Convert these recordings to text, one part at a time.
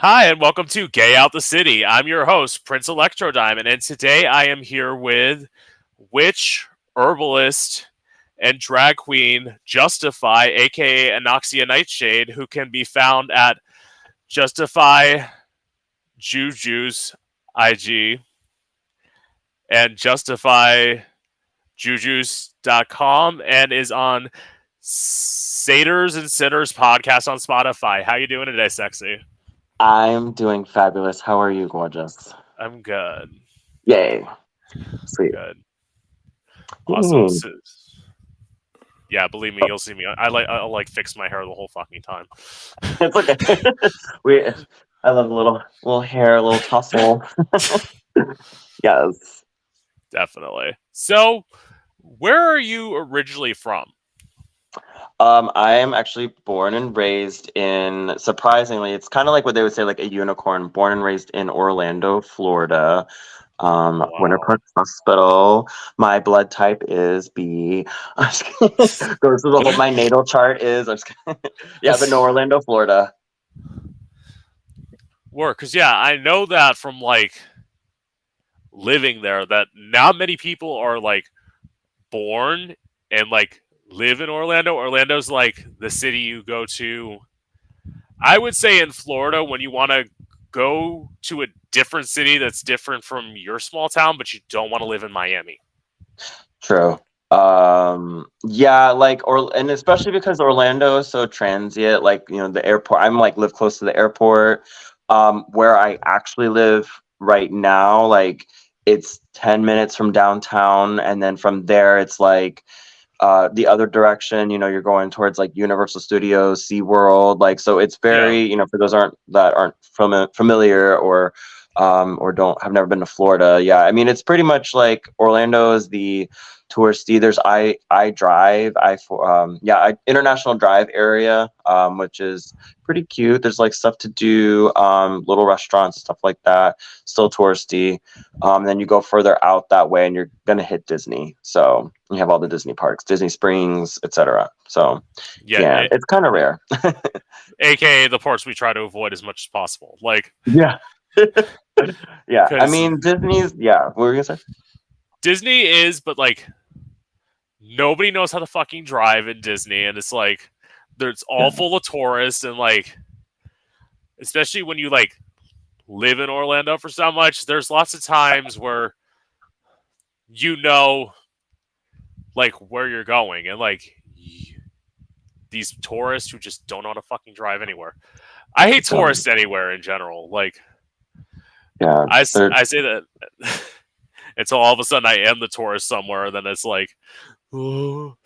Hi, and welcome to Gay Out the City. I'm your host, Prince Electro Diamond, and today I am here with witch, herbalist, and drag queen Justify, aka Anoxia Nightshade, who can be found at Justify Juju's IG and Justify Juju's.com and is on Satyrs and Sinners podcast on Spotify. How you doing today, sexy? I'm doing fabulous. How are you, gorgeous? I'm good. Yay. Sweet. Good. Awesome. Mm. So- yeah, believe me, you'll see me. I like I'll like fix my hair the whole fucking time. It's okay. we I love a little little hair, a little tussle. yes. Definitely. So, where are you originally from? Um, I am actually born and raised in surprisingly, it's kind of like what they would say, like a unicorn, born and raised in Orlando, Florida. Um, Winter Park Hospital. My blood type is B. I'm just kidding. Goes to the whole my natal chart is I'm just kidding. yeah, but no, Orlando, Florida. Work, because yeah, I know that from like living there that not many people are like born and like live in Orlando. Orlando's like the city you go to. I would say in Florida when you want to go to a different city that's different from your small town, but you don't want to live in Miami. True. Um yeah, like or and especially because Orlando is so transient, like you know, the airport I'm like live close to the airport. Um where I actually live right now, like it's 10 minutes from downtown and then from there it's like uh the other direction, you know, you're going towards like Universal Studios, SeaWorld, like so it's very, you know, for those aren't that aren't fami- familiar or um or don't have never been to Florida. Yeah, I mean it's pretty much like Orlando is the touristy. There's I I drive I for um yeah I, international drive area um which is pretty cute. There's like stuff to do, um little restaurants stuff like that. Still touristy. Um then you go further out that way and you're gonna hit Disney. So you have all the Disney parks, Disney Springs, etc. So Yeah, yeah, a- it's kind of rare. aka the parts we try to avoid as much as possible. Like Yeah. yeah. i mean Disney's yeah. What were you gonna say? Disney is, but like nobody knows how to fucking drive in Disney, and it's like there's all full of tourists, and like especially when you like live in Orlando for so much, there's lots of times where you know like where you're going, and like these tourists who just don't know how to fucking drive anywhere. I hate tourists anywhere in general. Like Yeah. I, s- they're- I say that until all of a sudden I am the tourist somewhere, then it's like, oh,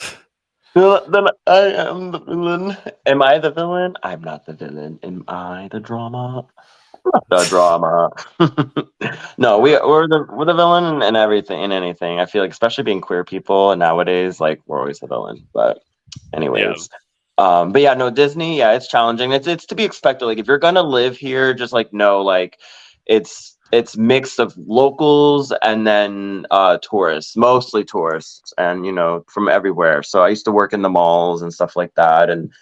Well, Then I am the villain. Am I the villain? I'm not the villain. Am I the drama? Not the drama. no, we we're the we're the villain in everything in anything. I feel like, especially being queer people nowadays, like we're always the villain. But, anyways, um, but yeah, no Disney. Yeah, it's challenging. It's it's to be expected. Like if you're gonna live here, just like know, like it's it's mixed of locals and then uh tourists mostly tourists and you know from everywhere. So i used to work in the malls and stuff like that and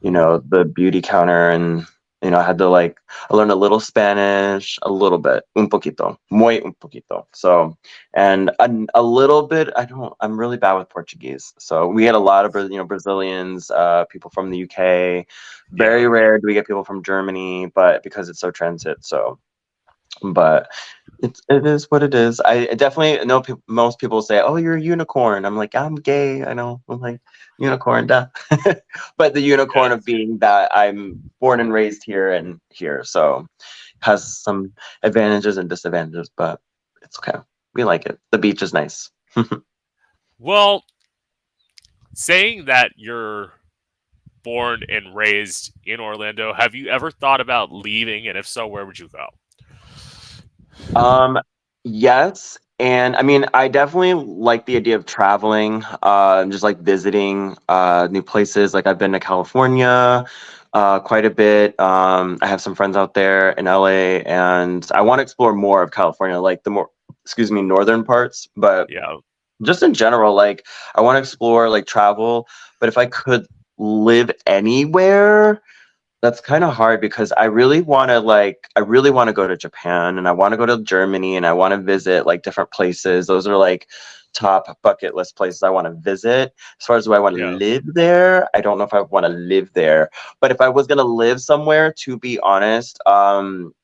you know the beauty counter and you know i had to like i learned a little spanish a little bit un poquito muy un poquito. So and a, a little bit i don't i'm really bad with portuguese. So we had a lot of you know brazilians uh people from the uk very rare do we get people from germany but because it's so transit so but it's it is what it is. I definitely know peop most people say, "Oh, you're a unicorn." I'm like, I'm gay. I know. I'm like unicorn, duh. but the unicorn of being that I'm born and raised here and here, so has some advantages and disadvantages, but it's okay. We like it. The beach is nice. well, saying that you're born and raised in Orlando, have you ever thought about leaving? And if so, where would you go? Um, yes, and I mean, I definitely like the idea of traveling, uh, just like visiting uh, new places. Like I've been to California uh, quite a bit. Um, I have some friends out there in LA, and I want to explore more of California, like the more, excuse me, northern parts. But Yeah, just in general, like I want to explore, like travel. But if I could live anywhere, that's kind of hard because I really want to like I really want to go to Japan and I want to go to Germany and I want to visit like different places. Those are like top bucket list places I want to visit. As far as do I want to Yeah. live there, I don't know if I want to live there. But if I was gonna live somewhere, to be honest, um,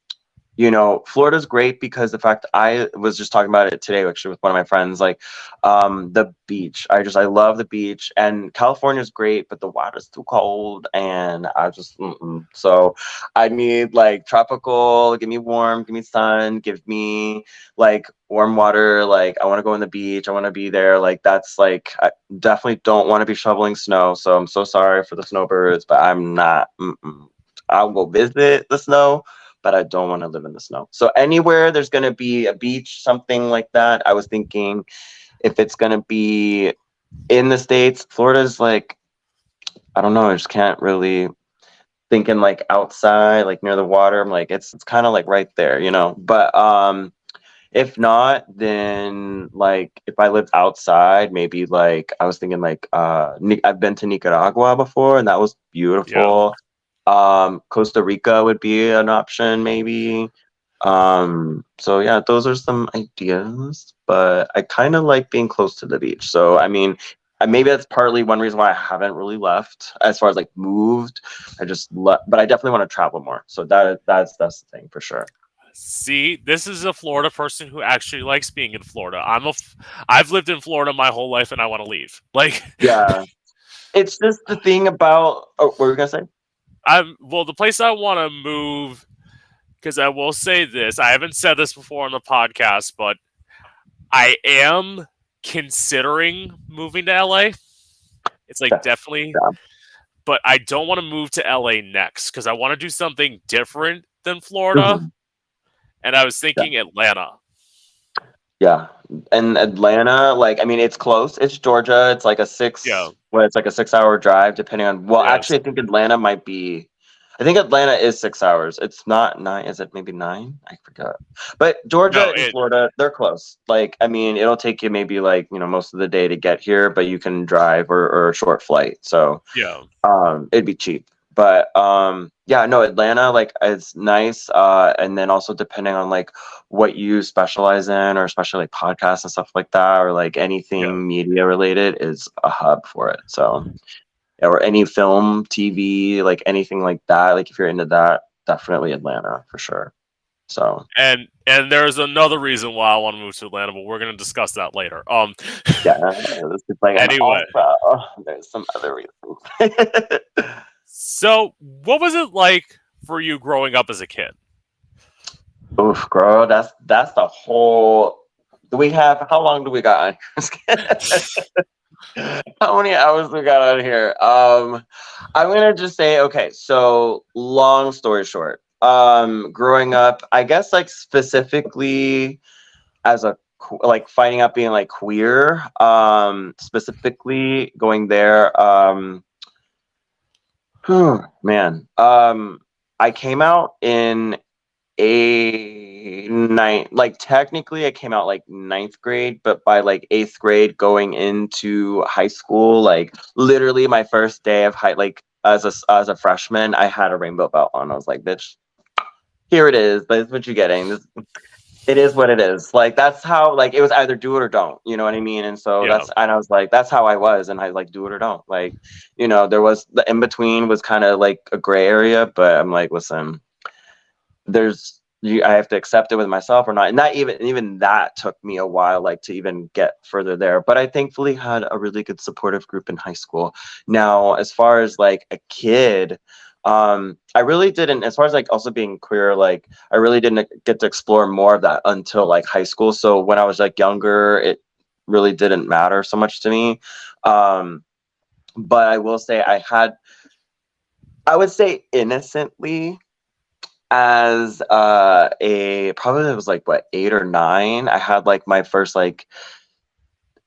you know, Florida's great because the fact I was just talking about it today actually with one of my friends, like um the beach. I just I love the beach and California's great, but the water's too cold and I just mm-mm. so I need like tropical, give me warm, give me sun, give me like warm water, like I want to go on the beach, I want to be there. Like that's like I definitely don't want to be shoveling snow. So I'm so sorry for the snowbirds, but I'm not mm-mm. I'll go visit the snow, but I don't want to live in the snow. So anywhere there's going to be a beach, something like that. I was thinking if it's going to be in the states, Florida's like I don't know, I just can't really thinking like outside, like near the water. I'm like it's it's kind of like right there, you know. But um if not, then like if I lived outside, maybe like I was thinking like uh I've been to Nicaragua before and that was beautiful. Um Costa Rica would be an option maybe. Um so yeah, those are some ideas, but I kind of like being close to the beach. So I mean, maybe that's partly one reason why I haven't really left as far as like moved. I just le- but I definitely want to travel more. So that that's that's the thing for sure. See, this is a Florida person who actually likes being in Florida. I'm a, f- I've lived in Florida my whole life, and I want to leave. Like, Yeah. it's just the thing about oh, what were you gonna say? I'm well, the place I want to move, because I will say this. I haven't said this before on the podcast, but I am considering moving to LA. It's like Yeah. definitely, Yeah. but I don't want to move to LA next because I want to do something different than Florida. Mhm. And I was thinking Atlanta. Yeah. And Atlanta, like I mean it's close. It's Georgia. It's like a six Yeah. well, it's like a six hour drive depending on well Yes. actually I think Atlanta might be I think Atlanta is six hours. It's not nine. Is it maybe nine? I forgot. But Georgia No, and it- Florida, they're close. Like, I mean, it'll take you maybe like, you know, most of the day to get here, but you can drive or, or a short flight. So Yeah. um it'd be cheap but um yeah no atlanta like it's nice uh and then also depending on like what you specialize in or especially like podcasts and stuff like that or like anything Yeah. media related is a hub for it so or any film tv like anything like that like if you're into that definitely atlanta for sure so And and there's another reason why I want to move to Atlanta, but we're gonna discuss that later. Um yeah like Anyway. also- there's some other reasons so what was it like for you growing up as a kid? Oof, girl, that's that's the whole. Do we have how long do we got how many hours we got on here? Um, I'm gonna just say okay. So long story short, um, growing up, I guess like specifically as a like finding out being like queer, um, specifically going there, um, man, um, I came out in a ninth like technically i came out like ninth grade but by like eighth grade going into high school like literally my first day of high like as a as a freshman i had a rainbow belt on. I was like bitch here it is. That's what you're getting. This, it is what it is like that's how like it was either do it or don't you know what i mean and so Yeah. that's and i was like that's how i was and i like do it or don't like you know there was the in between was kind of like a gray area but i'm like listen there's you I have to accept it with myself or not. And that even even that took me a while like to even get further there. But I thankfully had a really good supportive group in high school. Now, as far as like a kid, um I really didn't as far as like also being queer like I really didn't get to explore more of that until like high school. So when I was like younger, it really didn't matter so much to me. Um but I will say I had I would say innocently as uh a probably it was like what eight or nine i had like my first like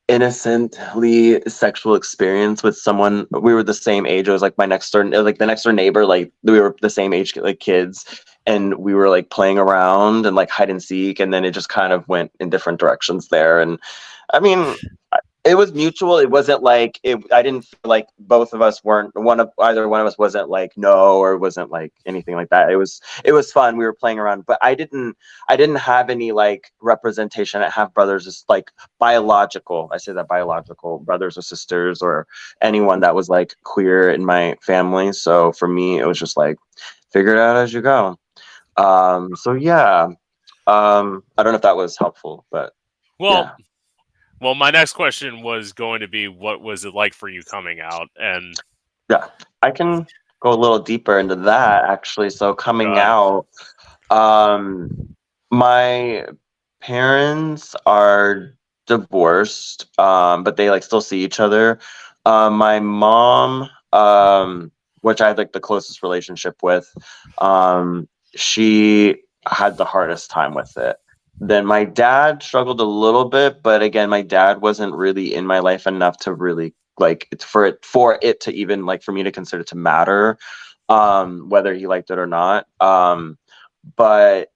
innocently sexual experience with someone. We were the same age. It was like my next door like the next door neighbor like we were the same age like kids. And we were like playing around and like hide and seek. And then it just kind of went in different directions there. And i mean it was mutual. It wasn't like it. I didn't feel like both of us weren't one of either one of us wasn't like no or wasn't like anything like that. It was it was fun. We were playing around, but I didn't I didn't have any like representation. I have brothers just like biological. I say that biological brothers or sisters or anyone that was like queer in my family. So for me, it was just like figure it out as you go. Um, so yeah, um, I don't know if that was helpful, but Well, Yeah. Well, my next question was going to be, what was it like for you coming out? And yeah, I can go a little deeper into that actually. So coming Go out, um, my parents are divorced, um, but they like still see each other. Um, my mom, um, which I had like the closest relationship with, um, she had the hardest time with it. Then my dad struggled a little bit, but again, my dad wasn't really in my life enough to really like for it for it to even like for me to consider it to matter um whether he liked it or not um but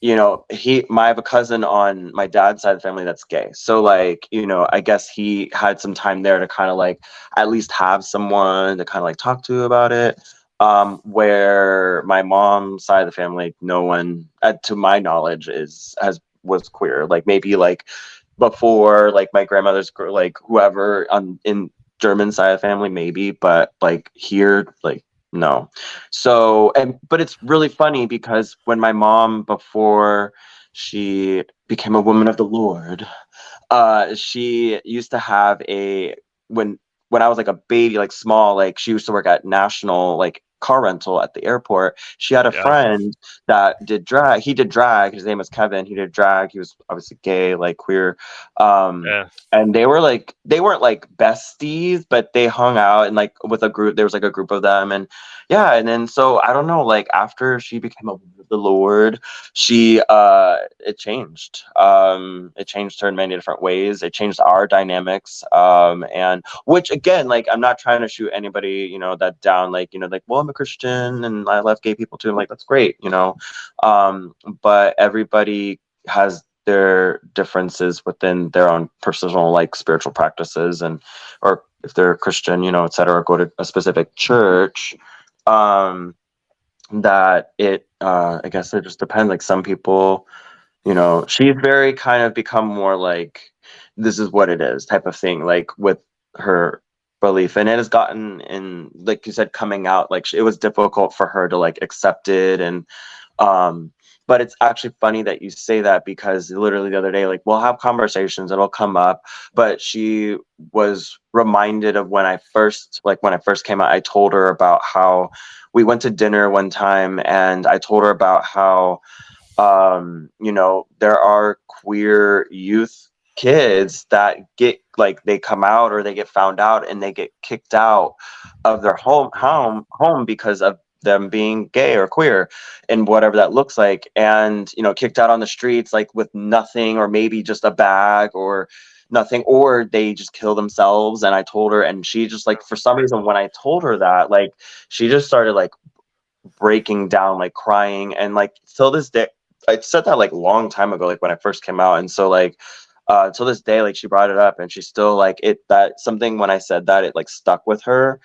you know he my, i have a cousin on my dad's side of the family that's gay. So like you know i guess he had some time there to kind of like at least have someone to kind of like talk to about it um where my mom's side of the family no one uh, to my knowledge is has was queer like maybe like before like my grandmother's like whoever on in German side of the family, maybe, but like here, like no. So and but it's really funny because when my mom before she became a woman of the Lord, uh, she used to have a when when I was like a baby, like small, like she used to work at National like car rental at the airport. She had a Yeah. friend that did drag. He did drag. His name was Kevin. He did drag. He was obviously gay, like queer. Um, yeah, and they were like they weren't like besties but they hung out and like with a group there was like a group of them and yeah and then so i don't know like after she became a the lord she uh it changed um it changed her in many different ways it changed our dynamics um and which again like i'm not trying to shoot anybody you know that down like you know like well i'm a christian and i love gay people too i'm like that's great you know? Um but everybody has their differences within their own personal like spiritual practices and or if they're christian you know et cetera go to a specific church um that it uh i guess it just depends like some people you know she's very kind of become more like this is what it is type of thing like with her belief and it has gotten in like you said coming out like it was difficult for her to like accept it and um but it's actually funny that you say that because literally the other day like we'll have conversations it'll come up but she was reminded of when i first like when i first came out i told her about how we went to dinner one time and i told her about how um you know there are queer youth kids that get like they come out or they get found out and they get kicked out of their home home home because of them being gay or queer and whatever that looks like and you know kicked out on the streets like with nothing or maybe just a bag or nothing or they just kill themselves. And i told her and she just like for some reason when i told her that like she just started like breaking down like crying. And like till this day i said that like long time ago like when i first came out. And so like uh till this day like she brought it up and she's still like it that something when i said that it like stuck with her.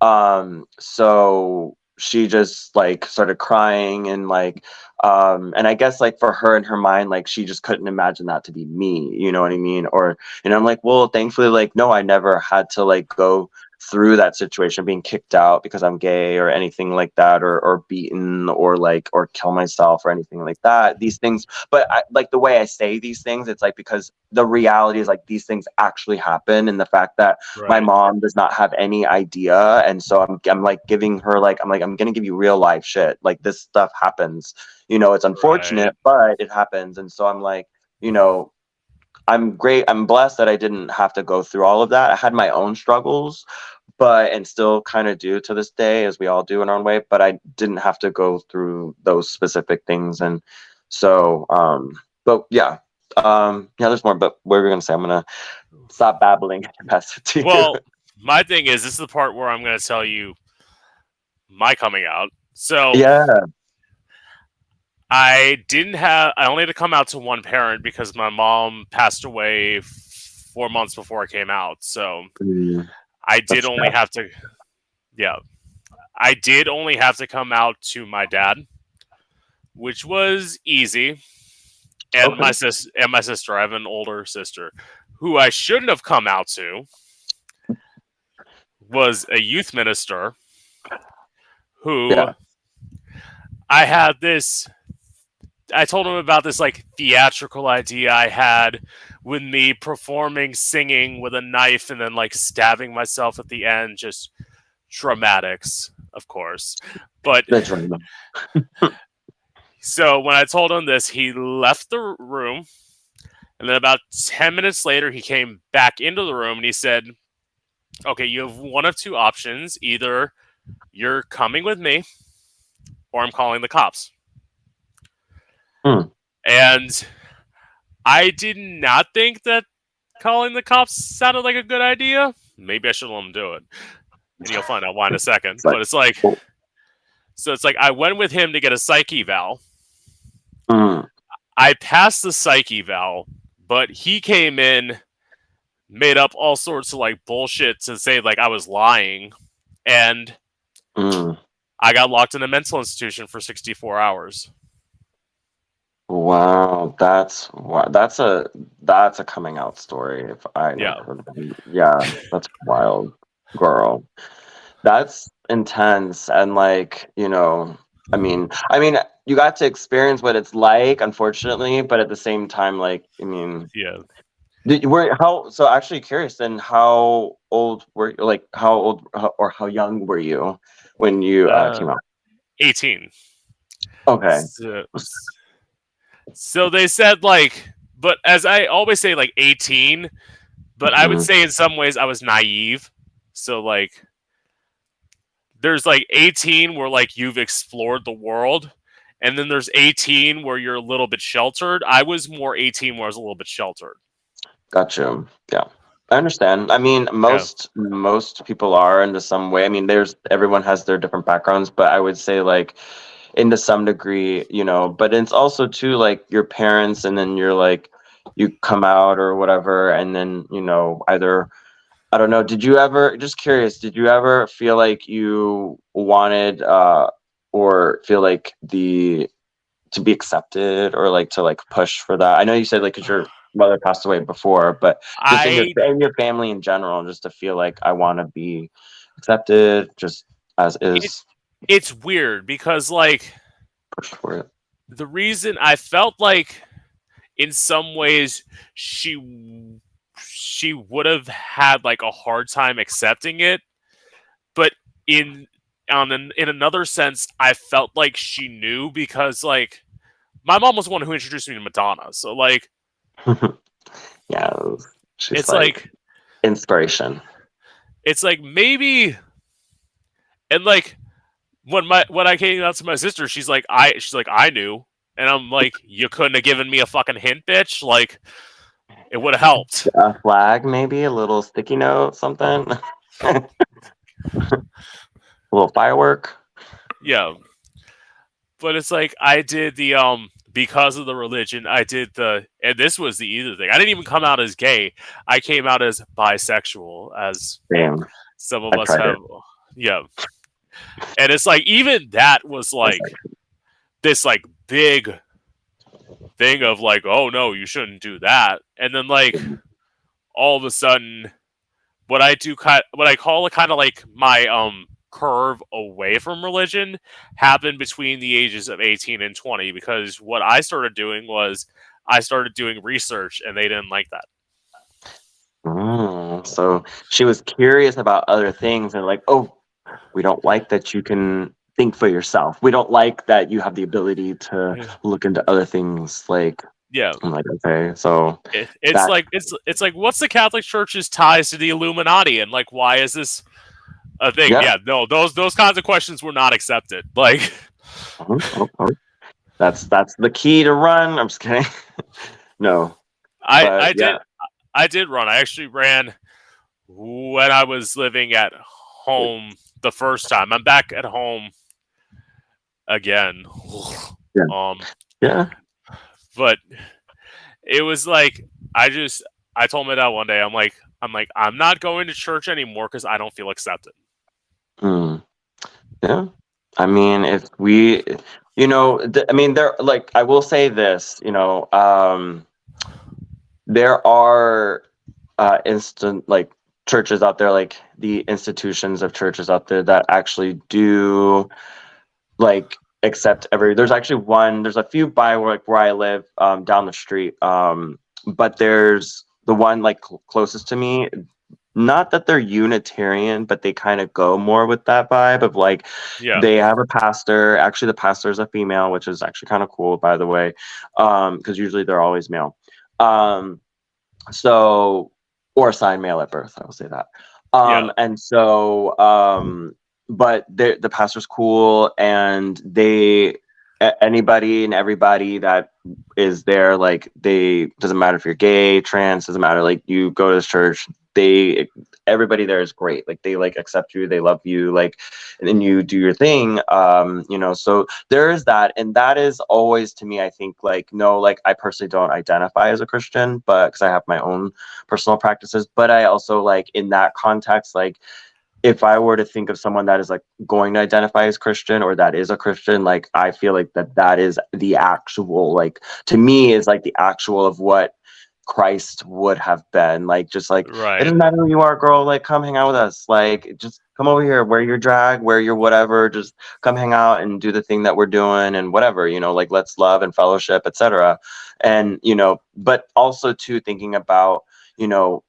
Um so she just like started crying and like um and i guess like for her in her mind like she just couldn't imagine that to be me you know what i mean? Or and i'm like well thankfully like no i never had to like go through that situation being kicked out because i'm gay or anything like that or or beaten or like or kill myself or anything like that these things. But I, like the way i say these things it's like because the reality is like these things actually happen and the fact that my mom does not have any idea. And so I'm, I'm like giving her like i'm like i'm gonna give you real life shit. Like this stuff happens. You know it's unfortunate but it happens. And so i'm like you know i'm great i'm blessed that i didn't have to go through all of that. I had my own struggles but and still kind of do to this day as we all do in our own way but i didn't have to go through those specific things and so um but yeah um yeah there's more but what were we gonna say? I'm gonna stop babbling and pass it to you. Well, my thing is, this is the part where I'm going to tell you my coming out. So yeah I didn't have. I only had to come out to one parent because my mom passed away f- four months before I came out. So Mm, I did That's only tough. have to, yeah, I did only have to come out to my dad, which was easy, and Okay. my sis and my sister. I have an older sister who I shouldn't have come out to. Was a youth minister who Yeah. I had this. I told him about this like theatrical idea I had with me performing singing with a knife and then like stabbing myself at the end just dramatics of course. But the drama. so when i told him this he left the room and then about 10 minutes later he came back into the room and he said okay you have one of two options. Either you're coming with me or i'm calling the cops Hmm. and I did not think that calling the cops sounded like a good idea. Maybe I should let him do it. And you'll find out why in a second. But it's like, so it's like I went with him to get a psyche eval. Mm, I passed the psyche eval, but he came in, made up all sorts of like bullshit to say like I was lying, and mm. I got locked in a mental institution for 64 hours. Wow, that's wow, that's a that's a coming out story. If I Yeah. never heard of it. yeah, that's wild, girl. That's intense, and like you know, I mean, I mean, you got to experience what it's like, unfortunately, but at the same time, like, I mean, Yeah. did you were how? So actually, curious. Then, how old were you? Like, how old how, or how young were you when you uh, Uh, came out? 18. Okay. So, so they said like, but as I always say, like 18. But I would Mhm. say in some ways I was naive. So like, there's like 18 where like you've explored the world, and then there's 18 where you're a little bit sheltered. I was more 18 where I was a little bit sheltered. Gotcha. Yeah. I understand. I mean, most most people are into some way. I mean, there's everyone has their different backgrounds, but I would say like into some degree, you know, but it's also too like your parents and then you're like you come out or whatever and then, you know, either I don't know, did you ever just curious, did you ever feel like you wanted uh or feel like the to be accepted or like to like push for that? I know you said like cuz your mother passed away before, but just in your, in your family in general, just to feel like I want to be accepted, just as is, it's weird because like the reason I felt like in some ways she she would have had like a hard time accepting it but in on an, in another sense I felt like she knew because like my mom was the one who introduced me to Madonna so like yeah, she's it's like inspiration. it's like maybe and like when my when I came out to my sister, she's like I she's like I knew, and I'm like you couldn't have given me a fucking hint, bitch. Like it would have helped. A flag, maybe a little sticky note, something. a little firework. Yeah, but it's like I did the um because of the religion. I did the and this was the either thing. I didn't even come out as gay. I came out as bisexual, as Damn. some of I us have. Yeah, and it's like even that was like this like big thing of like, oh no, you shouldn't do that. And then like all of a sudden, what I do kind, what I call it kind of like my um curve away from religion happened between the ages of 18 and 20 because what I started doing was I started doing research and they didn't like that. Mm, so she was curious about other things and like, oh, we don't like that you can think for yourself. We don't like that you have the ability to Yeah. look into other things. Like, Yeah, I'm like, okay, so it, it's That- like it's it's like what's the Catholic Church's ties to the Illuminati and like why is this a thing? Yeah. Yeah, no, those those kinds of questions were not accepted. Like oh, oh, oh. that's that's the key to run. I'm just kidding. no, I But, I yeah. did I did run. I actually ran when I was living at home the first time. I'm back at home again. Yeah. Um yeah, but it was like I just I told my dad one day, I'm like, I'm like, I'm not going to church anymore because I don't feel accepted. Mm. Yeah. I mean, if we, you know, th- I mean, there, like, I will say this, you know, um, there are uh, instant, like, churches out there, like the institutions of churches out there that actually do, like, accept every. There's actually one. There's a few by where, like, where I live, um, down the street. Um, but there's the one like cl- closest to me not that they're Unitarian, but they kind of go more with that vibe of like Yeah. they have a pastor. Actually, the pastor is a female, which is actually kind of cool, by the way, because usually they're always male. Um, so or assigned male at birth, I will say that. Um, Yeah. and so, um, but the the pastor's cool, and they anybody and everybody that is there like they doesn't matter if you're gay trans doesn't matter like you go to this church they everybody there is great. Like they like accept you they love you like and then you do your thing um you know so there is that and that is always to me i think like no like i personally don't identify as a christian but because i have my own personal practices but i also like in that context like if i were to think of someone that is like going to identify as christian or that is a christian like i feel like that that is the actual like to me is like the actual of what christ would have been like just like it doesn't matter who you are, girl. Like, come hang out with us. Like, just come over here, wear your drag, wear your whatever. Just come hang out and do the thing that we're doing and whatever. You know, like let's love and fellowship, etc. And you know, but also too thinking about, you know,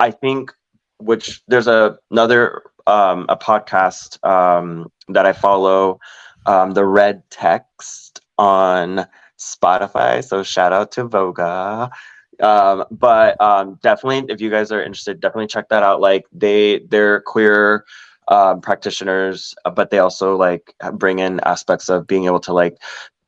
I think which there's a another um, a podcast um, that I follow, um, the Red Text on Spotify. So shout out to Voga um but um definitely if you guys are interested definitely check that out. Like they they're queer um practitioners but they also like bring in aspects of being able to like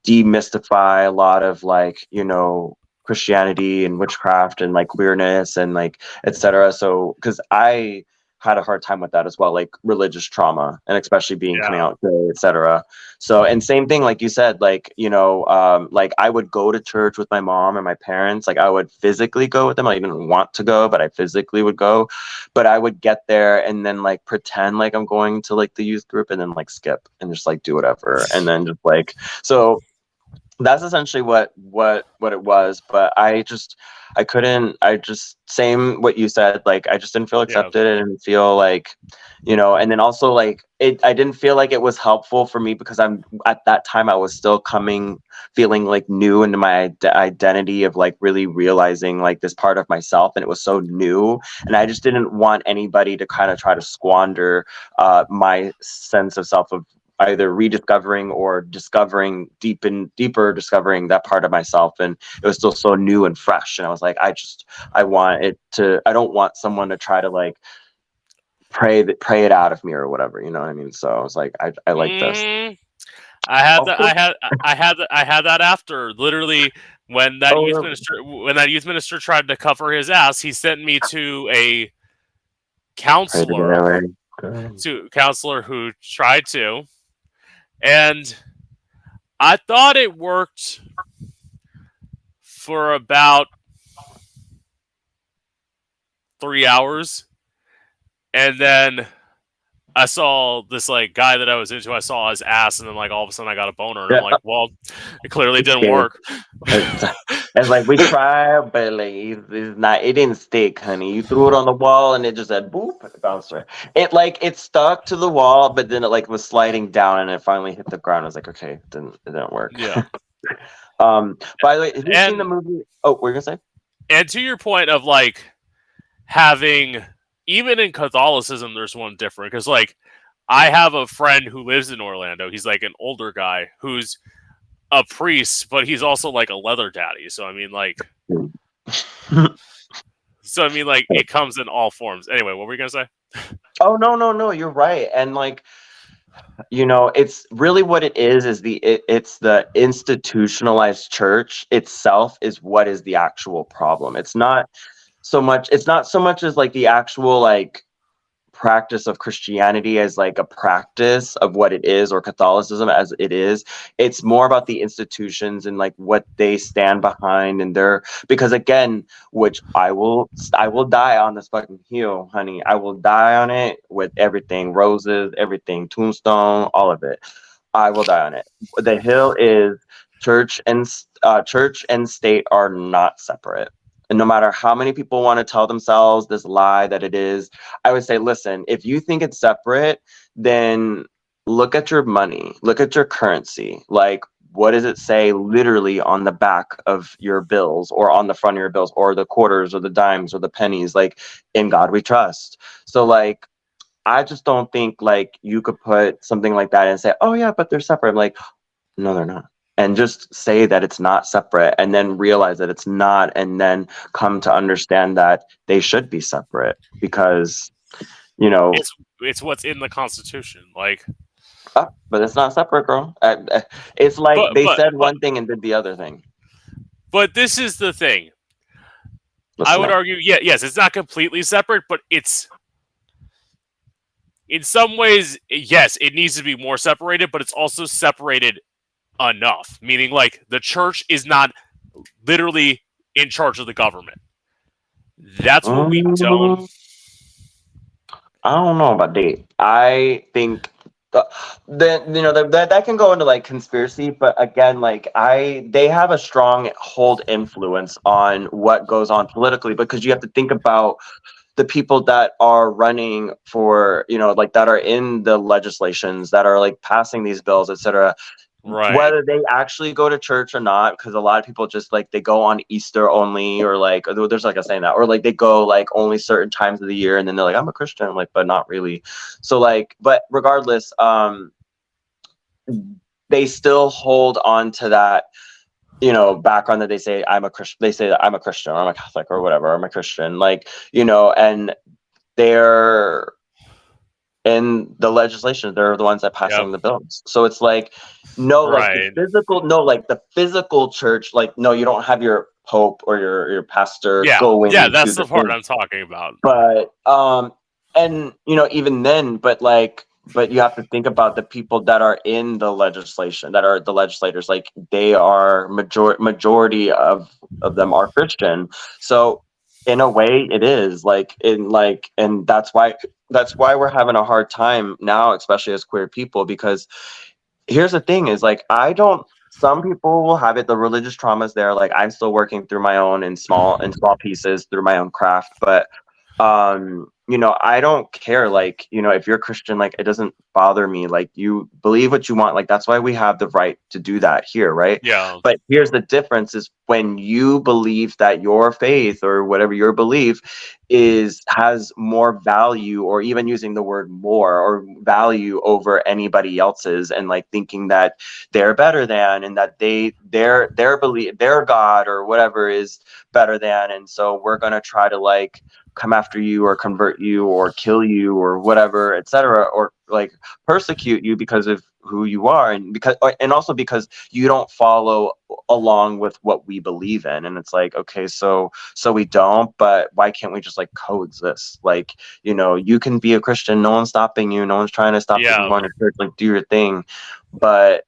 demystify a lot of like you know christianity and witchcraft and like queerness and like etc so because i had a hard time with that as well like religious trauma and especially being coming out gay etc so and same thing like you said like you know um like i would go to church with my mom and my parents like i would physically go with them. I didn't want to go but i physically would go. But i would get there and then like pretend like i'm going to like the youth group and then like skip and just like do whatever and then just like so that's essentially what what what it was but i just i couldn't i just same what you said like i just didn't feel Yeah. accepted and didn't feel like you know and then also like it i didn't feel like it was helpful for me because i'm at that time i was still coming feeling like new into my ide- identity of like really realizing like this part of myself and it was so new and i just didn't want anybody to kind of try to squander uh my sense of self of either rediscovering or discovering deep and deeper discovering that part of myself and it was still so new and fresh and i was like i just i want it to i don't want someone to try to like pray that pray it out of me or whatever you know what i mean so i was like i, I like this Mm, I had that. I had. I had. that- I had that after literally when that Oh, youth minister when that youth minister tried to cover his ass. He sent me to a counselor to counselor who tried to, and I thought it worked for about three hours, and then I saw this like guy that I was into. I saw his ass, and then like all of a sudden I got a boner, and I'm like, well, it clearly didn't work. it's, like we tried but like it's, not it didn't stick honey. You threw it on the wall and it just said boop it bounced right it like it stuck to the wall but then it like was sliding down and it finally hit the ground. I was like okay it didn't it didn't work. Yeah. um by the way have you seen the movie? Oh what were you gonna say? And to your point of like having even in catholicism there's one different because like i have a friend who lives in orlando he's like an older guy who's a priest but he's also like a leather daddy so i mean like so i mean like it comes in all forms anyway what were you gonna say Oh no, no, no, you're right. And like you know, it's really what it is is the it, it's the institutionalized church itself is what is the actual problem. It's not so much it's not so much as like the actual like practice of Christianity as like a practice of what it is or Catholicism as it is. It's more about the institutions and like what they stand behind and their because again, which I will I will die on this fucking hill, honey. I will die on it with everything, roses, everything, tombstone, all of it. I will die on it. The hill is church and uh, church and state are not separate and no matter how many people want to tell themselves this lie that it is, I would say, listen, if you think it's separate, then look at your money, look at your currency. Like, what does it say literally on the back of your bills or on the front of your bills or the quarters or the dimes or the pennies? Like, in God we trust. So, like, I just don't think like you could put something like that and say, oh, yeah, but they're separate. I'm like, no, they're not and just say that it's not separate and then realize that it's not and then come to understand that they should be separate because you know it's it's what's in the constitution like uh, but it's not separate girl. Uh, uh it's like but, they but, said one thing and did the other thing. But this is the thing. I would argue yeah yes it's not completely separate but it's in some ways yes it needs to be more separated but it's also separated enough. Meaning, like, the church is not literally in charge of the government. That's what um, we don't. I don't know about that. I think then you know that that can go into like conspiracy but again like i they have a strong hold influence on what goes on politically because you have to think about the people that are running for you know like that are in the legislations that are like passing these bills etc right. whether they actually go to church or not because a lot of people just like they go on easter only or like there's like a saying that or like they go like only certain times of the year and then they're like i'm a christian I'm like but not really. So like but regardless um they still hold on to that you know background that they say i'm a christian they say that i'm a christian or i'm a catholic or whatever i'm a christian like you know and they're in the legislation they're the ones that passing yep. the bills. So it's like no like the physical no like the physical church like no you don't have your pope or your your pastor yeah. going yeah that's the, the part thing. i'm talking about. But um and you know even then but like but you have to think about the people that are in the legislation that are the legislators like they are major majority of of them are christian. So in a way it is like in like and that's why that's why we're having a hard time now especially as queer people because here's the thing is like i don't some people will have it the religious traumas there like i'm still working through my own in small in small pieces through my own craft but um you know i don't care like you know if you're christian like it doesn't bother me like you believe what you want like that's why we have the right to do that here right? Yeah. But here's the difference is when you believe that your faith or whatever your belief is has more value or even using the word more or value over anybody else's and like thinking that they're better than and that they their their belief their god or whatever is better than. And so we're going to try to like come after you or convert you or kill you or whatever etc or like persecute you because of who you are and because and also because you don't follow along with what we believe in. And it's like okay so so we don't but why can't we just like coexist? Like you know you can be a christian no one's stopping you no one's trying to stop yeah. you from going to church like do your thing. But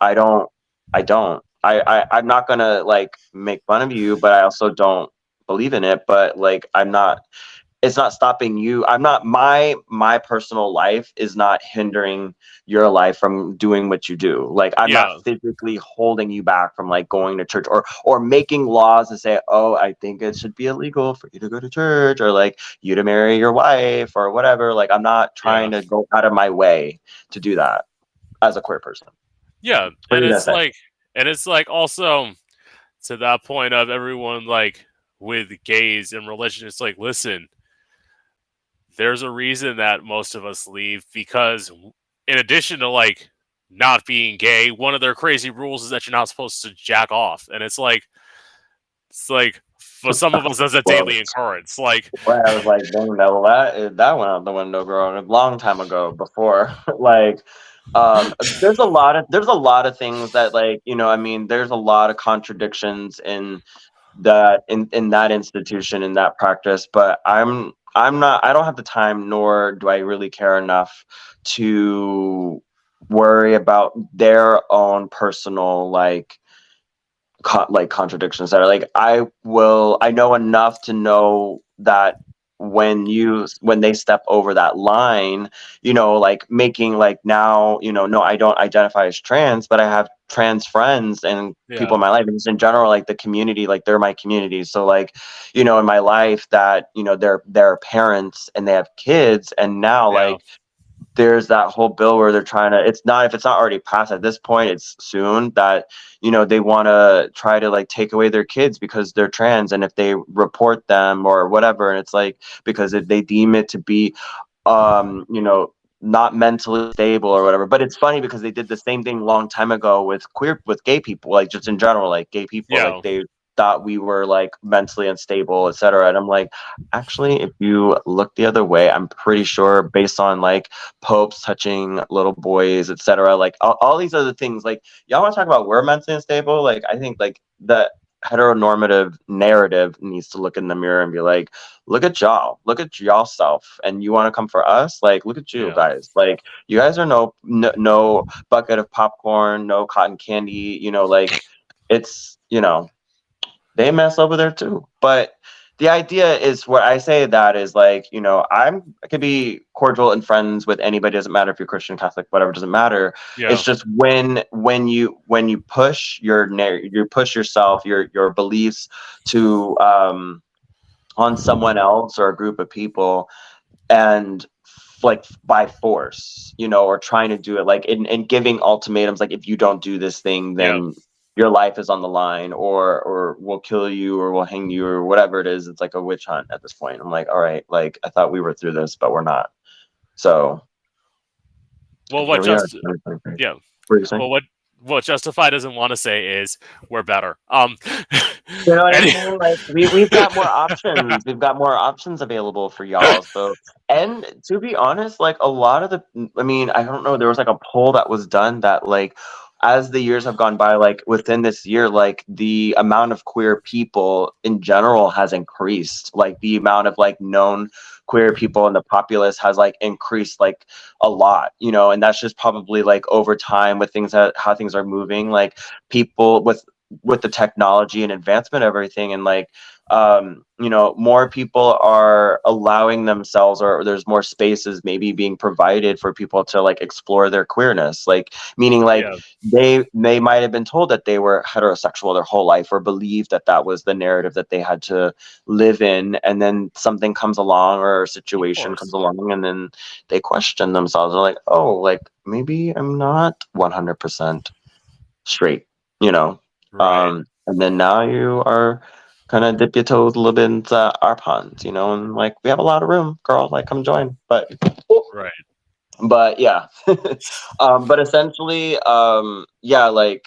i don't i don't. I, I i'm not gonna like make fun of you but i also don't believe in it but like i'm not it's not stopping you. I'm not my my personal life is not hindering your life from doing what you do. Like i'm yeah. not physically holding you back from like going to church or or making laws to say oh i think it should be illegal for you to go to church or like you to marry your wife or whatever. Like i'm not trying yeah. to go out of my way to do that as a queer person. Yeah and it's like and it's like also to that point of everyone like with gays and religion it's like listen there's a reason that most of us leave because in addition to like not being gay one of their crazy rules is that you're not supposed to jack off. And it's like it's like for some of us that's a daily occurrence. Like well, i was like dang that, that, that went out the window girl a long time ago before. Like um there's a lot of there's a lot of things that like you know i mean there's a lot of contradictions in that in in that institution in that practice but i'm I'm not. I don't have the time, nor do I really care enough to worry about their own personal like co- like contradictions that are like I will I know enough to know that when you when they step over that line you know like making like now you know no i don't identify as trans but i have trans friends and Yeah. people in my life and just in general like the community like they're my community so like you know in my life that you know they're they're parents and they have kids and now Yeah. like there's that whole bill where they're trying to it's not if it's not already passed at this point it's soon that you know they want to try to like take away their kids because they're trans and if they report them or whatever and it's like because if they deem it to be um you know not mentally stable or whatever but it's funny because they did the same thing a long time ago with queer with gay people like just in general like gay people Yeah. like they thought we were like mentally unstable etc and i'm like actually if you look the other way i'm pretty sure based on like popes touching little boys etc like all, all these other things like y'all want to talk about we're mentally unstable? Like i think like the heteronormative narrative needs to look in the mirror and be like look at y'all. Look at y'all self. And you want to come for us? Like look at you Yeah. guys. Like you guys are no, no no bucket of popcorn no cotton candy you know like it's you know they mess over there too but the idea is what I say that is like, you know, I'm I could be cordial and friends with anybody, doesn't matter if you're Christian, Catholic, whatever, doesn't matter. Yeah. It's just when when you when you push your you push yourself, your your beliefs to um on someone else or a group of people and like by force, you know, or trying to do it like in, in giving ultimatums like if you don't do this thing, then your life is on the line or or we'll kill you or we'll hang you or whatever it is. It's like a witch hunt at this point. I'm like, all right, like I thought we were through this, but we're not. So well, what we just 2023. yeah. What you well, what what Justify doesn't want to say is we're better. Um, You know what I Any- mean? Like we we've got more options. We've got more options available for y'all. So and to be honest, like a lot of the I mean, I don't know, there was like a poll that was done that like as the years have gone by, like within this year, like the amount of queer people in general has increased. Like the amount of like known queer people in the populace has like increased like a lot, you know, and that's just probably like over time with things that how things are moving, like people with with the technology and advancement of everything and like um you know more people are allowing themselves or there's more spaces maybe being provided for people to like explore their queerness. Like meaning like yeah, they they might have been told that they were heterosexual their whole life or believed that that was the narrative that they had to live in and then something comes along or a situation comes along and then they question themselves. They're like oh like maybe i'm not 100% straight you know? Right. um, and then now you are kind of dip your toes a little bit into our ponds, you know, and like we have a lot of room, girl. Like come join. But right. but yeah. um, but essentially, um, yeah, like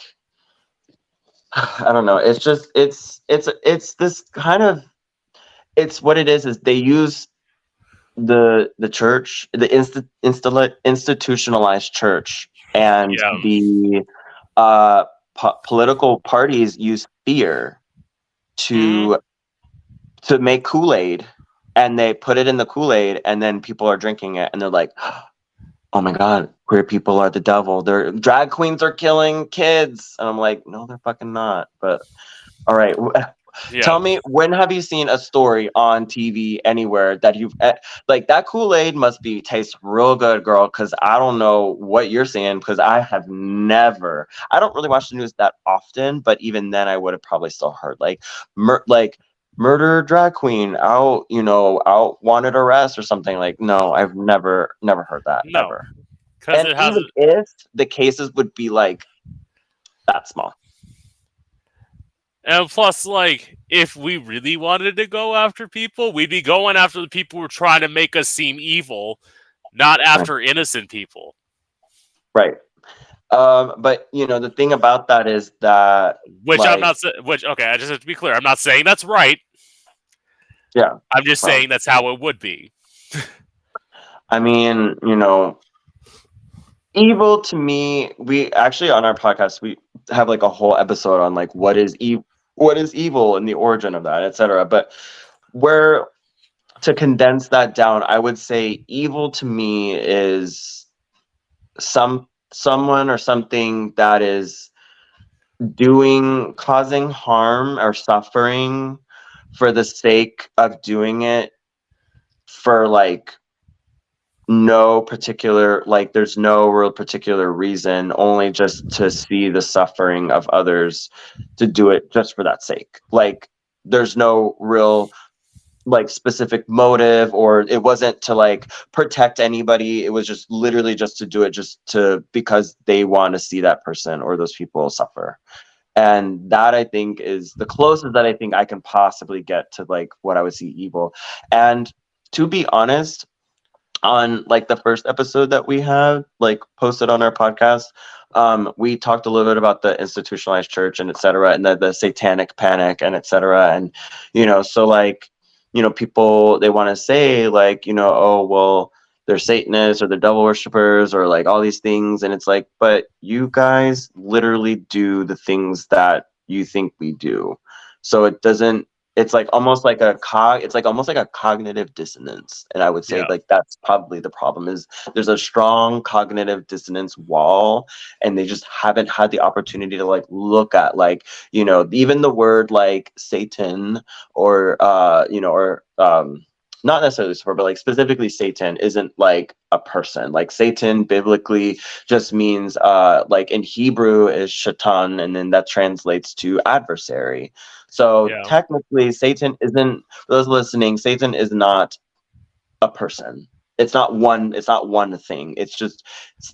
I don't know. It's just it's it's it's this kind of it's what it is is they use the the church the insti- institutionalized church and Yeah. the uh po- political parties use fear to mm-hmm. to make kool-aid and they put it in the kool-aid and then people are drinking it and they're like oh my god queer people are the devil. They're drag queens are killing kids. And i'm like no they're fucking not. But all right Yeah. Tell me, when have you seen a story on TV anywhere that you've eh, like that Kool Aid must be taste real good, girl? Because I don't know what you're saying. Because I have never, I don't really watch the news that often, but even then, I would have probably still heard like, mur- like murder drag queen out, you know, out wanted arrest or something. Like, no, I've never, never heard that No, ever. And it has even if the cases would be like that small, And plus, like, if we really wanted to go after people, we'd be going after the people who are trying to make us seem evil, not after innocent people. right? Um, but you know, the thing about that is that Which Like- I'm not. Which okay, I just have to be clear. I'm not saying that's right. Yeah. I'm just Well- saying that's how it would be. I mean, you know, evil to me, we actually on our podcast we have like a whole episode on like what is evil what is evil and the origin of that, etc. But where to condense that down, I would say evil to me is some someone or something that is doing causing harm or suffering for the sake of doing it for like no particular like there's no real particular reason only just to see the suffering of others to do it just for that sake. Like there's no real like specific motive or it wasn't to like protect anybody. It was just literally just to do it just to because they want to see that person or those people suffer. And that i think is the closest that i think i can possibly get to like what i would see evil. And to be honest on like the first episode that we have like posted on our podcast um we talked a little bit about the institutionalized church and etc and the, the satanic panic and etc and you know so like you know people they want to say like you know oh well they're satanists or they're devil worshippers or like all these things and it's like but you guys literally do the things that you think we do. So it doesn't it's like almost like a cog it's like almost like a cognitive dissonance and i would say Yeah. like that's probably the problem is there's a strong cognitive dissonance wall and they just haven't had the opportunity to like look at like you know even the word like satan or uh you know or um not necessarily Lucifer, but like specifically Satan isn't like a person. Like Satan biblically just means uh like in Hebrew is shaitan, and then that translates to adversary. So Yeah. technically Satan isn't for those listening, Satan is not a person. It's not one, it's not one thing. It's just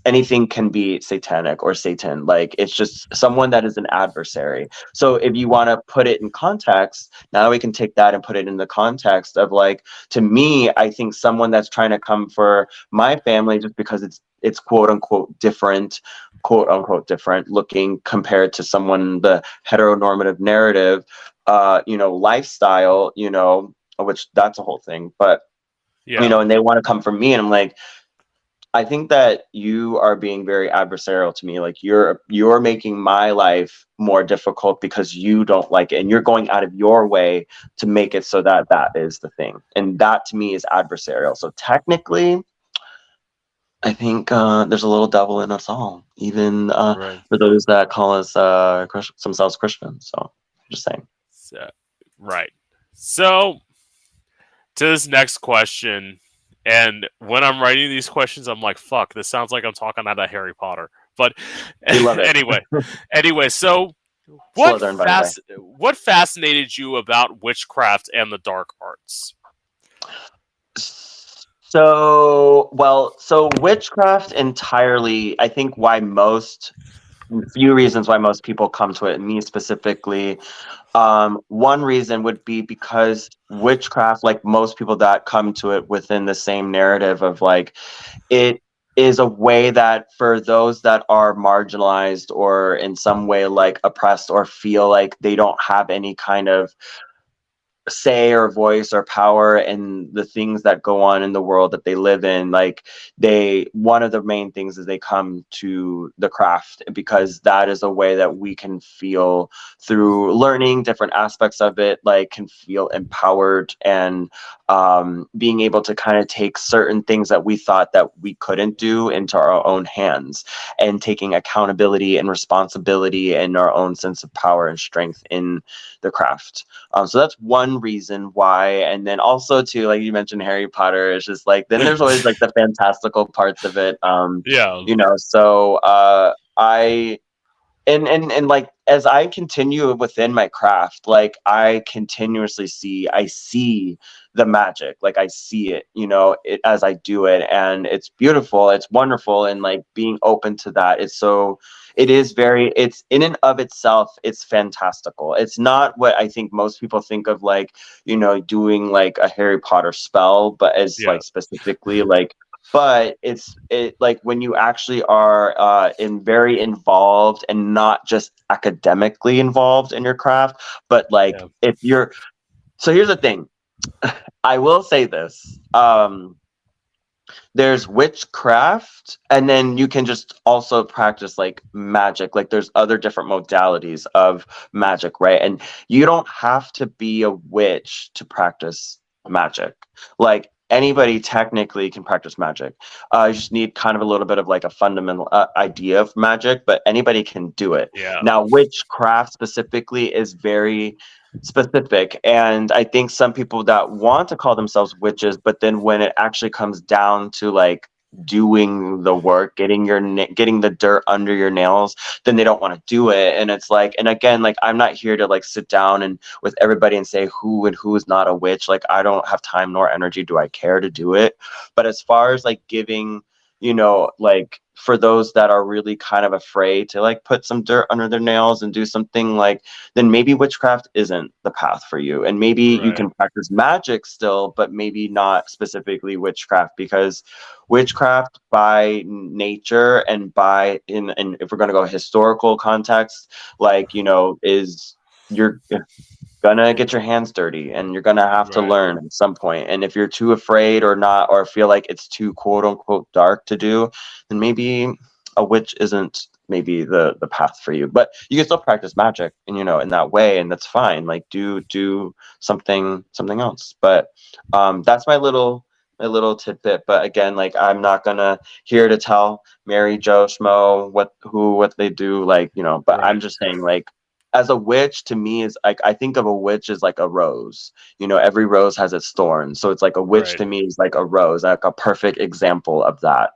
anything can be satanic or Satan. Like it's just someone that is an adversary. So if you want to put it in context, now we can take that and put it in the context of like to me, I think someone that's trying to come for my family just because it's it's quote unquote different, quote unquote different looking compared to someone the heteronormative narrative, uh, you know, lifestyle, you know, which that's a whole thing. But Yeah. you know, and they want to come from me, and I'm like, I think that you are being very adversarial to me. Like you're you're making my life more difficult because you don't like it, and you're going out of your way to make it so that that is the thing, and that to me is adversarial. So technically, I think uh, there's a little devil in us all, even uh, right. for those that call us uh, themselves Christians. So just saying. So, right. So, to this next question, and when I'm writing these questions, I'm like, "Fuck, this sounds like I'm talking out of Harry Potter." But We love it. anyway, anyway, so what Slytherin, by the way. fas- what fascinated you about witchcraft and the dark arts? So, well, so witchcraft entirely, I think why most, few reasons why most people come to it, me specifically. Um, one reason would be because witchcraft, like most people that come to it within the same narrative of like, it is a way that for those that are marginalized or in some way like oppressed or feel like they don't have any kind of say or voice or power and the things that go on in the world that they live in like they one of the main things is they come to the craft because that is a way that we can feel through learning different aspects of it like can feel empowered and um, being able to kind of take certain things that we thought that we couldn't do into our own hands and taking accountability and responsibility and our own sense of power and strength in the craft. Um, so that's one reason why. And then also too, like you mentioned Harry Potter, it's just like then there's always like the fantastical parts of it. Um, Yeah, you know, so uh I and and and like as I continue within my craft, like I continuously see I see the magic like i see it you know it, as i do it and it's beautiful it's wonderful and like being open to that it's so it is very it's in and of itself it's fantastical it's not what i think most people think of like you know doing like a harry potter spell but as Yeah. like specifically like but it's it like when you actually are uh in very involved and not just academically involved in your craft but like Yeah. if you're so here's the thing i will say this um there's witchcraft and then you can just also practice like magic like there's other different modalities of magic right and you don't have to be a witch to practice magic. Like anybody technically can practice magic. Uh, you just need kind of a little bit of like a fundamental uh, idea of magic, but anybody can do it. Yeah. Now, witchcraft specifically is very specific, and I think some people that want to call themselves witches, but then when it actually comes down to like doing the work getting your getting the dirt under your nails then they don't want to do it. And it's like and again like i'm not here to like sit down and with everybody and say who and who is not a witch. Like i don't have time nor energy do i care to do it. But as far as like giving you know like for those that are really kind of afraid to like put some dirt under their nails and do something like then maybe witchcraft isn't the path for you. And maybe you can practice magic still but maybe not specifically witchcraft because witchcraft by nature and by in and if we're going to go historical context like you know is you're gonna get your hands dirty and you're gonna have to learn at some point. And if you're too afraid or not or feel like it's too quote unquote dark to do then maybe a witch isn't maybe the the path for you. But you can still practice magic and you know in that way and that's fine. Like do do something something else. But um that's my little my little tidbit. But again like i'm not gonna here to tell mary joe schmo what who what they do like you know but i'm just saying like as a witch to me is like i think of a witch as like a rose. You know every rose has its thorns so it's like a witch Right. to me is like a rose like a perfect example of that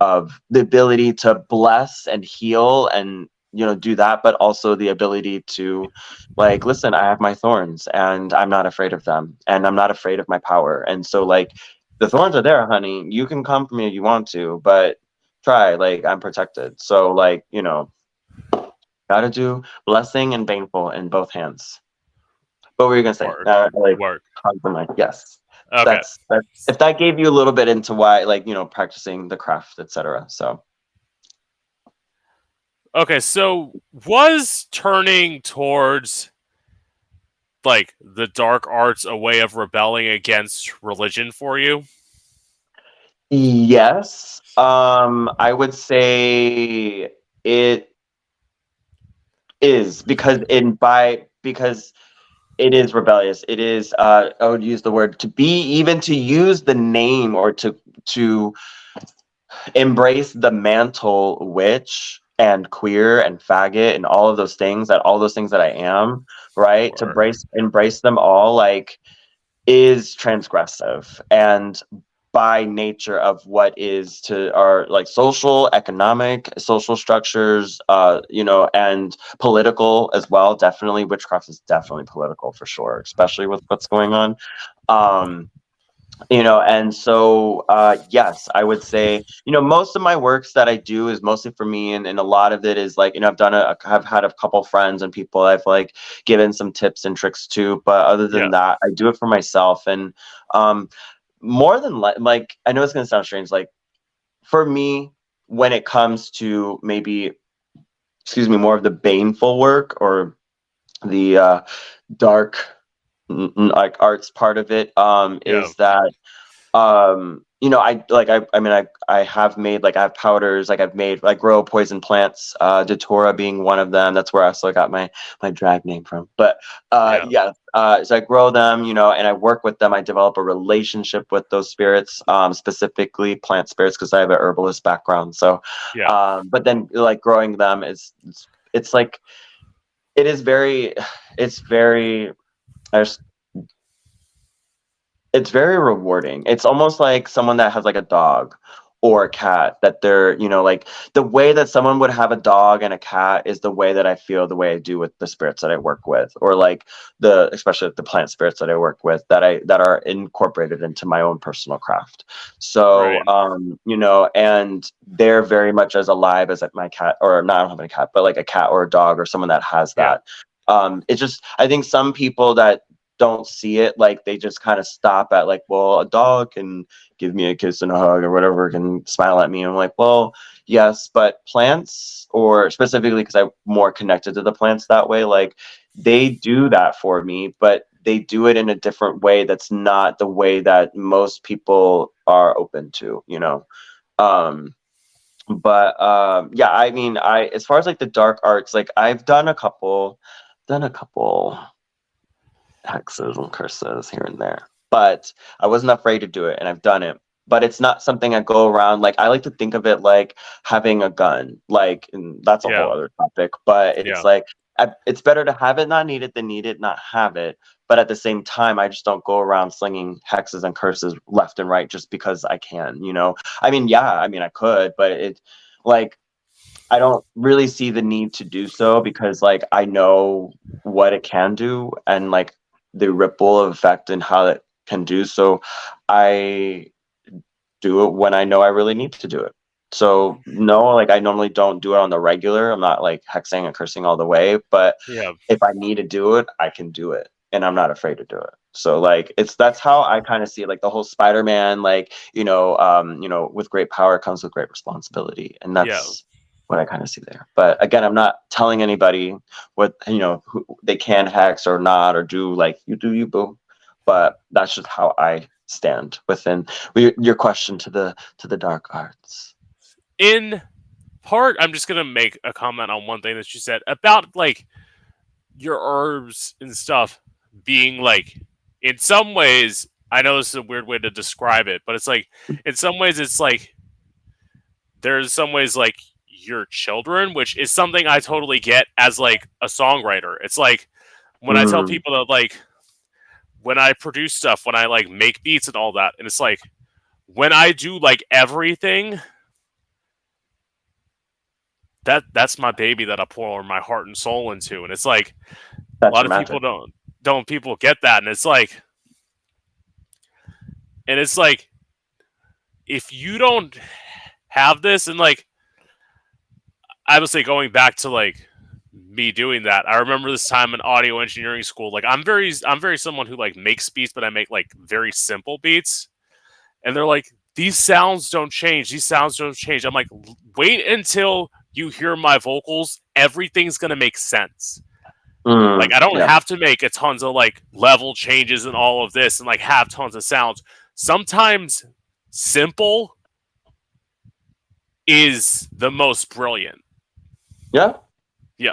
of the ability to bless and heal and you know do that but also the ability to like listen i have my thorns and i'm not afraid of them and i'm not afraid of my power. And so like the thorns are there honey. You can come for me if you want to but try like i'm protected. So like you know gotta do blessing and baneful in both hands what were you gonna say Word. uh, like Work. yes Okay. that's that's if that gave you a little bit into why like you know practicing the craft etc so Okay, so was turning towards like the dark arts a way of rebelling against religion for you? yes um i would say it is because in by because it is rebellious. It is uh i would use the word to be even to use the name or to to embrace the mantle witch and queer and faggot and all of those things that all those things that i am right? To Sure. embrace embrace them all like is transgressive. And by nature of what is to our like social economic social structures uh you know and political as well. Definitely witchcraft is definitely political for sure especially with what's going on. Um you know and so uh yes i would say you know most of my works that i do is mostly for me and, and a lot of it is like you know i've done a i've had a couple friends and people i've like given some tips and tricks to but other than Yeah. that i do it for myself. And um more than li- like i know it's going to sound strange like for me when it comes to maybe excuse me more of the baneful work or the uh dark like arts part of it um Yeah. is that um you know i like i i mean i i have made like i have powders like i've made like grow poison plants uh datura being one of them. That's where i also got my my drag name from. But uh yeah, uh so i grow them you know and i work with them. I develop a relationship with those spirits um specifically plant spirits because i have an herbalist background. So Yeah. um but then like growing them is it's, it's like it is very it's very there's it's very rewarding. It's almost like someone that has like a dog or a cat that they're, you know, like the way that someone would have a dog and a cat is the way that I feel the way I do with the spirits that I work with or like the especially the plant spirits that I work with that I that are incorporated into my own personal craft. So Right. um, you know, and they're very much as alive as like my cat or not I don't have a cat, but like a cat or a dog or someone that has Yeah. that. Um, it's just I think some people that don't see it like they just kind of stop at like well a dog can give me a kiss and a hug or whatever can smile at me. I'm like well yes but plants or specifically because i'm more connected to the plants that way like they do that for me but they do it in a different way that's not the way that most people are open to you know? Um but um yeah i mean i as far as like the dark arts like i've done a couple done a couple hexes and curses here and there but I wasn't afraid to do it, and I've done it. But it's not something I go around like. I like to think of it like having a gun, like, and that's a Yeah. whole other topic. But it's Yeah. like I, it's better to have it not need it than need it not have it. But at the same time, I just don't go around slinging hexes and curses left and right just because I can. You know, I mean, yeah, I mean, I could, but it like I don't really see the need to do so because like I know what it can do and like the ripple effect and how it can do. So I do it when I know I really need to do it. So no, like I normally don't do it on the regular. I'm not like hexing and cursing all the way, but Yeah. if I need to do it, I can do it, and I'm not afraid to do it. So like it's that's how I kind of see it. Like the whole Spider-Man, like you know, um, you know, with great power comes with great responsibility, and that's Yeah. What I kind of see there. But again, I'm not telling anybody what you know who they can hex or not or do. Like you do, you boo. But that's just how I stand within your question to the to the dark arts. in part i'm just gonna make a comment on one thing that you said about like your herbs and stuff being like in some ways i know this is a weird way to describe it but it's like in some ways it's like there's some ways like your children which is something i totally get as like a songwriter it's like when i tell Mm. people that like when i produce stuff when i like make beats and all that and it's like when i do like everything that that's my baby that I pour my heart and soul into, and it's like That's a lot of people don't don't people get that, and it's like, and it's like, if you don't have this, and like, I would say going back to like me doing that, I remember this time in audio engineering school. Like, I'm very I'm very someone who like makes beats, but I make like very simple beats, and they're like. These sounds don't change. These sounds don't change. I'm like, wait until you hear my vocals. Everything's gonna make sense. Mm, Like I don't yeah. have to make a tons of like level changes and all of this and like have tons of sounds. Sometimes simple is the most brilliant. Yeah. Yeah.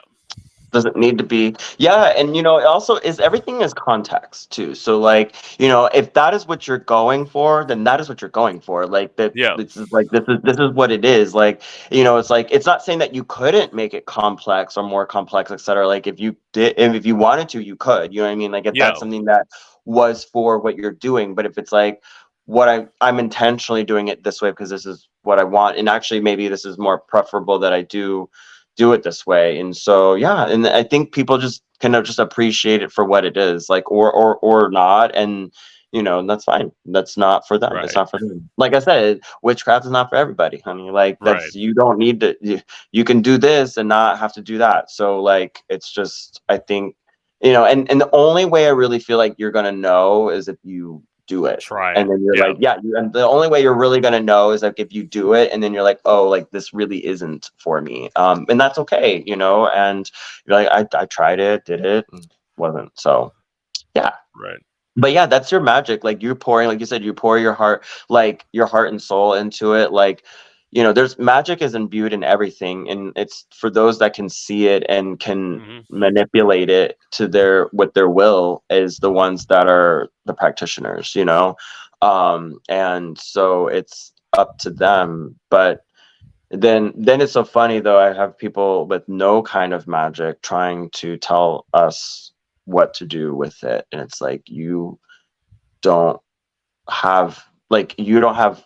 Doesn't need to be. Yeah, and you know, it also is everything is context too. So like, you know, if that is what you're going for, then that is what you're going for. Like that Yeah. this is like this is this is what it is. Like, you know, it's like it's not saying that you couldn't make it complex or more complex, etc. Like if you did if if you wanted to, you could. You know what I mean? Like if Yeah. that's something that was for what you're doing. But if it's like what I I'm intentionally doing it this way because this is what I want, and actually maybe this is more preferable that I do do it this way. And so yeah, and I think people just kind of just appreciate it for what it is, like or or or not, and you know and that's fine. That's not for them. Right. It's not for them. Like I said, witchcraft is not for everybody, honey. Like that's Right. you don't need to. You, you can do this and not have to do that. So like it's just I think you know, and and the only way I really feel like you're gonna know is if you do it Try and then you're Yeah. like yeah you, and the only way you're really going to know is like if you do it and then you're like oh like this really isn't for me um and that's okay you know and you're like i, I tried it did it and wasn't so yeah. right. but yeah that's your magic like you're pouring like you said you pour your heart like your heart and soul into it like you know there's magic is imbued in everything and it's for those that can see it and can Mhm. manipulate it to their with their will is the ones that are the practitioners you know um and so it's up to them but then then it's so funny though i have people with no kind of magic trying to tell us what to do with it and it's like you don't have like you don't have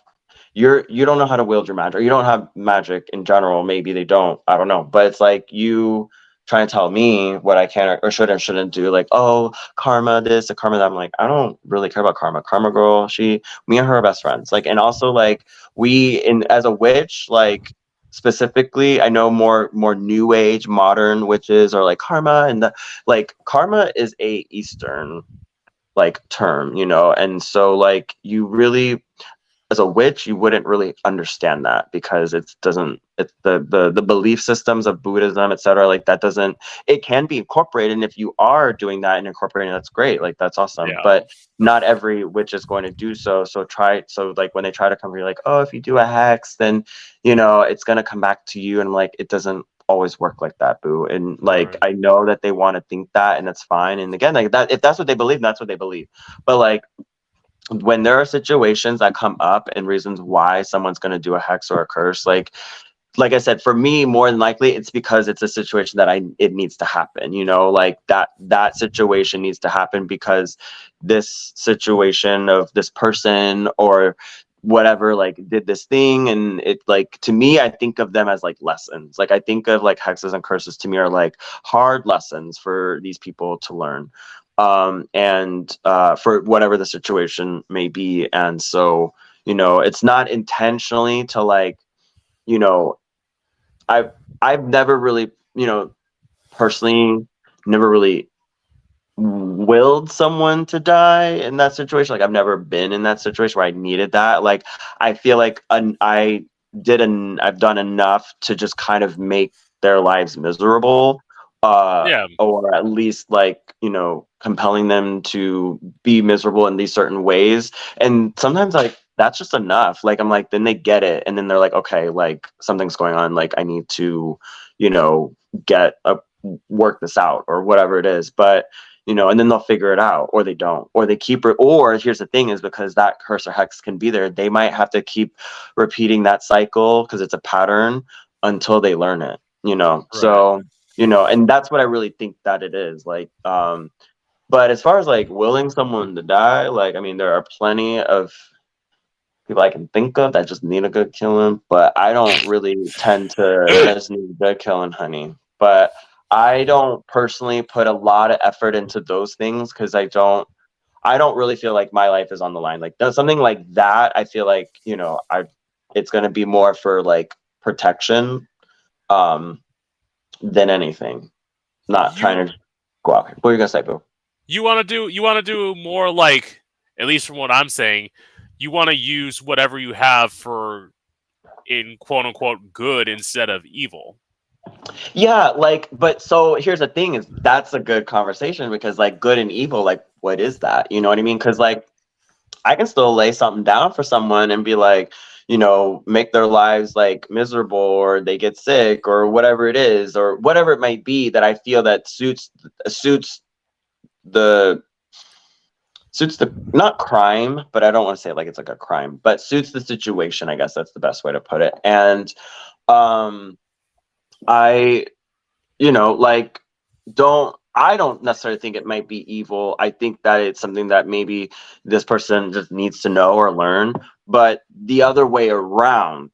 you're you don't know how to wield your magic or you don't have magic in general maybe they don't i don't know but it's like you trying to tell me what i can or, should and shouldn't do like oh karma this or karma that i'm like i don't really care about karma. Karma girl she me and her are best friends. Like and also like we in as a witch like specifically i know more more new age modern witches are like karma and the like karma is a eastern like term you know and so like you really as a witch you wouldn't really understand that because it doesn't it's the the the belief systems of buddhism etc like that doesn't it can be incorporated. And if you are doing that and incorporating that's great. Like that's awesome. Yeah. but not every witch is going to do so. So try so like when they try to come here like oh if you do a hex then you know it's going to come back to you. And like it doesn't always work like that boo. And like Right. i know that they want to think that and that's fine. And again like that if that's what they believe that's what they believe. But like when there are situations that come up and reasons why someone's going to do a hex or a curse like like I said, for me, more than likely, it's because it's a situation that I it needs to happen. You know, like that that situation needs to happen because this situation of this person or whatever like did this thing and it like to me i think of them as like lessons like i think of like hexes and curses to me are like hard lessons for these people to learn um and uh for whatever the situation may be. And so you know it's not intentionally to like you know i've i've never really you know personally never really willed someone to die in that situation. Like i've never been in that situation where i needed that. Like i feel like an, i did an i've done enough to just kind of make their lives miserable uh Yeah. or at least like you know compelling them to be miserable in these certain ways. And sometimes like that's just enough. Like i'm like then they get it and then they're like okay like something's going on. Like i need to you know get a work this out or whatever it is. But you know and then they'll figure it out or they don't or they keep re- or here's the thing is because that curse or hex can be there they might have to keep repeating that cycle because it's a pattern until they learn it you know? So you know and that's what i really think that it is like um but as far as like willing someone to die like i mean there are plenty of people i can think of that just need a good killing but i don't really tend to just need a good killing honey. But i don't personally put a lot of effort into those things because i don't i don't really feel like my life is on the line. Like something like that i feel like you know i it's going to be more for like protection. Um than anything not You- trying to go out what are you gonna say boo You want to do you want to do more like at least from what I'm saying, you want to use whatever you have for in quote unquote good instead of evil. Yeah, like, but so here's the thing: is that's a good conversation because, like, good and evil, like, what is that? You know what I mean? Because, like, I can still lay something down for someone and be like, you know, make their lives like miserable or they get sick or whatever it is or whatever it might be that I feel that suits suits the suits the not crime, but I don't want to say like it's like a crime, but suits the situation. I guess that's the best way to put it. And um I, you know, like, don't, I don't necessarily think it might be evil. I think that it's something that maybe this person just needs to know or learn. But the other way around,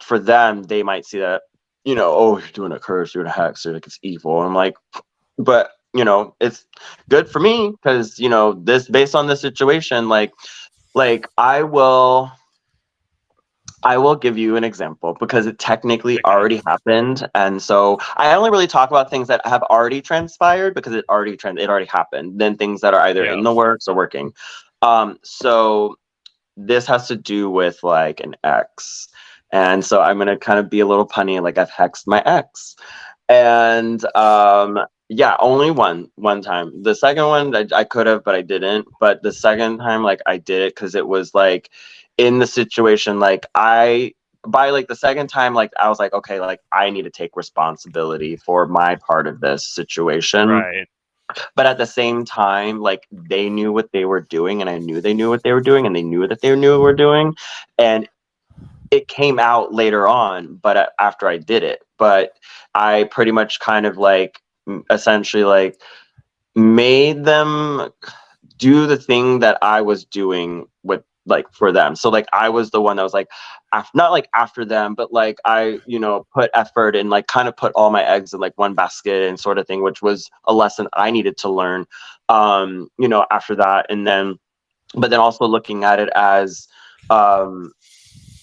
for them, they might see that, you know, oh, you're doing a curse, you're doing a hex, or like it's evil. I'm like, but, you know, it's good for me because, you know, this based on the situation, like, like I will I will give you an example because it technically already happened, and so I only really talk about things that have already transpired because it already trans- it already happened. Then things that are either Yeah. in the works or working. Um, so this has to do with like an ex, and so I'm gonna kind of be a little punny, like I've hexed my ex, and um, yeah, only one one time. The second one I, I could have, but I didn't. But the second time, like I did it because it was like in the situation like i by like the second time like i was like okay like i need to take responsibility for my part of this situation. Right. but at the same time like they knew what they were doing and i knew they knew what they were doing and they knew that they knew what we were doing. And it came out later on but a- after i did it. But i pretty much kind of like essentially like made them do the thing that i was doing with like for them. So like i was the one that was like af- not like after them but like i you know put effort and like kind of put all my eggs in like one basket and sort of thing which was a lesson i needed to learn um you know after that. And then but then also looking at it as um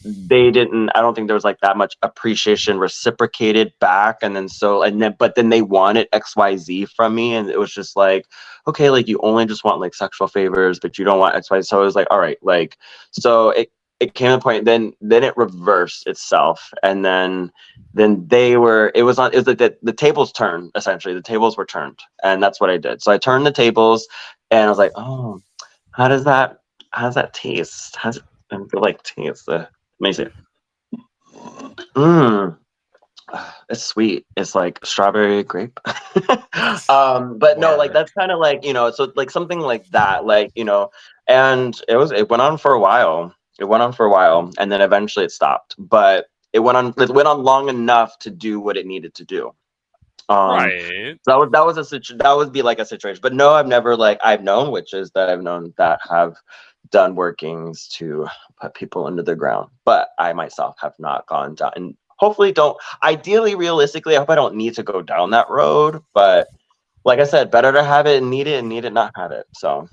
they didn't i don't think there was like that much appreciation reciprocated back and then so and then but then they wanted xyz from me and it was just like okay like you only just want like sexual favors but you don't want xyz so it was like all right like so it it came to a point then then it reversed itself and then then they were it was on it was like the, the tables turned essentially the tables were turned and that's what i did. So i turned the tables and i was like oh how does that how does that taste? How does it I feel like taste? the let me see. Mm. it's sweet. It's like strawberry grape. um, but no, like that's kind of like you know, so like something like that, like you know, and it was it went on for a while. It went on for a while, and then eventually it stopped. But it went on. It went on long enough to do what it needed to do. Um, right. that was that was a situ- that would be like a situation. But no, I've never like I've known witches that I've known that have done workings to put people into the ground, but I myself have not gone down. And hopefully, don't. Ideally, realistically, I hope I don't need to go down that road. But like I said, better to have it and need it and need it not have it. So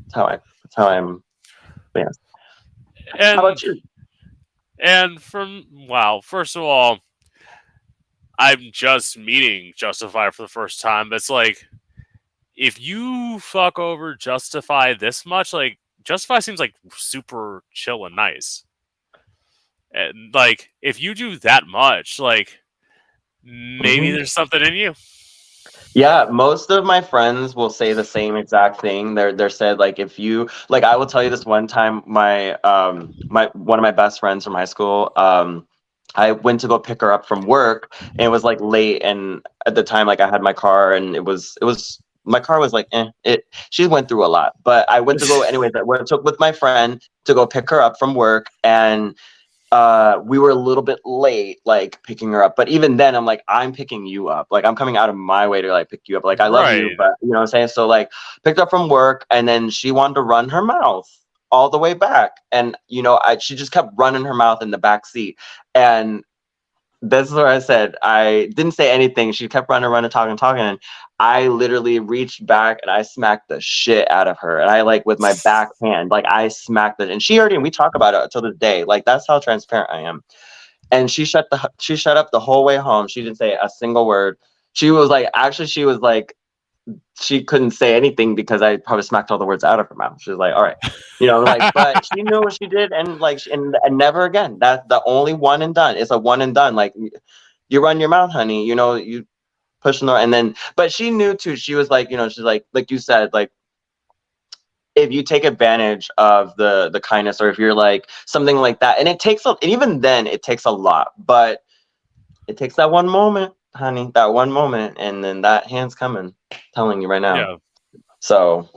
that's how I that's how I'm. yeah. And How about you? And from wow, first of all, I'm just meeting Justify for the first time. It's like if you fuck over Justify this much, like Justify seems like super chill and nice. And like if you do that much, like maybe Mhm. there's something in you. Yeah, most of my friends will say the same exact thing. They're they're said like if you like I will tell you this one time my um my one of my best friends from high school um I went to go pick her up from work and it was like late and at the time like I had my car and it was it was my car was like eh, it she went through a lot but I went to go anyways I went took with my friend to go pick her up from work and uh we were a little bit late like picking her up but even then i'm like i'm picking you up like i'm coming out of my way to like pick you up like i love you but you know what i'm saying? So like picked up from work and then she wanted to run her mouth all the way back and you know I, she just kept running her mouth in the back seat and this is where i said. I didn't say anything. She kept running running talking talking and i literally reached back and i smacked the shit out of her. And i like with my back hand like i smacked it and she already and we talk about it till this day. Like that's how transparent i am. And she shut the she shut up the whole way home. She didn't say a single word. She was like actually she was like she couldn't say anything because I probably smacked all the words out of her mouth. She was like, "All right," you know, like, but she knew what she did, and like, she- and, and never again. That's the only one and done. It's a one and done. Like, you run your mouth, honey. You know, you pushing her, and then, but she knew too. She was like, you know, she's like, like you said, like, if you take advantage of the the kindness, or if you're like something like that, and it takes a, and even then, it takes a lot, but it takes that one moment, honey, that one moment, and then that hand's coming, telling you right now. Yeah. So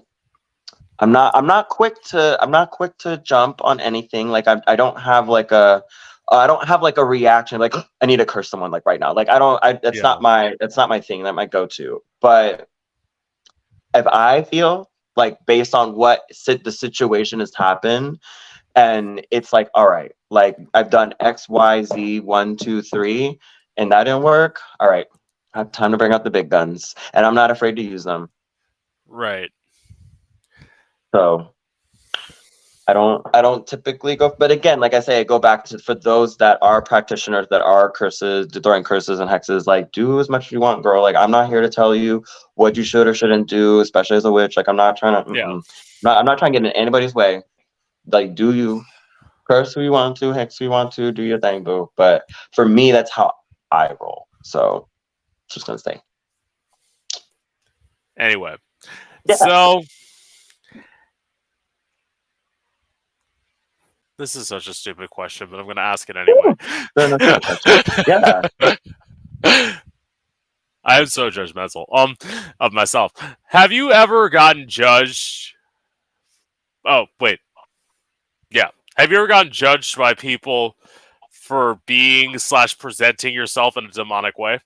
I'm not I'm not quick to I'm not quick to jump on anything. Like I I don't have like a I don't have like a reaction like I need to curse someone like right now. Like I don't I it's Yeah. not my it's not my thing, that my go to. But if I feel like based on what sit the situation has happened and it's like all right like i've done x y z one two three and that didn't work? All right. I have time to bring out the big guns. And i'm not afraid to use them. Right. so i don't i don't typically go but again like i say i go back to for those that are practitioners that are curses throwing curses and hexes like do as much as you want girl. Like i'm not here to tell you what you should or shouldn't do especially as a witch. Like i'm not trying to Yeah. mm-mm. not, i'm not trying to get in anybody's way. Like do you curse who you want to hex who you want to do your thing boo. But for me that's how i roll so just gonna say Anyway. Yeah. So this is such a stupid question, but I'm going to ask it anyway. Yeah I am so judgmental um of myself. Have you ever gotten judged? Oh wait, yeah. Have you ever gotten judged by people for being slash presenting yourself in a demonic way?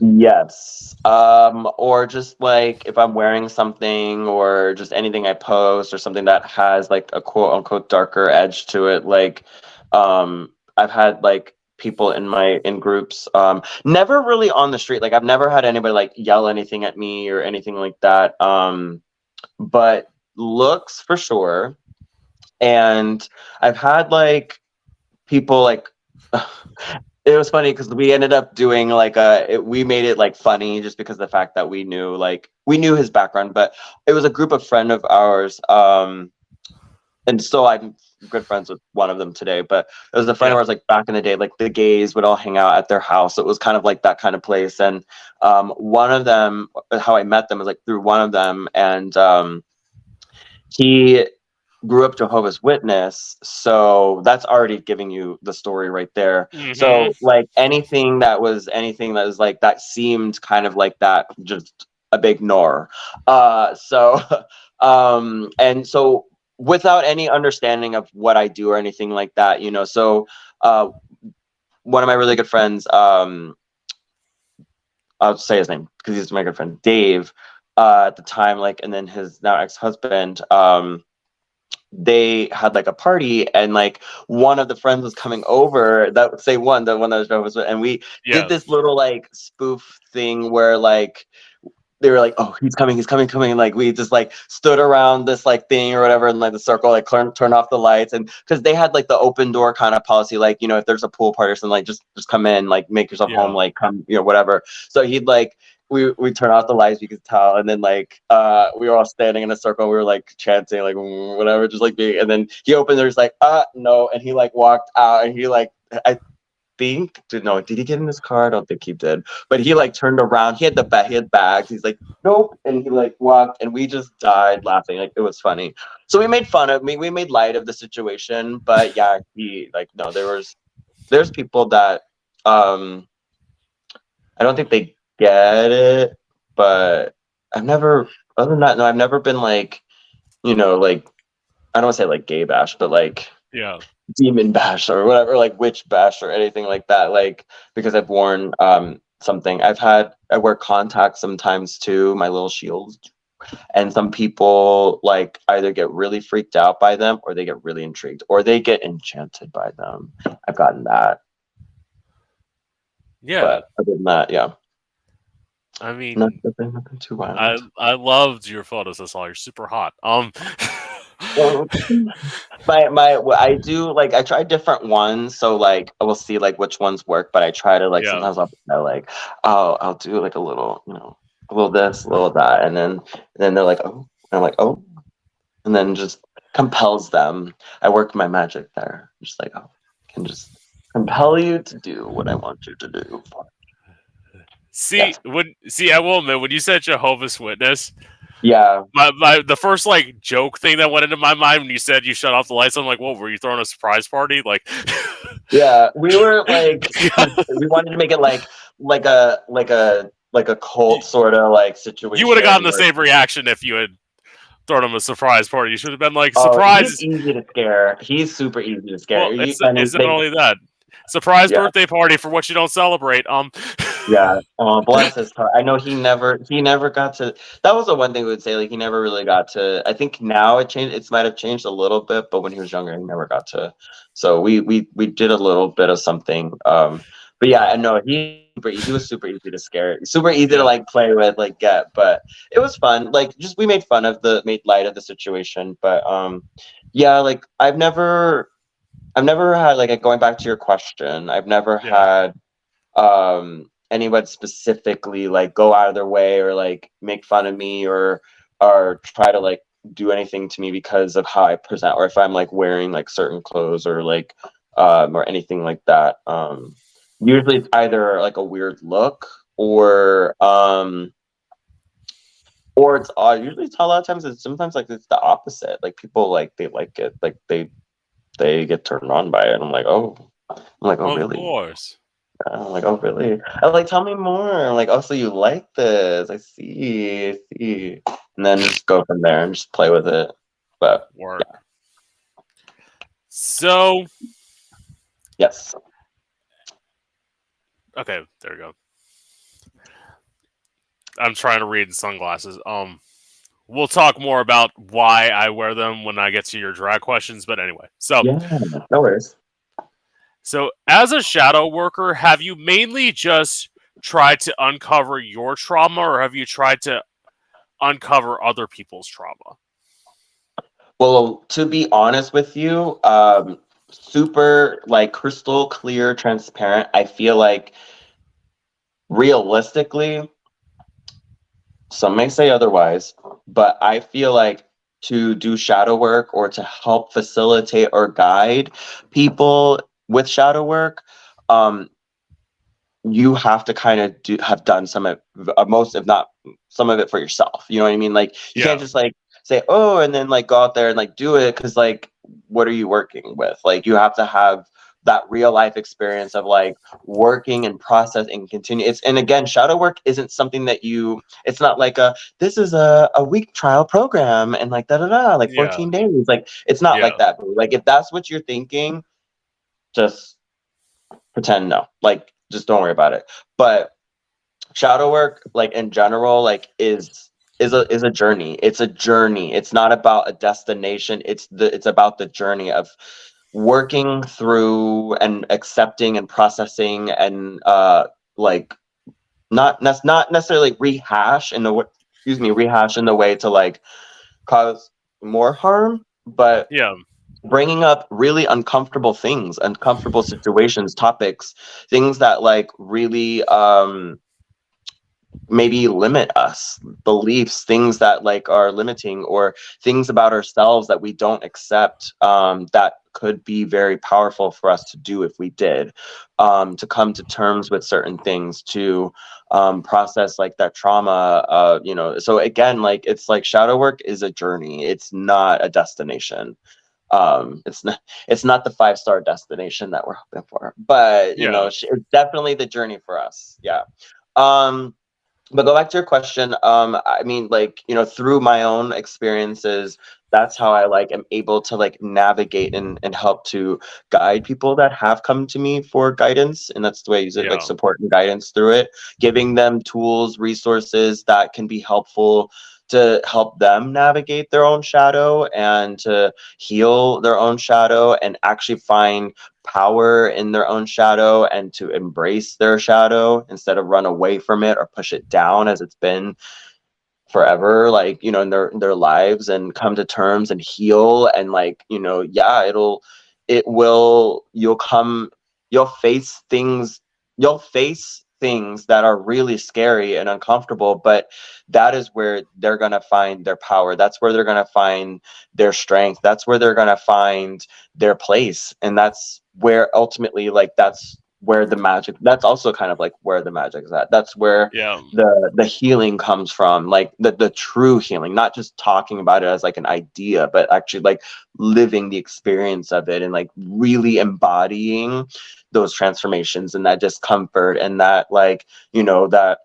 Yes. Um, or just like if I'm wearing something or just anything I post or something that has like a quote unquote darker edge to it. Like um I've had like people in my in groups, um, never really on the street. Like I've never had anybody like yell anything at me or anything like that. Um, but looks for sure. And I've had like people like it was funny because we ended up doing like a it, we made it like funny just because of the fact that we knew like we knew his background but it was a group of friend of ours um and still i'm good friends with one of them today but it was a friend Yeah. of ours like back in the day like the gays would all hang out at their house it was kind of like that kind of place and um one of them how i met them was like through one of them and um he grew up Jehovah's Witness, so that's already giving you the story right there. Mhm. So like anything that was anything that was like that seemed kind of like that, just a big nor. Uh, so um, and so without any understanding of what I do or anything like that, you know, so uh, one of my really good friends, um, I'll say his name because he's my good friend, Dave. Uh, at the time, like, and then his now ex-husband, um, they had like a party, and like one of the friends was coming over. That say one, the one that was and we yeah. did this little like spoof thing where like they were like, "Oh, he's coming, he's coming, coming!" And like we just like stood around this like thing or whatever, and like the circle, like turn turn off the lights, and because they had like the open door kind of policy, like you know, if there's a pool party or something, like just just come in, like make yourself Yeah. home, like come, you know, whatever. So he'd like we we turn off the lights, we could tell, and then like uh we were all standing in a circle, we were like chanting, like whatever, just like being, and then he opened, there's like uh no, and he like walked out, and he like I think did no did he get in his car? I don't think he did. But he like turned around. He had the bag. He had bags. He's like, nope. And he like walked, and we just died laughing. Like it was funny. So we made fun of me. We made light of the situation. But yeah, he like no. There was there's people that um I don't think they get it. But I've never other than that. No, I've never been like you know like I don't want to say like gay bash, but like yeah. demon bash or whatever, like witch bash or anything like that. Like because I've worn um something. I've had I wear contacts sometimes too, my little shields. And some people like either get really freaked out by them or they get really intrigued or they get enchanted by them. I've gotten that. Yeah. But other than that, yeah. I mean, Nothing, too wild. I I loved your photos. That's all. You're super hot. Um. Well, my my I do like I try different ones, so like I will see like which ones work, but I try to like Yeah. sometimes I'll like I'll I'll do like a little you know a little this a little that, and then and then they're like oh and I'm like oh, and then just compels them. I work my magic there, just like oh I can just compel you to do what I want you to do. See, Yes. when see, I will admit, when you said Jehovah's Witness, Yeah, my, my the first like joke thing that went into my mind when you said you shut off the lights, I'm like, "What? Were you throwing a surprise party?" Like, yeah, we were like we wanted to make it like like a like a like a cult sort of like situation. you would have gotten the same reaction if you had thrown him a surprise party. You should have been like, Oh, "Surprise!" he's easy to scare. He's super easy to scare. well, it's, and it's not only that. Surprise Yeah. birthday party for what you don't celebrate. Um, yeah. Oh, bless his heart. I know he never he never got to. That was the one thing we would say. Like he never really got to. I think now it changed. It might have changed a little bit, but when he was younger, he never got to. So we we we did a little bit of something. Um, but yeah, I know he he was super easy to scare. Super easy to like play with, like get. But it was fun. Like just we made fun of the made light of the situation. But um, yeah, like I've never. I've never had like going back to your question. I've never Yeah. had um anyone specifically like go out of their way or like make fun of me or or try to like do anything to me because of how I present or if I'm like wearing like certain clothes or like um or anything like that. Um usually it's either like a weird look or um or it's uh, usually it's a lot of times it's sometimes like it's the opposite. Like people like they like it like they they get turned on by it. I'm like, oh, I'm like, oh, really? of really? course. I'm like, oh, really? I'm like, tell me more. I'm like, oh, so you like this? I see, I see. And then just go from there and just play with it. But Work. So yes, okay, there we go. I'm trying to read the sunglasses. Um, we'll talk more about why I wear them when I get to your drag questions. But anyway, so yeah, no worries. so as a shadow worker, have you mainly just tried to uncover your trauma, or have you tried to uncover other people's trauma? Well, to be honest with you, um, super like crystal clear, transparent. I feel like realistically, some may say otherwise, but I feel like to do shadow work or to help facilitate or guide people with shadow work, um, you have to kind of do have done some of uh, most, if not some of it, for yourself. You know what I mean? Like you Yeah. can't just like say oh and then like go out there and like do it because like what are you working with like you have to have that real life experience of like working and process and continue it's and again shadow work isn't something that you it's not like a this is a, a week trial program and like da da da like Yeah. 14 days like it's not Yeah. like that like if that's what you're thinking just pretend no like just don't worry about it but shadow work like in general like is is a is a journey it's a journey it's not about a destination it's the it's about the journey of working through and accepting and processing and uh like not not necessarily rehash in the excuse me rehash in the way to like cause more harm but Yeah. bringing up really uncomfortable things uncomfortable situations topics things that like really um maybe limit us beliefs things that like are limiting or things about ourselves that we don't accept um that could be very powerful for us to do if we did um to come to terms with certain things to um process like that trauma uh you know so again like it's like shadow work is a journey. It's not a destination. Um it's not it's not the five star destination that we're hoping for but you know Yeah. sh- it's definitely the journey for us. Yeah. Um but go back to your question um i mean like you know through my own experiences that's how i like am able to like navigate and, and help to guide people that have come to me for guidance and that's the way i use it like support and guidance through it giving them tools resources that can be helpful to help them navigate their own shadow and to heal their own shadow and actually find power in their own shadow and to embrace their shadow instead of run away from it or push it down as it's been forever like you know in their in their lives and come to terms and heal and like you know yeah it'll it will you'll come you'll face things you'll face things that are really scary and uncomfortable but that is where they're going to find their power. That's where they're going to find their strength. That's where they're going to find their place. And that's where ultimately like that's where the magic that's also kind of like where the magic is at that's where Yeah. the the healing comes from like the the true healing not just talking about it as like an idea but actually like living the experience of it and like really embodying those transformations and that discomfort and that like you know that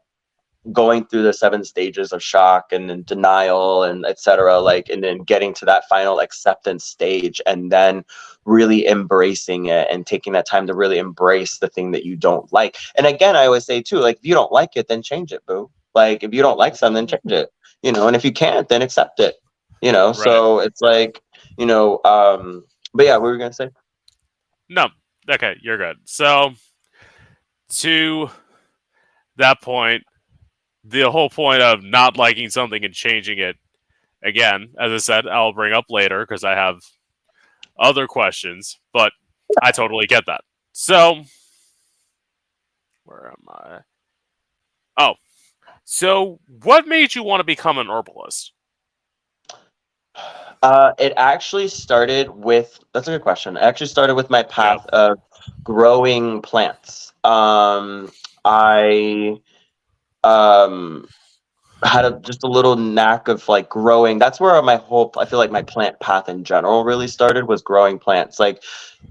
going through the seven stages of shock and then denial and etc like and then getting to that final acceptance stage and then really embracing it and taking that time to really embrace the thing that you don't like. And again i always say too like if you don't like it then change it boo. Like if you don't like something change it you know and if you can't then accept it you know? So it's like you know um but yeah what were we gonna say? No. Okay, you're good. So to that point, the whole point of not liking something and changing it again, as I said, I'll bring up later because I have other questions, but I totally get that. So where am I? Oh. So what made you want to become an herbalist? Uh, it actually started with that's a good question. It actually started with my path of growing plants. Um, I um had a, just a little knack of like growing. That's where my whole I feel like my plant path in general really started was growing plants, like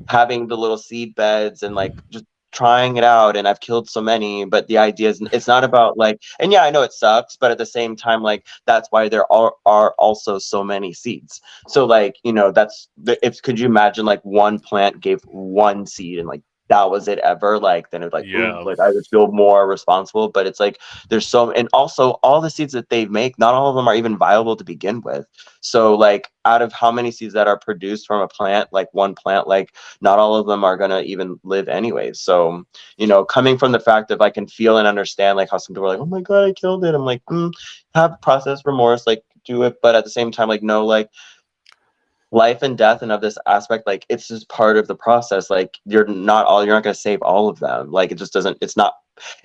having the little seed beds and like just trying it out and I've killed so many but the idea is it's not about like and yeah I know it sucks but at the same time like that's why there are are also so many seeds so like you know that's if could you imagine like one plant gave one seed and like that was it ever like then it like ooh, Yeah. like I would feel more responsible. But it's like there's so and also all the seeds that they make not all of them are even viable to begin with. So like out of how many seeds that are produced from a plant like one plant like not all of them are going to even live anyways so you know coming from the fact of i can feel and understand like how some people are like oh my god i killed it. I'm like mm, have process remorse like do it. But at the same time like no like life and death and of this aspect like it's just part of the process. Like you're not all you're not going to save all of them. Like it just doesn't it's not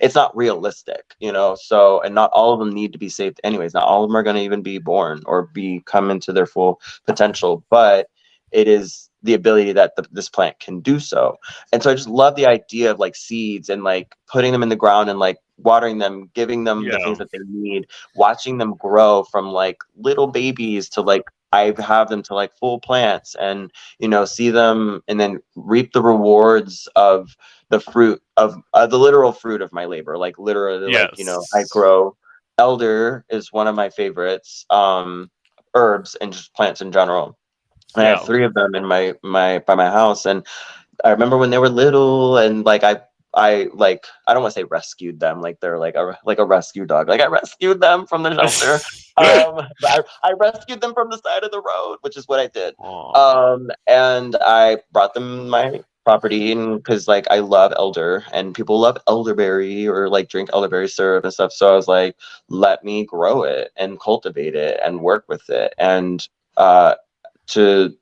it's not realistic you know? So and not all of them need to be saved anyways. Not all of them are going to even be born or be come into their full potential but it is the ability that the, this plant can do so. And so i just love the idea of like seeds and like putting them in the ground and like watering them, giving them the things that they need, watching them grow from like little babies to like I have them to like full plants and you know see them and then reap the rewards of the fruit of uh, the literal fruit of my labor. Like literally like you know I grow elder is one of my favorites um herbs and just plants in general. And I have three of them in my my by my house. And I remember when they were little and like I I like I don't want to say rescued them like they're like a like a rescue dog. Like I rescued them from the shelter. Um I, I rescued them from the side of the road which is what I did. Um and I brought them my property and because like I love elder and people love elderberry or like drink elderberry syrup and stuff so I was like let me grow it and cultivate it and work with it. And uh to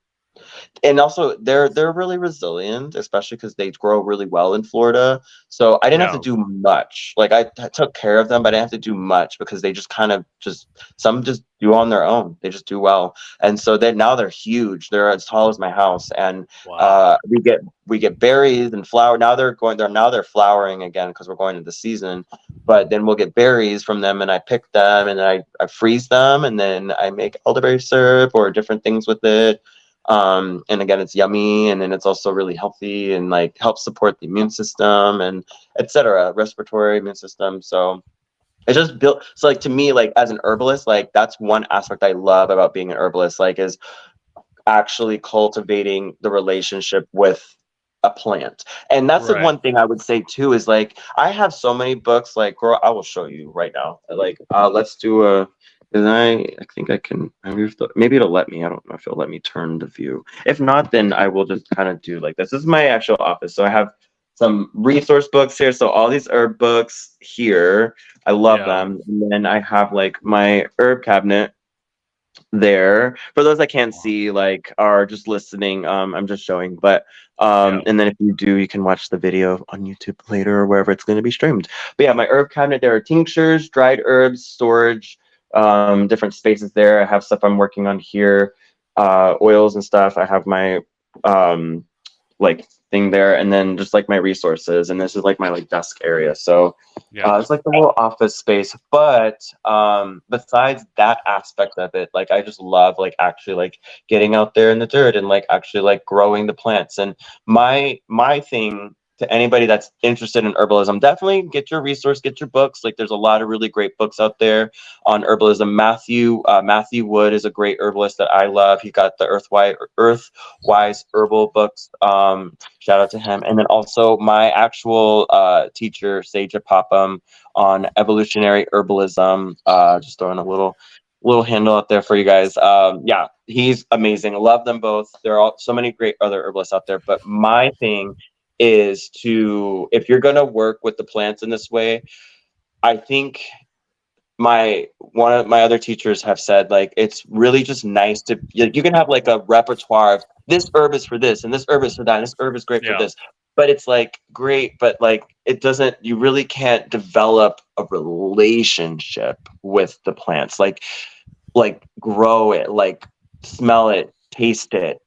and also they're they're really resilient especially because they grow really well in florida. So i didn't have to do much. Like I, took care of them but i didn't have to do much because they just kind of just some just do on their own. They just do well. And so they now they're huge. They're as tall as my house. And wow. uh we get we get berries and flower now they're going they're now they're flowering again because we're going into the season. But then we'll get berries from them and i pick them and I, I freeze them and then i make elderberry syrup or different things with it um and again it's yummy and then it's also really healthy and like helps support the immune system and etc respiratory immune system. So it just built so like to me like as an herbalist like that's one aspect i love about being an herbalist like is actually cultivating the relationship with a plant. And that's the one thing i would say too is like i have so many books like girl i will show you right now. Like uh let's do a because I, I think I can maybe, if the, maybe it'll let me. I don't know if it'll let me turn the view. If not, then I will just kind of do like this. This is my actual office. So I have some resource books here. So all these herb books here, I love Yeah. them. And then I have like my herb cabinet there. For those that can't see, like are just listening, um, I'm just showing. But um, Yeah. and then if you do, you can watch the video on YouTube later or wherever it's going to be streamed. But yeah, my herb cabinet. There are tinctures, dried herbs, storage, um, different spaces there. I have stuff I'm working on here, uh, oils and stuff. I have my um, like thing there, and then just like my resources. And this is like my like desk area. So yeah. uh, it's like the little office space. But um, besides that aspect of it, like I just love like actually like getting out there in the dirt and like actually like growing the plants. And my my thing to anybody that's interested in herbalism, definitely get your resource, get your books. Like there's a lot of really great books out there on herbalism. Matthew uh, Matthew Wood is a great herbalist that I love. He got the Earthwise Earthwise herbal books. Um, shout out to him. And then also my actual uh, teacher, Sajah Popham, on evolutionary herbalism. Uh, just throwing a little little handle out there for you guys. Um, yeah, he's amazing. Love them both. There are all, so many great other herbalists out there. But my thing is to if you're gonna work with the plants in this way, I think my one of my other teachers have said like it's really just nice to you, you can have like a repertoire of this herb is for this and this herb is for that and this herb is great Yeah. for this. But it's like great but like it doesn't you really can't develop a relationship with the plants. Like like grow it like smell it taste it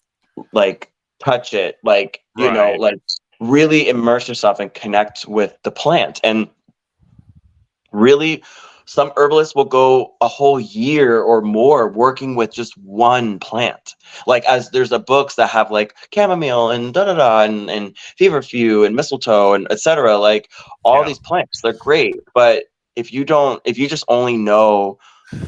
like touch it like you know like really immerse yourself and connect with the plant. And really some herbalists will go a whole year or more working with just one plant. Like as there's a books that have like chamomile and da da da and, and feverfew and mistletoe and etc like all Yeah. these plants they're great. But if you don't if you just only know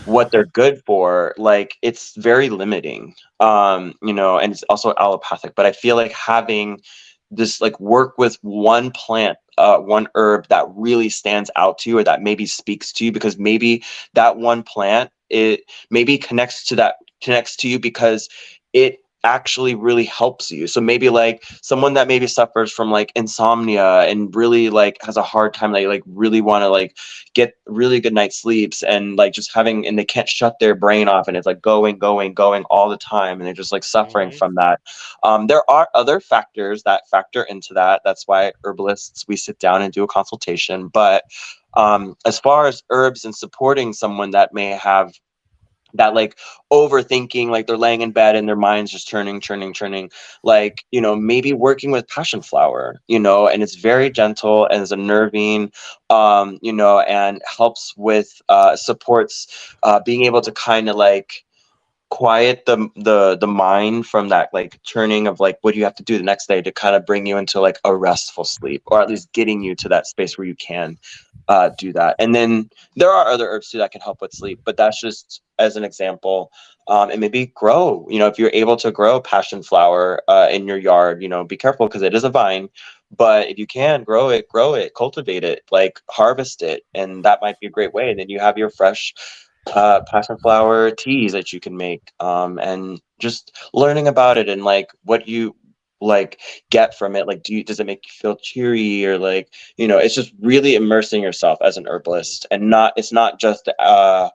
what they're good for like it's very limiting. Um you know and it's also allopathic. But i feel like having this like work with one plant uh one herb that really stands out to you or that maybe speaks to you because maybe that one plant it maybe connects to that connects to you because it actually really helps you. So maybe like someone that maybe suffers from like insomnia and really like has a hard time they like really want to like get really good night's sleeps and like just having and they can't shut their brain off and it's like going going going all the time and they're just like suffering Mhm. from that. Um, there are other factors that factor into that. That's why herbalists we sit down and do a consultation. But um, as far as herbs and supporting someone that may have that like overthinking like they're laying in bed and their minds just turning turning turning. Like you know maybe working with passion flower you know and it's very gentle and is a nervine um you know and helps with uh supports uh being able to kind of like quiet the the the mind from that like turning of like what do you have to do the next day to kind of bring you into like a restful sleep or at least getting you to that space where you can uh, do that. And then there are other herbs too that can help with sleep but that's just as an example. Um, and maybe grow. You know if you're able to grow passion flower uh, in your yard you know be careful because it is a vine but if you can grow it grow it cultivate it like harvest it and that might be a great way. And then you have your fresh uh, passion flower teas that you can make um, and just learning about it and like what you like get from it like do you does it make you feel cheery or like you know it's just really immersing yourself as an herbalist and not it's not just uh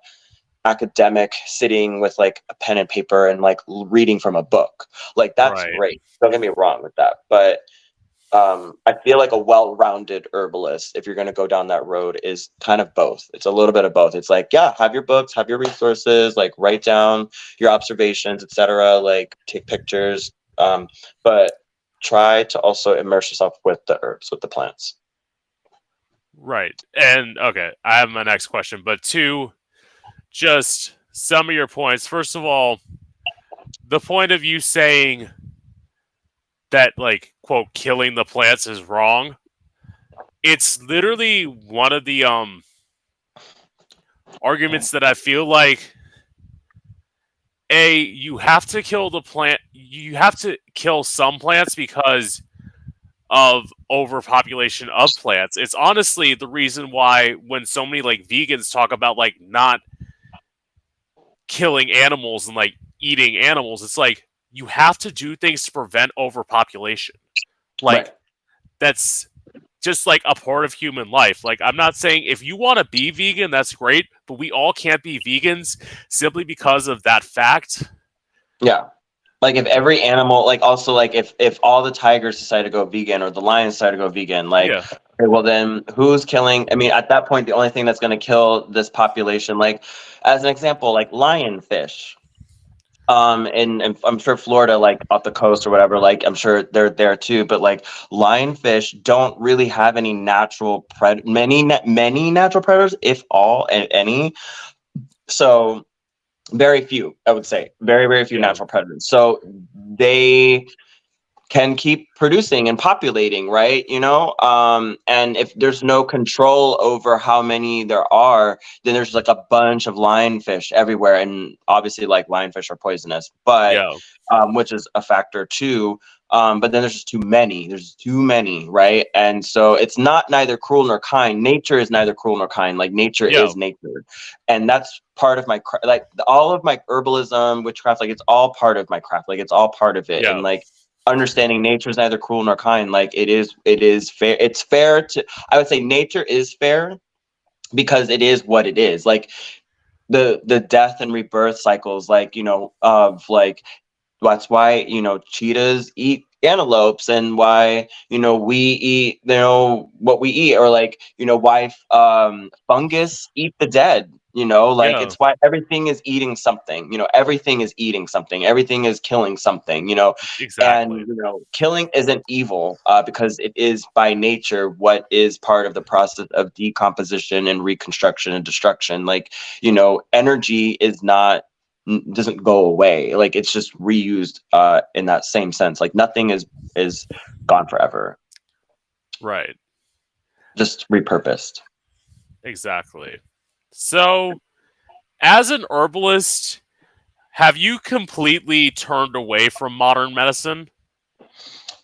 academic sitting with like a pen and paper and like reading from a book like that's Right. great don't get me wrong with that but um, I feel like a well-rounded herbalist, if you're going to go down that road, is kind of both. It's a little bit of both. It's like, yeah, have your books, have your resources, like write down your observations, etc. Like take pictures, um, but try to also immerse yourself with the herbs, with the plants. Right. And okay, I have my next question, but two, just some of your points. First of all, the point of you saying that, like, quote, killing the plants is wrong. It's literally one of the um arguments that I feel like a you have to kill the plant you have to kill some plants because of overpopulation of plants. It's honestly the reason why when so many like vegans talk about like not killing animals and like eating animals, it's like you have to do things to prevent overpopulation. Like Right. that's just like a part of human life. Like I'm not saying if you want to be vegan, that's great, but we all can't be vegans simply because of that fact. Yeah. Like if every animal, like also like if if all the tigers decide to go vegan or the lions decide to go vegan, like yeah, Okay, well then who's killing i mean at that point the only thing that's going to kill this population like as an example like lionfish um and, and i'm sure florida like off the coast or whatever like i'm sure they're there too but like lionfish don't really have any natural pred many many natural predators if all and any. So very few i would say. Very very few natural predators. So they can keep producing and populating right you know um and if there's no control over how many there are then there's like a bunch of lionfish everywhere and obviously like lionfish are poisonous but yeah, um, which is a factor too. Um, but then there's just too many. There's too many, right? And so it's not neither cruel nor kind. Nature is neither cruel nor kind. Like nature Yeah. is nature, and that's part of my like all of my herbalism, witchcraft. Like it's all part of my craft. Like it's all part of it. Yeah. And like understanding nature is neither cruel nor kind. Like it is. It is fair. It's fair to. I would say nature is fair because it is what it is. Like the the death and rebirth cycles like you know of like that's why you know cheetahs eat antelopes and why you know we eat you know what we eat or like you know why um fungus eat the dead you know like Yeah. it's why everything is eating something you know everything is eating something everything is killing something you know exactly. and you know killing isn't evil uh, because it is by nature what is part of the process of decomposition and reconstruction and destruction like you know energy is not doesn't go away like it's just reused uh in that same sense like nothing is is gone forever right. just repurposed Exactly. So, as an herbalist, have you completely turned away from modern medicine?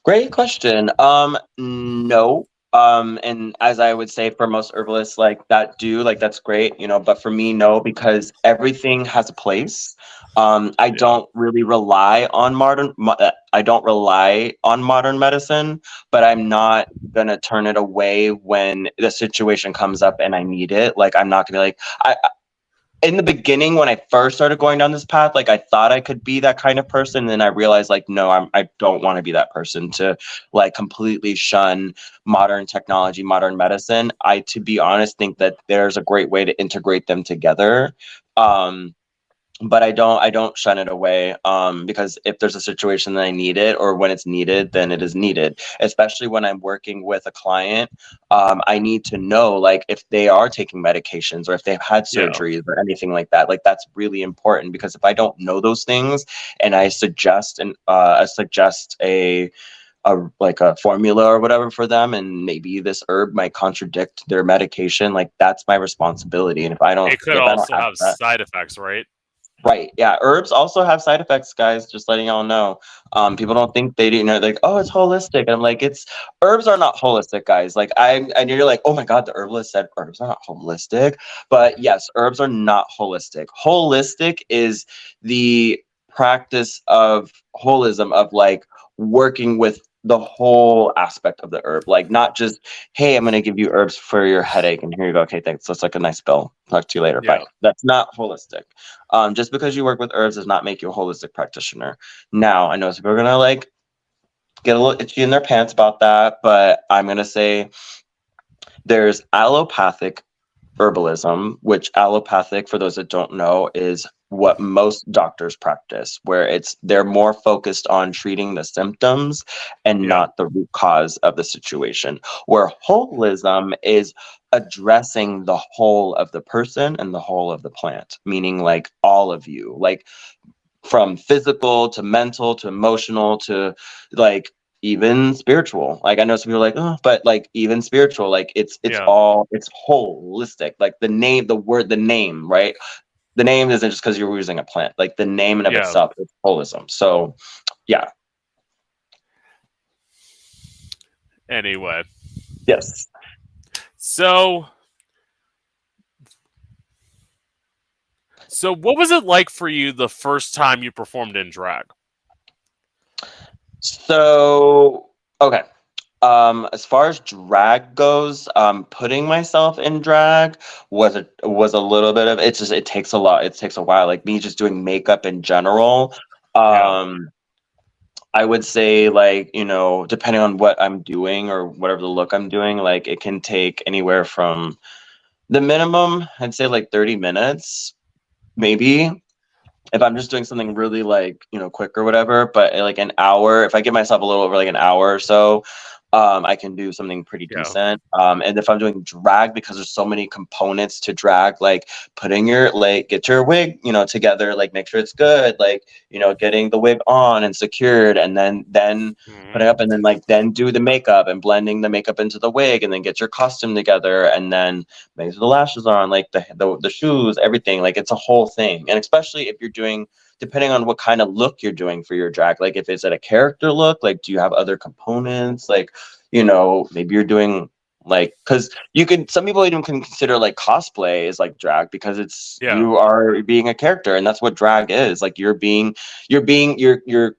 Great question. Um, no. Um, and as I would say for most herbalists like that do, like that's great, you know, but for me, no, because everything has a place. Um, I Yeah. don't really rely on modern, mo- uh, I don't rely on modern medicine, but I'm not gonna turn it away when the situation comes up and I need it. Like I'm not gonna be like, I, I- in the beginning when I first started going down this path, like I thought I could be that kind of person. And then I realized like, no, I'm, I don't want to be that person to like completely shun modern technology, modern medicine. I, to be honest, think that there's a great way to integrate them together. Um, but I don't I don't shun it away um, because if there's a situation that I need it or when it's needed, then it is needed. Especially when I'm working with a client, um, I need to know like if they are taking medications or if they've had Yeah. surgeries or anything like that. Like that's really important because if I don't know those things and I suggest and uh, I suggest a a like a formula or whatever for them and maybe this herb might contradict their medication like that's my responsibility and if i don't It could if I don't also have that- side effects, right? Right. Yeah. Herbs also have side effects, guys. Just letting y'all know. Um, people don't think they do. You know, like, oh, it's holistic. And I'm like, it's herbs are not holistic, guys. Like, I and you're like, oh my god, the herbalist said herbs are not holistic. But yes, herbs are not holistic. Holistic is the practice of holism of like working with the whole aspect of the herb, like not just hey, I'm going to give you herbs for your headache, and here you go. Okay, thanks. That's like a nice bill. Talk to you later. Yeah. Bye. That's not holistic. Um, just because you work with herbs does not make you a holistic practitioner. Now, I know some people are gonna like get a little itchy in their pants about that, but I'm gonna say there's allopathic herbalism, which allopathic, for those that don't know, is what most doctors practice, where it's they're more focused on treating the symptoms and Yeah. not the root cause of the situation. Where holism is addressing the whole of the person and the whole of the plant, meaning like all of you, like from physical to mental to emotional to like even spiritual. Like I know some people are like, oh, but like even spiritual, like it's it's Yeah. all it's holistic. Like the name, the word, the name, right? The name isn't just because you're using a plant. Like the name in of Yeah. itself is holism. So yeah, Anyway, yes. so so what was it like for you the first time you performed in drag? So okay. Um, as far as drag goes, um, putting myself in drag was a was a little bit of it's just it takes a lot. It takes a while. Like me just doing makeup in general. Um I would say like, you know, depending on what I'm doing or whatever the look I'm doing, like it can take anywhere from the minimum, I'd say like 30 minutes, maybe if I'm just doing something really like, you know, quick or whatever, but like an hour, if I give myself a little over like an hour or so, um, I can do something pretty Yeah. decent. Um, and if I'm doing drag, because there's so many components to drag, like putting your like get your wig, you know, together, like make sure it's good, like you know, getting the wig on and secured, and then then put it up, and then like then do the makeup and blending the makeup into the wig, and then get your costume together, and then make sure the lashes are on, like the the, the shoes, everything. Like it's a whole thing, and especially if you're doing depending on what kind of look you're doing for your drag. Like if it's at a character look like do you have other components? Like you know maybe you're doing like because you can some people even can consider like cosplay is like drag because it's Yeah. you are being a character and that's what drag is. Like you're being you're being your your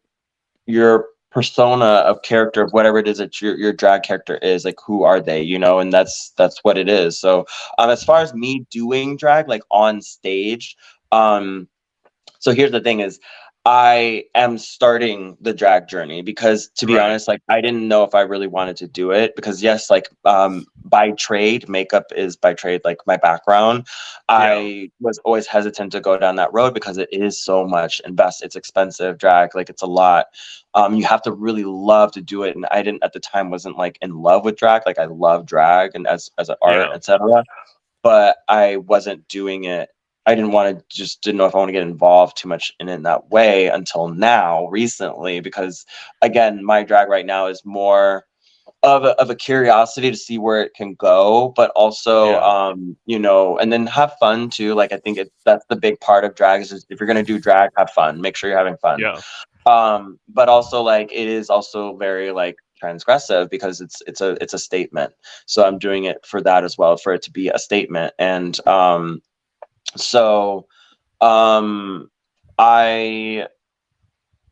your persona of character of whatever it is that your your drag character is like who are they you know? And that's that's what it is. So um as far as me doing drag like on stage um so here's the thing is i am starting the drag journey because to be Right. honest like i didn't know if i really wanted to do it because yes like um by trade makeup is by trade like my background i was always hesitant to go down that road because it is so much invest it's expensive drag like it's a lot um you have to really love to do it and i didn't at the time wasn't like in love with drag like i love drag and as as an art Yeah. etc but i wasn't doing it I didn't want to just didn't know if I want to get involved too much in in that way until now recently because again my drag right now is more of a, of a curiosity to see where it can go but also Yeah. um you know and then have fun too like I think it, that's the big part of drag is if you're going to do drag have fun make sure you're having fun Yeah. um but also like it is also very like transgressive because it's it's a it's a statement so i'm doing it for that as well for it to be a statement and um so um i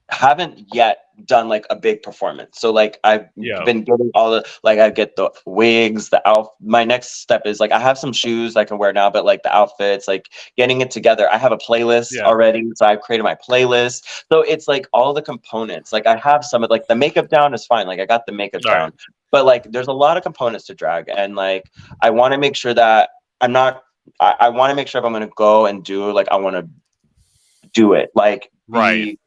haven't yet done like a big performance so like i've Yeah. been getting all the like i get the wigs the out my next step is like i have some shoes i can wear now but like the outfits like getting it together i have a playlist Yeah. already so i've created my playlist so it's like all the components like i have some of like the makeup down is fine like i got the makeup Right. down but like there's a lot of components to drag and like i want to make sure that i'm not i, I want to make sure if i'm going to go and do like i want to do it. Like Right.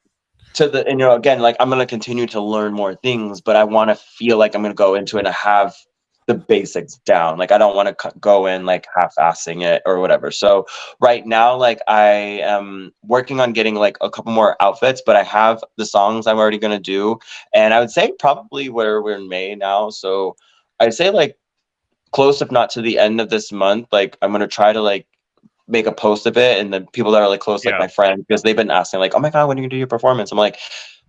to the and you know again like I'm gonna continue to learn more things, but I want to feel like I'm gonna go into it and have the basics down. Like I don't want to go in like half-assing it or whatever. So right now, like I am working on getting like a couple more outfits, but I have the songs I'm already gonna do, and I would say probably where we're in May now. So I'd say like close, if not to the end of this month. Like I'm gonna try to like make a post of it, and the people that are like close, like Yeah. my friends, because they've been asking like, "Oh my god, when are you gonna do your performance?" I'm like,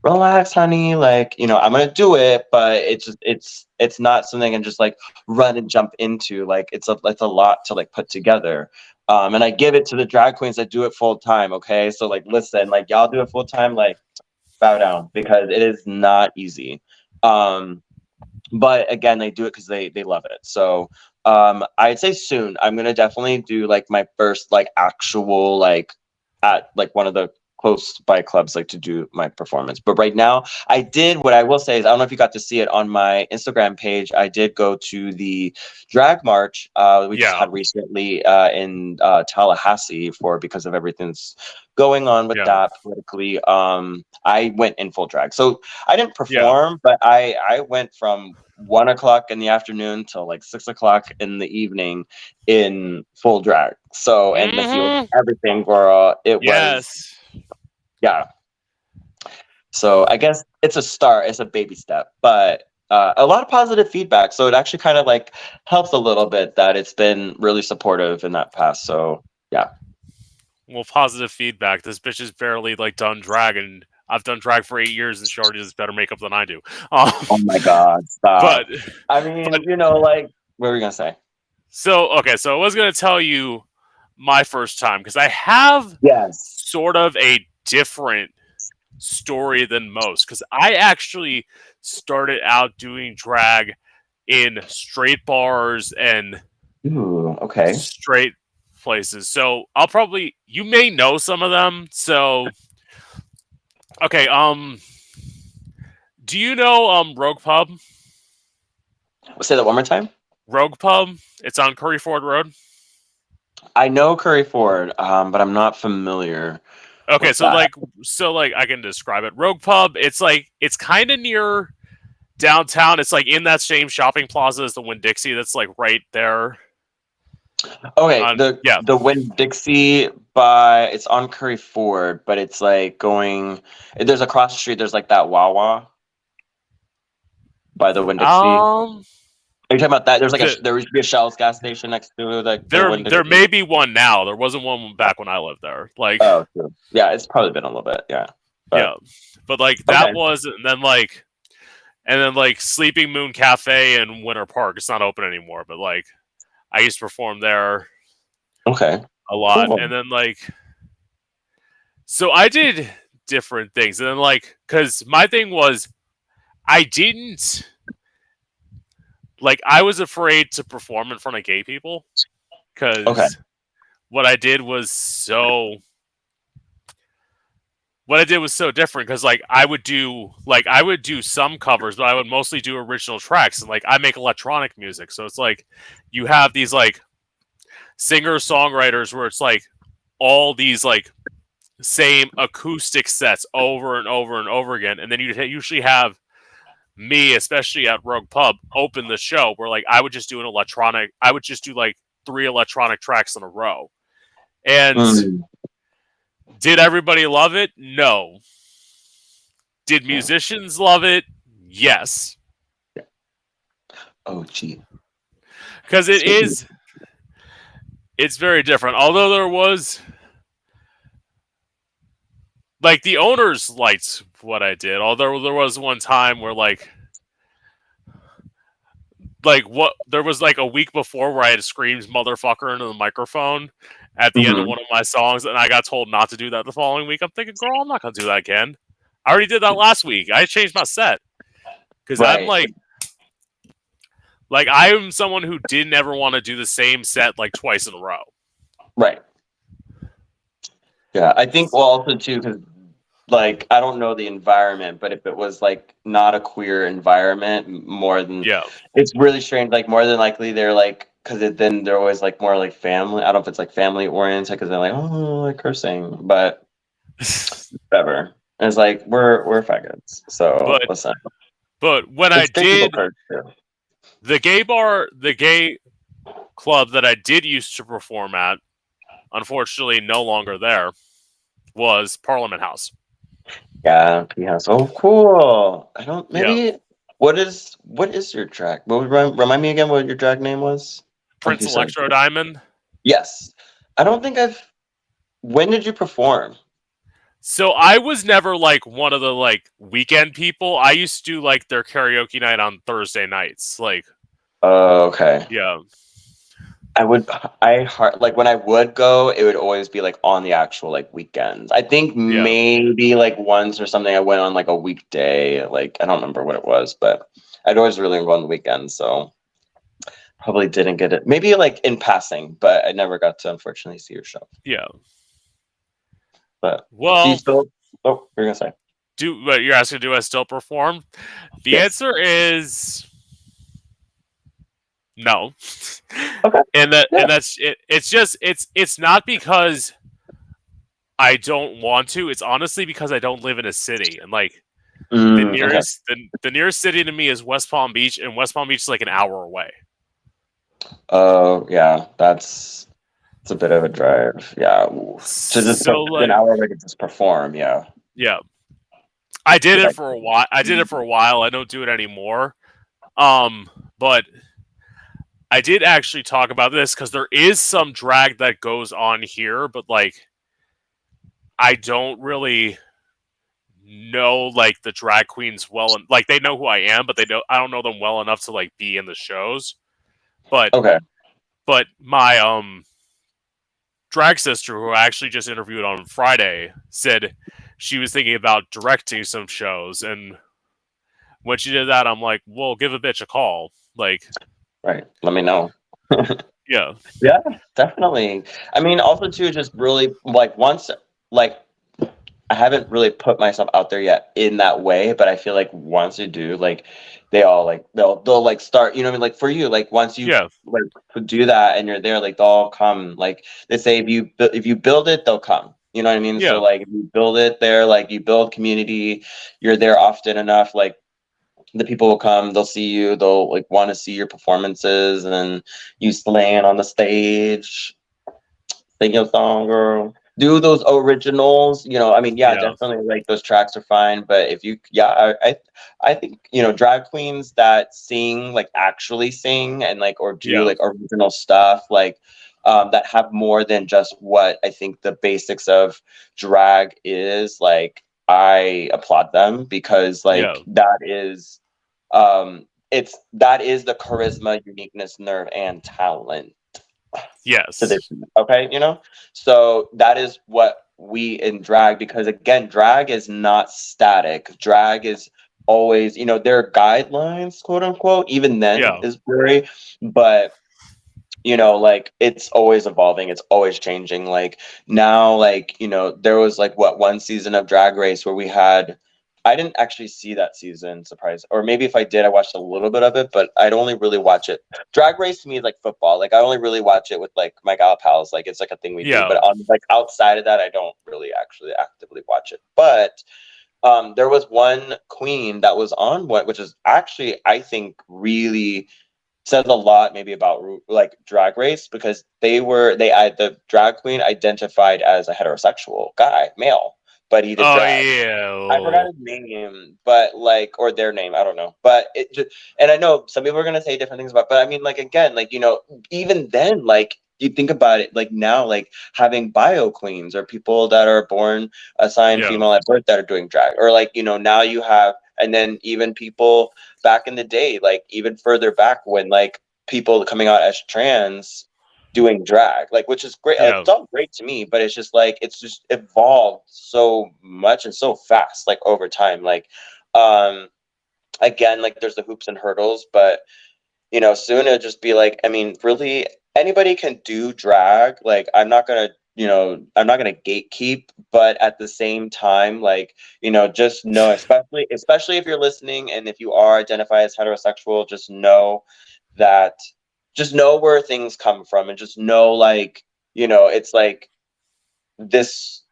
"Relax, honey. Like you know, I'm gonna do it, but it's just it's it's not something I can just like run and jump into. Like it's a it's a lot to like put together." Um, and I give it to the drag queens that do it full time. Okay, so like listen, like y'all do it full time, like bow down because it is not easy. Um, but again, they do it because they they love it. So um, I'd say soon. I'm gonna definitely do like my first like actual like at like one of the close by clubs like to do my performance. But right now, I did what I will say is I don't know if you got to see it on my Instagram page. I did go to the drag march uh, we just had recently uh, in uh, Tallahassee for because of everything that's going on with Yeah. that politically. Um, I went in full drag, so I didn't Yeah. perform, but I I went from one o'clock in the afternoon till like six o'clock in the evening in full drag. So and the Mhm. everything, girl. It was Yes. Yeah. So I guess it's a start, it's a baby step, but uh, a lot of positive feedback. So it actually kind of like helps a little bit that it's been really supportive in that past. So yeah. Well, positive feedback. This bitch is barely like done drag, and I've done drag for eight years, and she already does better makeup than I do. Um, oh my god, stop. but I mean, but- you know, like what were we gonna say? so okay, so I was gonna tell you my first time because I have Yes. sort of a different story than most because I actually started out doing drag in straight bars and Ooh, okay. straight places. So I'll probably you may know some of them. So okay, um do you know um Rogue Pub? Say that one more time. Rogue Pub? It's on Curry Ford Road. I know Curry Ford, um, but I'm not familiar. Okay, so that? like so like I can describe it. Rogue Pub, it's like it's kind of near downtown. It's like in that same shopping plaza as the Winn Dixie that's like right there. Okay, On- the yeah. the Winn Dixie by it's on Curry Ford, but it's like going. There's across the street. There's like that Wawa by the Winn Dixie. Um Are you talking about that? There's like a there used to be a Shell's gas station next to like the there Winn there may be one now. There wasn't one back when I lived there. Like Oh, true. yeah, it's probably been a little bit. Yeah. but- yeah but like that Okay. was and then like and then like sleeping moon cafe in winter park it's not open anymore but like i used to perform there Okay. a lot Cool. and then like so i did different things and then like because my thing was i didn't like i was afraid to perform in front of gay people because Okay. what i did was so what I did was so different because like I would do like I would do some covers, but I would mostly do original tracks and like I make electronic music. So it's like you have these like singer songwriters where it's like all these like same acoustic sets over and over and over again, and then you usually have me, especially at Rogue Pub, open the show where like I would just do an electronic. I would just do like three electronic tracks in a row, and. Mm. Did everybody love it? No. Did musicians love it? Yes. Oh, gee. Because it is, it's very different. Although there was like the owners liked what I did. Although there was one time where like like what there was like a week before where I had screamed motherfucker into the microphone at the end of Mhm. one of my songs and I got told not to do that the following week. I'm thinking, girl, I'm not gonna do that again. I already did that last week. I changed my set. Because I'm like like I am someone who didn't ever want to do the same set like twice in a row. Right. Yeah, I think well also too because like I don't know the environment, but if it was like not a queer environment, more than Yeah. it's really strange. Like more than likely they're like because then they're always like more like family. I don't know if it's like family oriented because they're like oh like cursing, but Whatever. And it's like we're we're faggots. So But listen. but when I It's did curse, the gay bar, the gay club that I did used to perform at, unfortunately no longer there, was Parliament House. Yeah, yeah. Oh, so cool. I don't maybe what is what is your drag? What would remind, remind me again what your drag name was? Prince you said. Electro Diamond. Yes. I don't think I've when did you perform? So I was never like one of the like weekend people. I used to do like their karaoke night on Thursday nights. Like, Oh, okay. yeah, I would I heart like when I would go, it would always be like on the actual like weekends. I think Yeah. maybe like once or something I went on like a weekday, like I don't remember what it was, but I'd always really go on the weekends, so probably didn't get it. Maybe like in passing, but I never got to unfortunately see your show. yeah. But do Well, you still oh you're gonna say. do what you're asking? Do I still perform? The Yes. answer is no. Okay. And that Yeah. and that's it. It's just it's it's not because I don't want to. It's honestly because I don't live in a city and like the Mm, okay. nearest the, the nearest city to me is West Palm Beach, and West Palm Beach is like an hour away. Oh yeah, that's it's a bit of a drive. Yeah. To just So, like- an hour away to just perform, yeah. Yeah. I did it for a while. I did it for a while. I don't do it anymore. Um, but I did actually talk about this because there is some drag that goes on here, but like I don't really know like the drag queens well and like they know who I am, but they don't I don't know them well enough to like be in the shows. But Okay. but my um drag sister who I actually just interviewed on Friday said she was thinking about directing some shows and when she did that I'm like, "Well, give a bitch a call." Like, Right. Let me know. yeah. Yeah, definitely. I mean, also too, just really like once, like I haven't really put myself out there yet in that way, but I feel like once you do, like they all like they'll they'll like start. You know what I mean? Like for you, like once you Yeah. like do that and you're there, like they'll all come. Like they say, if you if you build it, they'll come. You know what I mean? Yeah. So like if you build it there, like you build community, you're there often enough, like the people will come, they'll see you, they'll like want to see your performances and you slaying on the stage, sing your song, girl. Do those originals, you know. I mean, yeah, Yeah. definitely. Like those tracks are fine, but if you, yeah, I, I, I think you know, drag queens that sing, like actually sing, and like or do Yeah. like original stuff, like um, that have more than just what I think the basics of drag is. Like I applaud them because like Yeah. that is, um, it's that is the charisma, uniqueness, nerve, and talent Yes. okay you know so that is what we in drag because again drag is not static drag is always you know there are guidelines quote unquote even then Yeah. is very but you know like it's always evolving it's always changing like now like you know there was like what one season of drag race where we had i didn't actually see that season surprise or maybe if i did i watched a little bit of it but i'd only really watch it drag race to me is like football like i only really watch it with like my gal pals like it's like a thing we Yeah. do but on like outside of that i don't really actually actively watch it but um there was one queen that was on what which is actually i think really says a lot maybe about like drag race because they were they I, the drag queen identified as a heterosexual guy male but he did Oh drag. yeah. I forgot his name, but like, or their name, I don't know. But it just, and I know some people are gonna say different things about, but I mean, like, again, like, you know, even then, like, you think about it, like now, like having bio queens or people that are born assigned Yeah. female at birth that are doing drag, or like, you know, now you have, and then even people back in the day, like even further back when like people coming out as trans doing drag, like which is great. Yeah. It's all great to me, but it's just like it's just evolved so much and so fast, like over time. Like, um, again, like there's the hoops and hurdles, but you know, soon it'll just be like, I mean, really anybody can do drag. Like, I'm not gonna, you know, I'm not gonna gatekeep, but at the same time, like, you know, just know, especially, especially if you're listening and if you are identify as heterosexual, just know that just know where things come from and just know like you know it's like this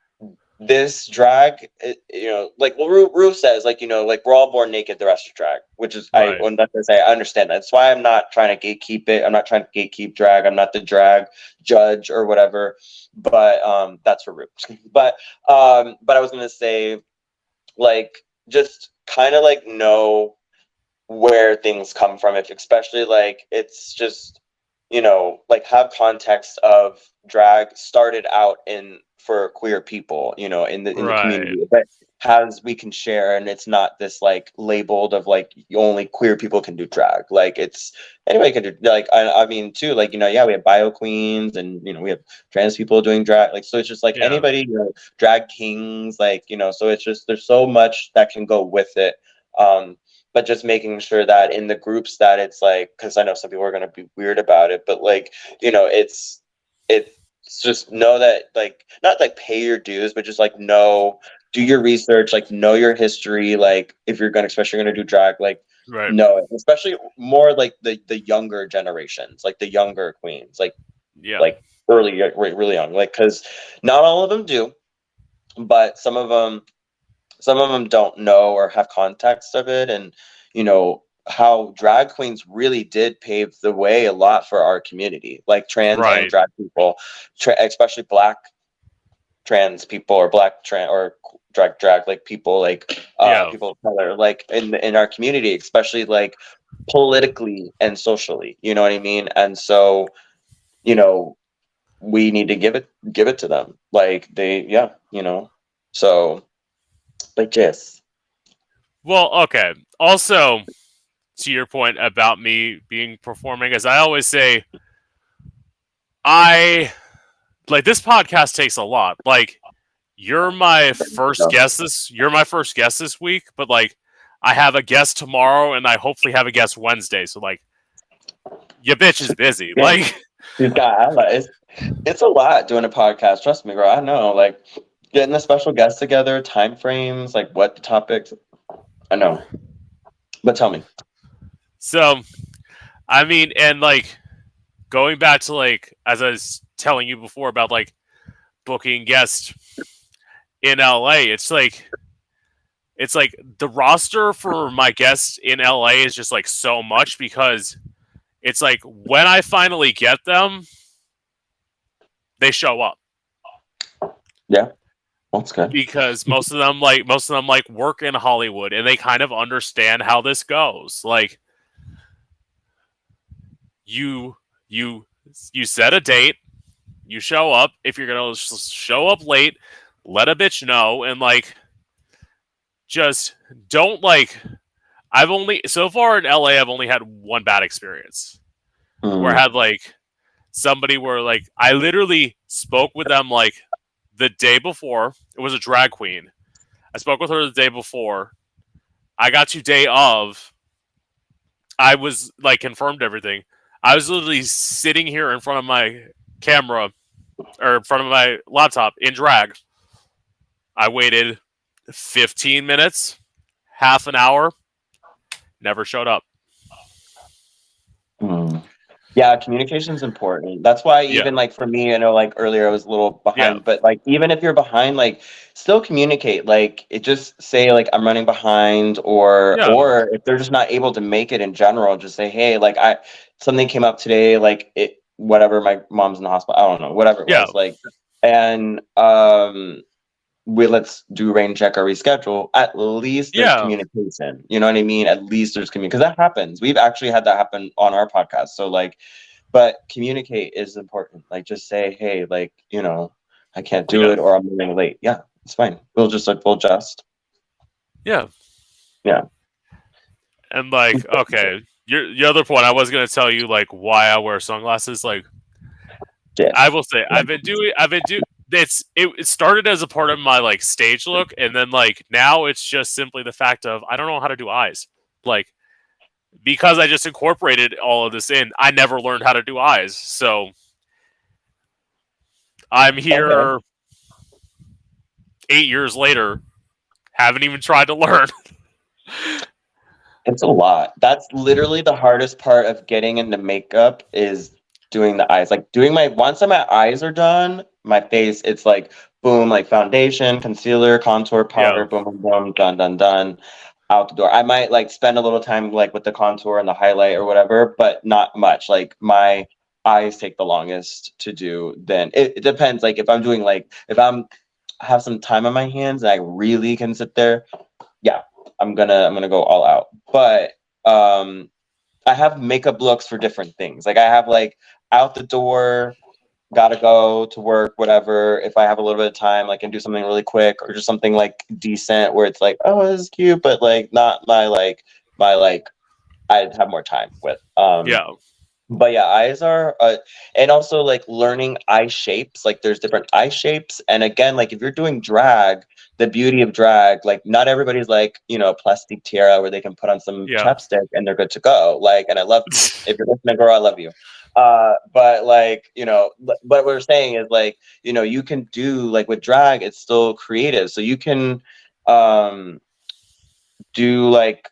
this drag, it, you know, like well, Ru, Ru says, like you know, like we're all born naked. The rest are drag, which is Right. I when that's what I understand that. That's why I'm not trying to gatekeep it. I'm not trying to gatekeep drag. I'm not the drag judge or whatever. But um, that's for Ru. but um, but I was gonna say, like, just kind of like know where things come from, if especially like it's just you know like have context of drag started out in for queer people you know in the in Right. the community but has we can share and it's not this like labeled of like only queer people can do drag like it's anybody can do like I, I mean too like you know yeah we have bio queens and you know we have trans people doing drag like so it's just like Yeah. anybody you know drag kings like you know so it's just there's so much that can go with it um but just making sure that in the groups that it's like because i know some people are going to be weird about it but like you know it's it's just know that like not like pay your dues but just like know do your research like know your history like if you're gonna especially gonna do drag like Right. know it especially more like the the younger generations like the younger queens like Yeah. like early re- really young like because not all of them do but some of them some of them don't know or have context of it and you know how drag queens really did pave the way a lot for our community like trans Right. and drag people tra- especially black trans people or black trans or drag drag like people like uh Yeah. people of color like in in our community especially like politically and socially you know what i mean and so you know we need to give it give it to them like they yeah you know so like just Well, okay. Also, to your point about me being performing, as I always say, I like this podcast takes a lot. Like, you're my first guest this. You're my first guest this week, but like, I have a guest tomorrow, and I hopefully have a guest Wednesday. So like, your bitch is busy. Like, She's got allies. It's a lot doing a podcast. Trust me, girl. I know. Like getting a special guest together, time frames, like what the topics. I know. But tell me. So, I mean, and like going back to like as I was telling you before about like booking guests in LA, it's like it's like the roster for my guests in LA is just like so much because it's like when I finally get them, they show up That's good. because most of them like most of them like work in Hollywood and they kind of understand how this goes. Like you you you set a date, you show up. If you're gonna show up late, let a bitch know and like just don't like. I've only so far in LA. I've only had one bad experience Mm. where I had like somebody where like I literally spoke with them like the day before. It was a drag queen. I spoke with her the day before. I got to day of. I was like confirmed everything. I was literally sitting here in front of my camera or in front of my laptop in drag. I waited 15 minutes, half an hour, never showed up. Yeah, communication is important. That's why Yeah. even like for me, I know like earlier I was a little behind, Yeah. but like even if you're behind, like still communicate. Like it just say like I'm running behind or Yeah. or if they're just not able to make it in general, just say, hey, like I something came up today, like it whatever, my mom's in the hospital. I don't know, whatever it Yeah. was. Like and um we let's do rain check or reschedule. At least there's Yeah. communication. You know what I mean? At least there's communication because that happens. We've actually had that happen on our podcast. So like, but communicate is important. Like just say, hey, like you know, I can't do Yeah. it or I'm running late. Yeah, it's fine. We'll just like we'll just. Yeah. Yeah. And like, okay, your your other point, I was gonna tell you like why I wear sunglasses. Like, Yeah. I will say, I've been doing, I've been do. It's it, it started as a part of my like stage look, and then like now it's just simply the fact of I don't know how to do eyes. Like, because I just incorporated all of this in, I never learned how to do eyes. So I'm here eight years later, haven't even tried to learn. It's a lot. That's literally the hardest part of getting into makeup is doing the eyes. Like doing my once my eyes are done, my face, it's like boom, like foundation, concealer, contour, powder, Yeah. boom, boom, boom, done, done, done. Out the door. I might like spend a little time like with the contour and the highlight or whatever, but not much. Like my eyes take the longest to do. Then it, it depends. Like if I'm doing like if I'm have some time on my hands and I really can sit there, yeah, I'm gonna I'm gonna go all out. But um I have makeup looks for different things. Like I have like out the door, gotta go to work, whatever. If I have a little bit of time, like, can do something really quick or just something like decent where it's like, oh, this is cute, but like not my like my like I'd have more time with. Um Yeah. but yeah eyes are uh, and also like learning eye shapes like there's different eye shapes and again like if you're doing drag the beauty of drag like not everybody's like you know a plastic tiara where they can put on some Yeah. chapstick and they're good to go like and i love if you're listening girl i love you uh but like you know but but what we're saying is like you know you can do like with drag it's still creative. So you can um do like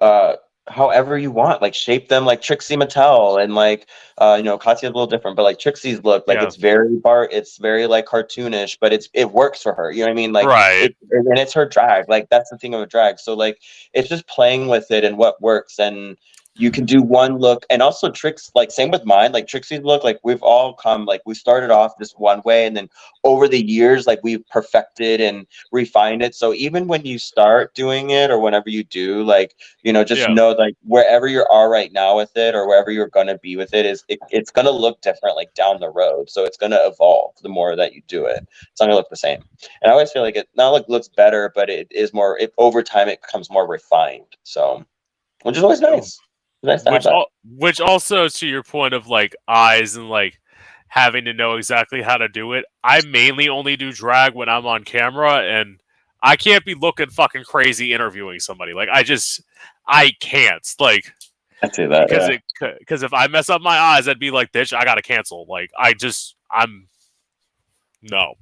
uh however you want. Like shape them like trixie mattel and like uh you know katya's a little different but like trixie's look like Yeah. it's very bar it's very like cartoonish but it's it works for her. You know what i mean? Like right. it, and it's her drag. Like that's the thing of a drag. So like it's just playing with it and what works. And you can do one look and also tricks like same with mine like trixie's look like we've all come like we started off this one way and then over the years like we've perfected and refined it so even when you start doing it or whenever you do like you know just Yeah. know like wherever you are right now with it or wherever you're going to be with it is it, it's going to look different like down the road so it's going to evolve the more that you do it it's not going to look the same and I always feel like it not like looks better, but it is more. It over time it becomes more refined. So, which is always nice. It's nice to have which al- which also to your point of like eyes and like having to know exactly how to do it i mainly only do drag when i'm on camera and i can't be looking fucking crazy interviewing somebody like i just i can't like I see that. because yeah. it because if i mess up my eyes i'd be like bitch i gotta cancel like i just i'm no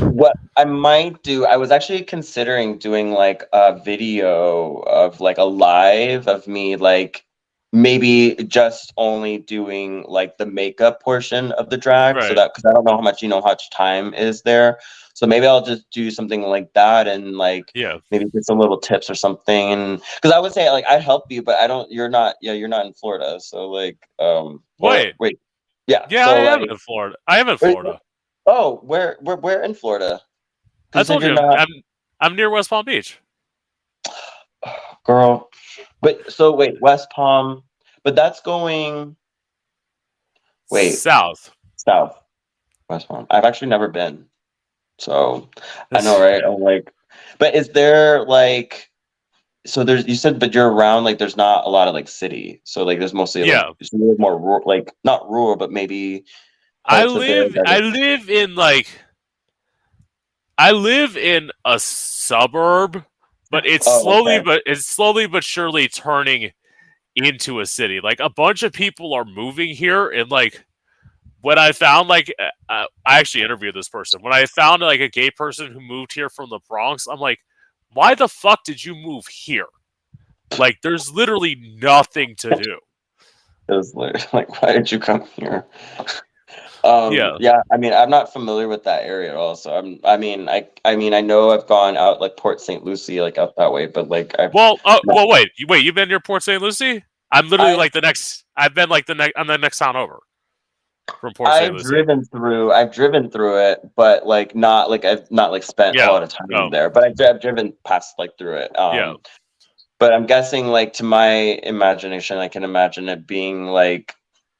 What I might do, I was actually considering doing like a video of like a live of me, like maybe just only doing like the makeup portion of the drag, so that because I don't know how much you know how much time is there. So maybe I'll just do something like that and like yeah maybe get some little tips or something. And because I would say like I'd help you, but I don't. You're not. Yeah, you're not in Florida. So like, um, Wait. wait, yeah, yeah so, i am like- in florida i am in florida Oh, where, where, where in Florida? i told you not- i'm i'm near west palm beach girl. But so wait, West Palm, but that's going Wait. south south. West Palm. I've actually never been. So I know, right? I'm like, but is there like, so there's you said, but you're around like there's not a lot of like city, so like there's mostly like, Yeah. it's more rural, like not rural, but maybe. I parts of there live I live in like I live in a suburb, but it's Oh, slowly okay. but it's slowly but surely turning into a city. Like a bunch of people are moving here and like when I found like uh, uh, I actually interviewed this person. When I found like a gay person who moved here from the Bronx, I'm like, "Why the fuck did you move here?" Like there's literally nothing to do. It was like, why did you come here? Um, Yeah. yeah. I mean, I'm not familiar with that area at all. So I'm. I mean, I. I mean, I know I've gone out like Port St. Lucie, like out that way, but like I. Well, uh, well, wait, wait, you've been near Port St. Lucie? I'm literally I- like the next. I've been like the next. I'm the next town over from Port St. I've Lucie. driven through. I've driven through it, but like not like I've not like spent Yeah, a lot of time no. there. But I've, I've driven past like through it. Um, Yeah. But I'm guessing like to my imagination, I can imagine it being like,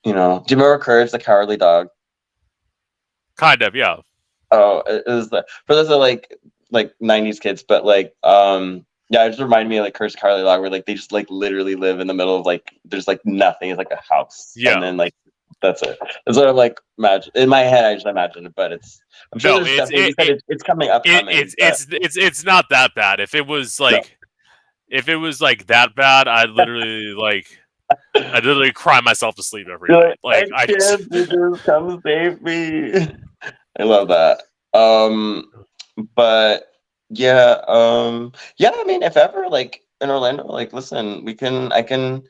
you know, do you remember Courage the Cowardly Dog? Kind of, yeah. Oh, it it was the for those are like like '90s kids, but like um. Yeah, it just reminded me of like Courage the Cowardly Dog, where like they just like literally live in the middle of like there's like nothing. It's like a house. Yeah. And then like that's it. That's what I'm like imagine in my head. I just imagine it, but it's I'm sure No, it's- you it- it's, it's coming up. It, it's it's it's it's not that bad. If it was like, if it was like that bad, I'd literally like, I'd literally cry myself to sleep every night. Like I just, can't, just come save me. I love that. Um, but yeah, um, yeah. I mean, if ever like in Orlando, like listen, we can, I can,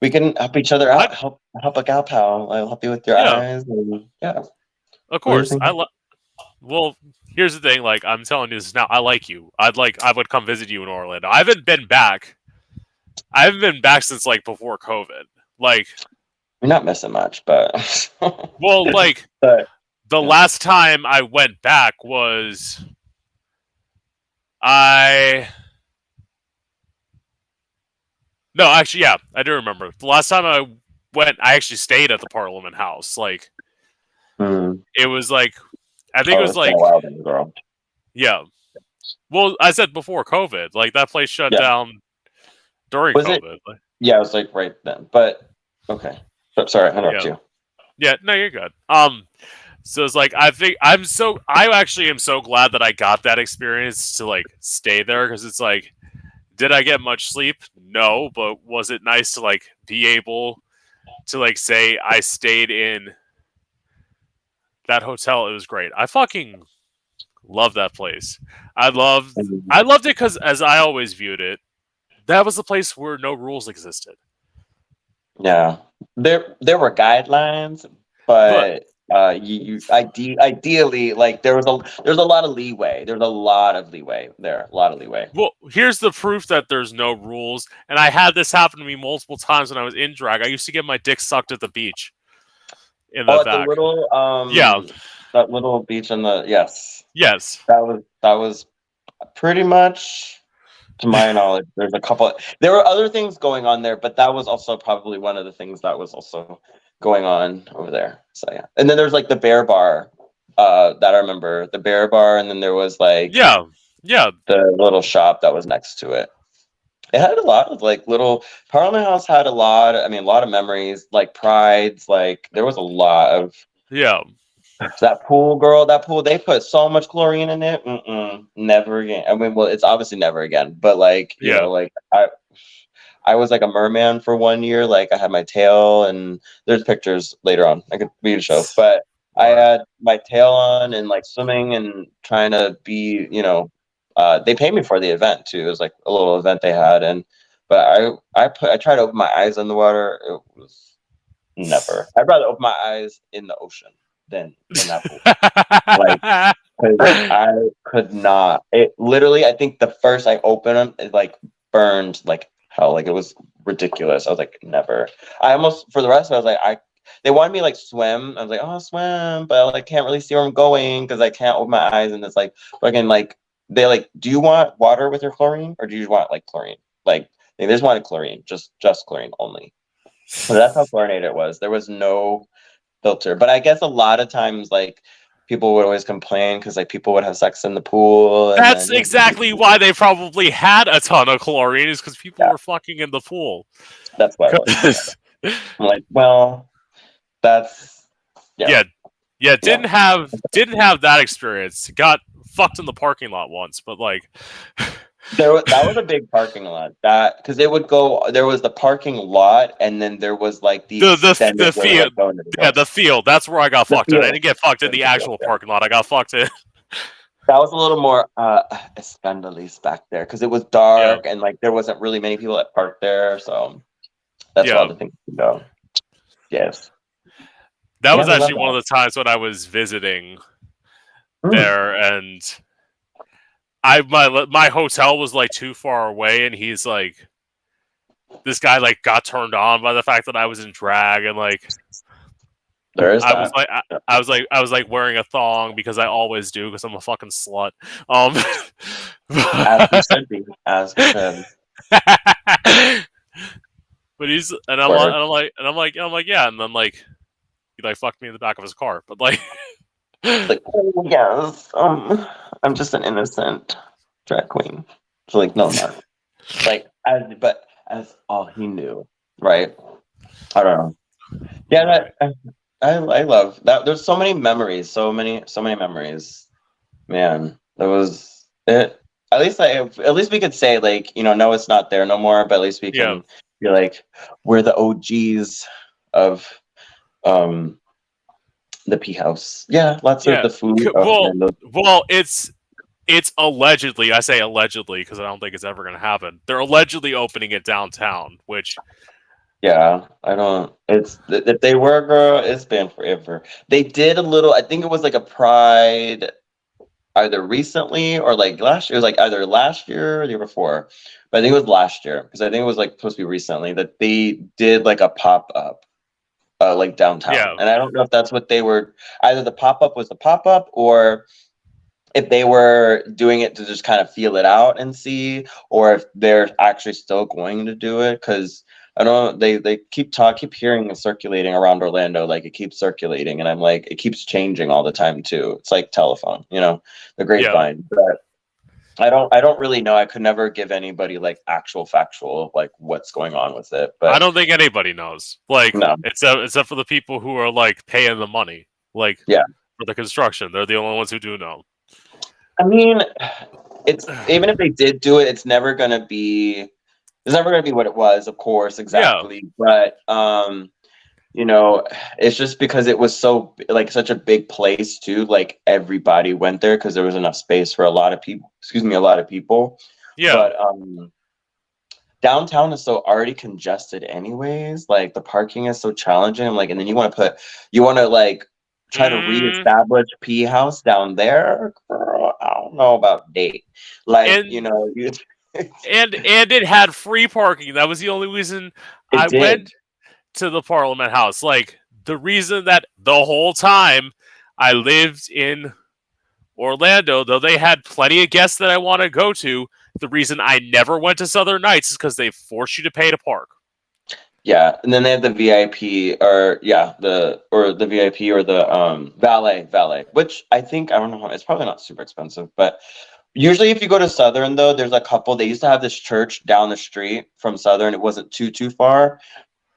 we can help each other out. I'd- help, help a gal pal. I'll help you with your Yeah. eyes. And, yeah. of course. I love. Well, here's the thing. Like I'm telling you this now. I like you. I'd like I would come visit you in Orlando. I haven't been back. I haven't been back since like before COVID. Like, You're not missing much, but well, like But- the yeah. last time I went back was I. No, actually, yeah, I do remember. The last time I went, I actually stayed at the Parliament House. Like, Hmm. it was like, I think Oh, it was like a while then, girl. Yeah. Well, I said before COVID, like that place shut Yeah. down during Was it- COVID. Like, Yeah, it was like right then. But okay. So, sorry, I interrupted Yeah. you. yeah, no, you're good. Um, so it's like I think I'm so I actually am so glad that I got that experience to like stay there because it's like, did I get much sleep? No, but was it nice to like be able to like say I stayed in that hotel? It was great. I fucking love that place. I love I loved it because, as I always viewed it, that was the place where no rules existed. Yeah, there there were guidelines, but uh, you, you ide- ideally like there was a there's a lot of leeway. There's a lot of leeway there. A lot of leeway. Well, here's the proof that there's no rules, and I had this happen to me multiple times when I was in drag. I used to get my dick sucked at the beach. In the Oh, the little um Yeah. that little beach in the yes yes. that was that was pretty much to my knowledge. There's a couple. There were other things going on there, but that was also probably one of the things that was also going on over there. So yeah, and then there's like the bear bar. Uh, that I remember the bear bar, and then there was like Yeah. Yeah. the little shop that was next to it. It had a lot of like little Parliament House had a lot. I mean, a lot of memories, like prides. Like there was a lot of Yeah. That pool, girl. That pool, they put so much chlorine in it. Mm-mm, never again. I mean, well, it's obviously never again. But like, you Yeah. know, like I, I was like a merman for one year. Like I had my tail, and there's pictures later on. I could read a show, but I had my tail on and like swimming and trying to be, you know, uh, they paid me for the event too. It was like a little event they had, and but I I put I tried to open my eyes in the water. It was never. I'd rather open my eyes in the ocean in that pool. Like- I could not. It literally. I think the first I opened them, it like burned like hell. Like it was ridiculous. I was like, never. I almost for the rest. I was like, I. They wanted me like swim. I was like, oh, swim, but I like can't really see where I'm going because I can't open my eyes. And it's like, fucking like they like, do you want water with your chlorine or do you want like chlorine? Like they just wanted chlorine, just just chlorine only. So that's how chlorinated it was. There was no filter. But I guess a lot of times, like people would always complain because like people would have sex in the pool. and That's then- exactly why they probably had a ton of chlorine, is because people Yeah. were fucking in the pool. That's why. I'm like, well, that's Yeah. yeah. Yeah, didn't have didn't have that experience. Got fucked in the parking lot once, but like there. Was, that was a big parking lot. That because it would go. There was the parking lot, and then there was like the The- the- the field. the yeah, the field. That's where I got fucked in. I didn't get fucked in The field, actual yeah. parking lot. I got fucked in. that was a little more uh scandalous back there because it was dark and like there wasn't really many people that parked there. So that's Yeah. all the things to go. Yes. That Yeah, was actually one of the times when I was visiting Mm. there and I my my hotel was like too far away and he's like this guy like got turned on by the fact that I was in drag and like There is I that. was like I, I was like I was like wearing a thong because I always do because I'm a fucking slut. Um as should be. As should. but he's and I'm, like, and I'm like and I'm like I'm like yeah and then like he like fucked me in the back of his car but like Like, oh yes, um, I'm just an innocent drag queen. So like, no, no. like, as, but as all he knew, right? I don't know. Yeah, that, I, I love that. There's so many memories, so many, so many memories. Man, that was it. At least I, at least we could say like, you know, no, it's not there no more. But at least we can be like, we're the OGs of, um, the P House. Yeah, lots Yeah, of the food. Uh, well, Orlando. Well, it's it's allegedly. I say allegedly because I don't think it's ever going to happen. They're allegedly opening it downtown, which Yeah, I don't. It's if they were girl, it's been forever. They did a little. I think it was like a pride either recently or like last year. It was like either last year or the year before, but I think it was last year because I think it was like supposed to be recently that they did like a pop up, uh, like downtown. Yeah. And I don't know if that's what they were. Either the pop up was the pop up or if they were doing it to just kind of feel it out and see, or if they're actually still going to do it because I don't know they they keep talk keep hearing and circulating around Orlando, like it keeps circulating, and I'm like it keeps changing all the time too. It's like telephone, you know, the grapevine. But I don't I don't really know. I could never give anybody like actual factual like what's going on with it. But I don't think anybody knows. Like, No. except except for the people who are like paying the money. Like, Yeah. for the construction, they're the only ones who do know. I mean, it's even if they did do it, it's never gonna be. It's never gonna be what it was, of course, exactly. But um, you know, it's just because it was so like such a big place too. Like everybody went there because there was enough space for a lot of people. Excuse me, a lot of people. Yeah, But um, downtown is so already congested, anyways. Like the parking is so challenging. Like, and then you want to put, you want to like try to Mm. reestablish P House down there. Girl, I don't know about date. Like, And- you know, you, and and it had free parking. That was the only reason It I did. went to the Parliament House. Like the reason that the whole time I lived in Orlando, though they had plenty of guests that I want to go to, the reason I never went to Southern Nights is because they force you to pay to park. yeah. And then they have the VIP or yeah, the or the VIP or the um valet valet, which I think I don't know. It's probably not super expensive, but usually if you go to Southern though, there's a couple. They used to have this church down the street from Southern. It wasn't too too far.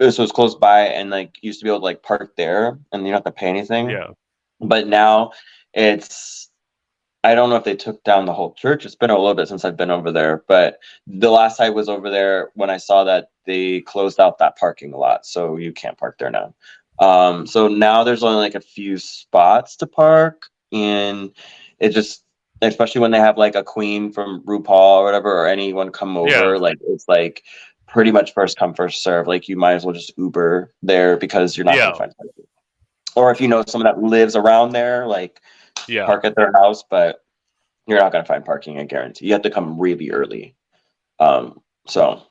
So it was close by, and like used to be able to like park there, and you don't have to pay anything. Yeah. but now it's I don't know if they took down the whole church. It's been a little bit since I've been over there, but the last I was over there when I saw that they closed out that parking lot, so you can't park there now. Um, so now there's only like a few spots to park, and it just especially when they have like a queen from RuPaul or whatever, or anyone come over, Yeah. like it's like pretty much first come first serve. Like you might as well just Uber there because you're not Yeah. gonna find parking. Or if you know someone that lives around there, like Yeah. park at their house, but you're not gonna find parking. I guarantee. You have to come really early. Um. So,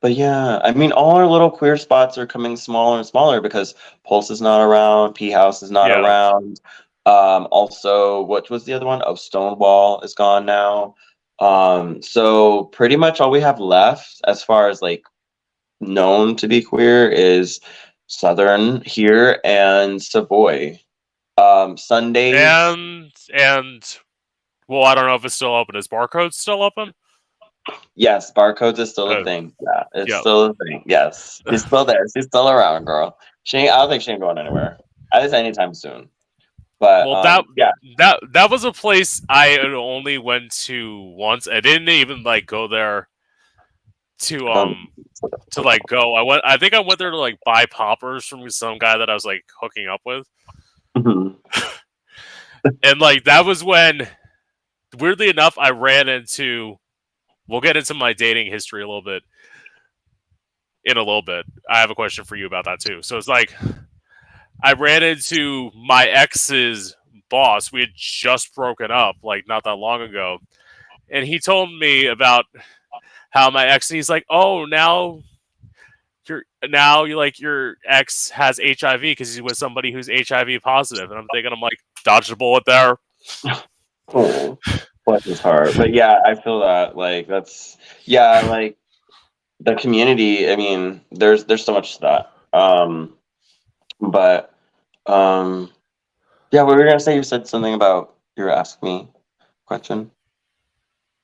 but yeah, I mean, all our little queer spots are coming smaller and smaller because Pulse is not around, P House is not Yeah. around. Um. Also, what was the other one? Oh, Stonewall is gone now. Um. So pretty much all we have left, as far as like known to be queer, is Southern here and Savoy. Um. Sundays. And and well, I don't know if it's still open. Is barcode still open? Yes, barcodes is still a Oh. thing. Yeah, it's Yeah. still a thing. Yes, she's still there. She's still around, girl. She, ain't, I don't think she ain't going anywhere. At least anytime soon. But Well, um, that- yeah, That that was a place I only went to once. I didn't even like go there to um to like go. I went. I think I went there to like buy poppers from some guy that I was like hooking up with, Mhm. and like that was when, weirdly enough, I ran into. We'll get into my dating history a little bit in a little bit. I have a question for you about that too. So it's like I ran into my ex's boss. We had just broken up like not that long ago. And he told me about how my ex and he's like, "Oh, now you're now you like your ex has HIV because he's with somebody who's HIV positive." And I'm thinking I'm like, "Dodged a bullet there." oh, bless his heart. But yeah, I feel that. Like that's yeah, like the community. I mean, there's there's so much to that. Um, but um, yeah, what were you gonna say? You said something about you were asking me a question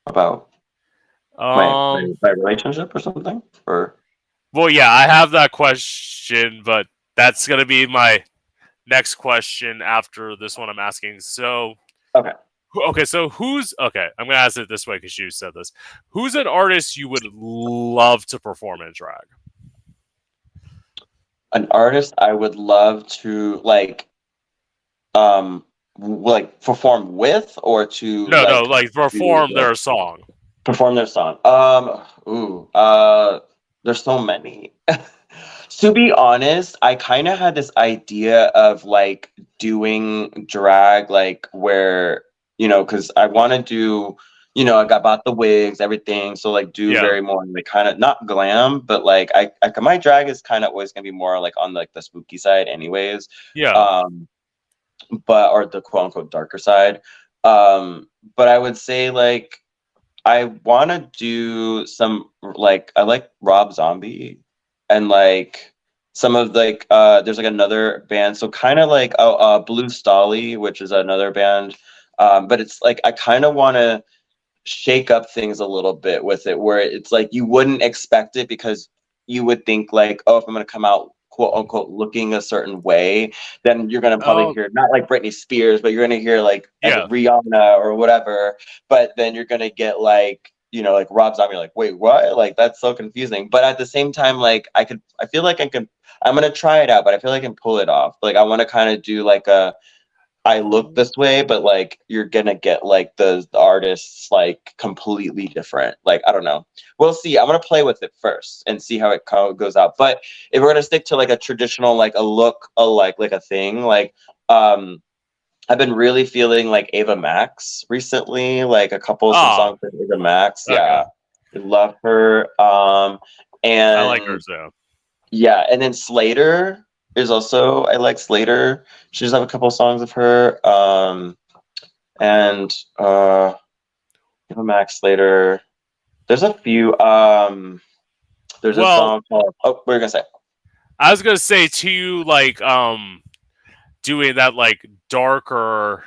about my, my, Um, my relationship or something or well, yeah, I have that question, but that's gonna be my next question after this one I'm asking. So, Okay. Okay, so who's okay? I'm gonna ask it this way because you said this. Who's an artist you would love to perform in drag? An artist I would love to like um like perform with or to No, like, no, like perform do- their song. perform their song. Um ooh, uh there's so many. to be honest, I kind of had this idea of like doing drag like where you know, because I want to do, you know, I got bought the wigs, everything, so like do Yeah. very more like kind of not glam, but like I, I my drag is kind of always gonna be more like on like the spooky side, anyways. Yeah. Um, but or the quote unquote darker side. Um, but I would say like I want to do some like I like Rob Zombie and like some of like uh there's like another band so kind of like uh, uh Blue Stahli which is another band um but it's like I kind of want to shake up things a little bit with it where it's like you wouldn't expect it because you would think like oh if I'm going to come out quote unquote looking a certain way then you're going to probably Oh. hear not like Britney Spears but you're going to hear like Yeah. Rihanna or whatever but then you're gonna get like you know like Rob Zombie like wait what like that's so confusing but at the same time like I could I feel like I can I'm gonna try it out but I feel like I can pull it off like I want to kind of do like a I look this way but like you're gonna get like the, the artists like completely different like I don't know we'll see I'm gonna play with it first and see how it co- goes out but if we're gonna stick to like a traditional like a look a like like a thing like um I've been really feeling like Ava Max recently, like a couple of Oh. songs from Ava Max. Okay. Yeah. I love her. Um and I like her too. Yeah, and then Slayyyter is also I like Slayyyter. She does have a couple of songs of her. Um and uh Max Slayyyter. There's a few um there's Well- a song called Oh, what are you gonna say? I was gonna say too, like um, doing that like darker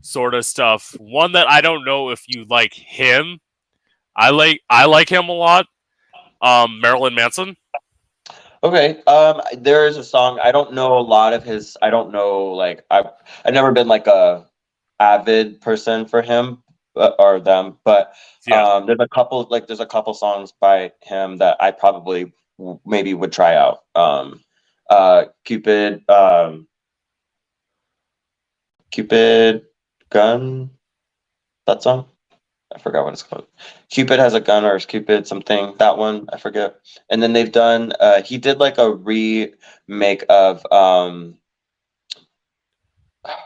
sort of stuff. One that I don't know if you like him. I like I like him a lot. Um, Marilyn Manson. Okay. Um, there is a song. I don't know a lot of his. I don't know like I've I've never been like a avid person for him uh, or them, but Yeah. um, there's a couple like there's a couple songs by him that I probably w- maybe would try out. Um, uh, Cupid. Um, Cupid gun. That song. I forgot what it's called. Cupid has a gun or is Cupid something. That one I forget. And then they've done. Uh, he did like a remake of um.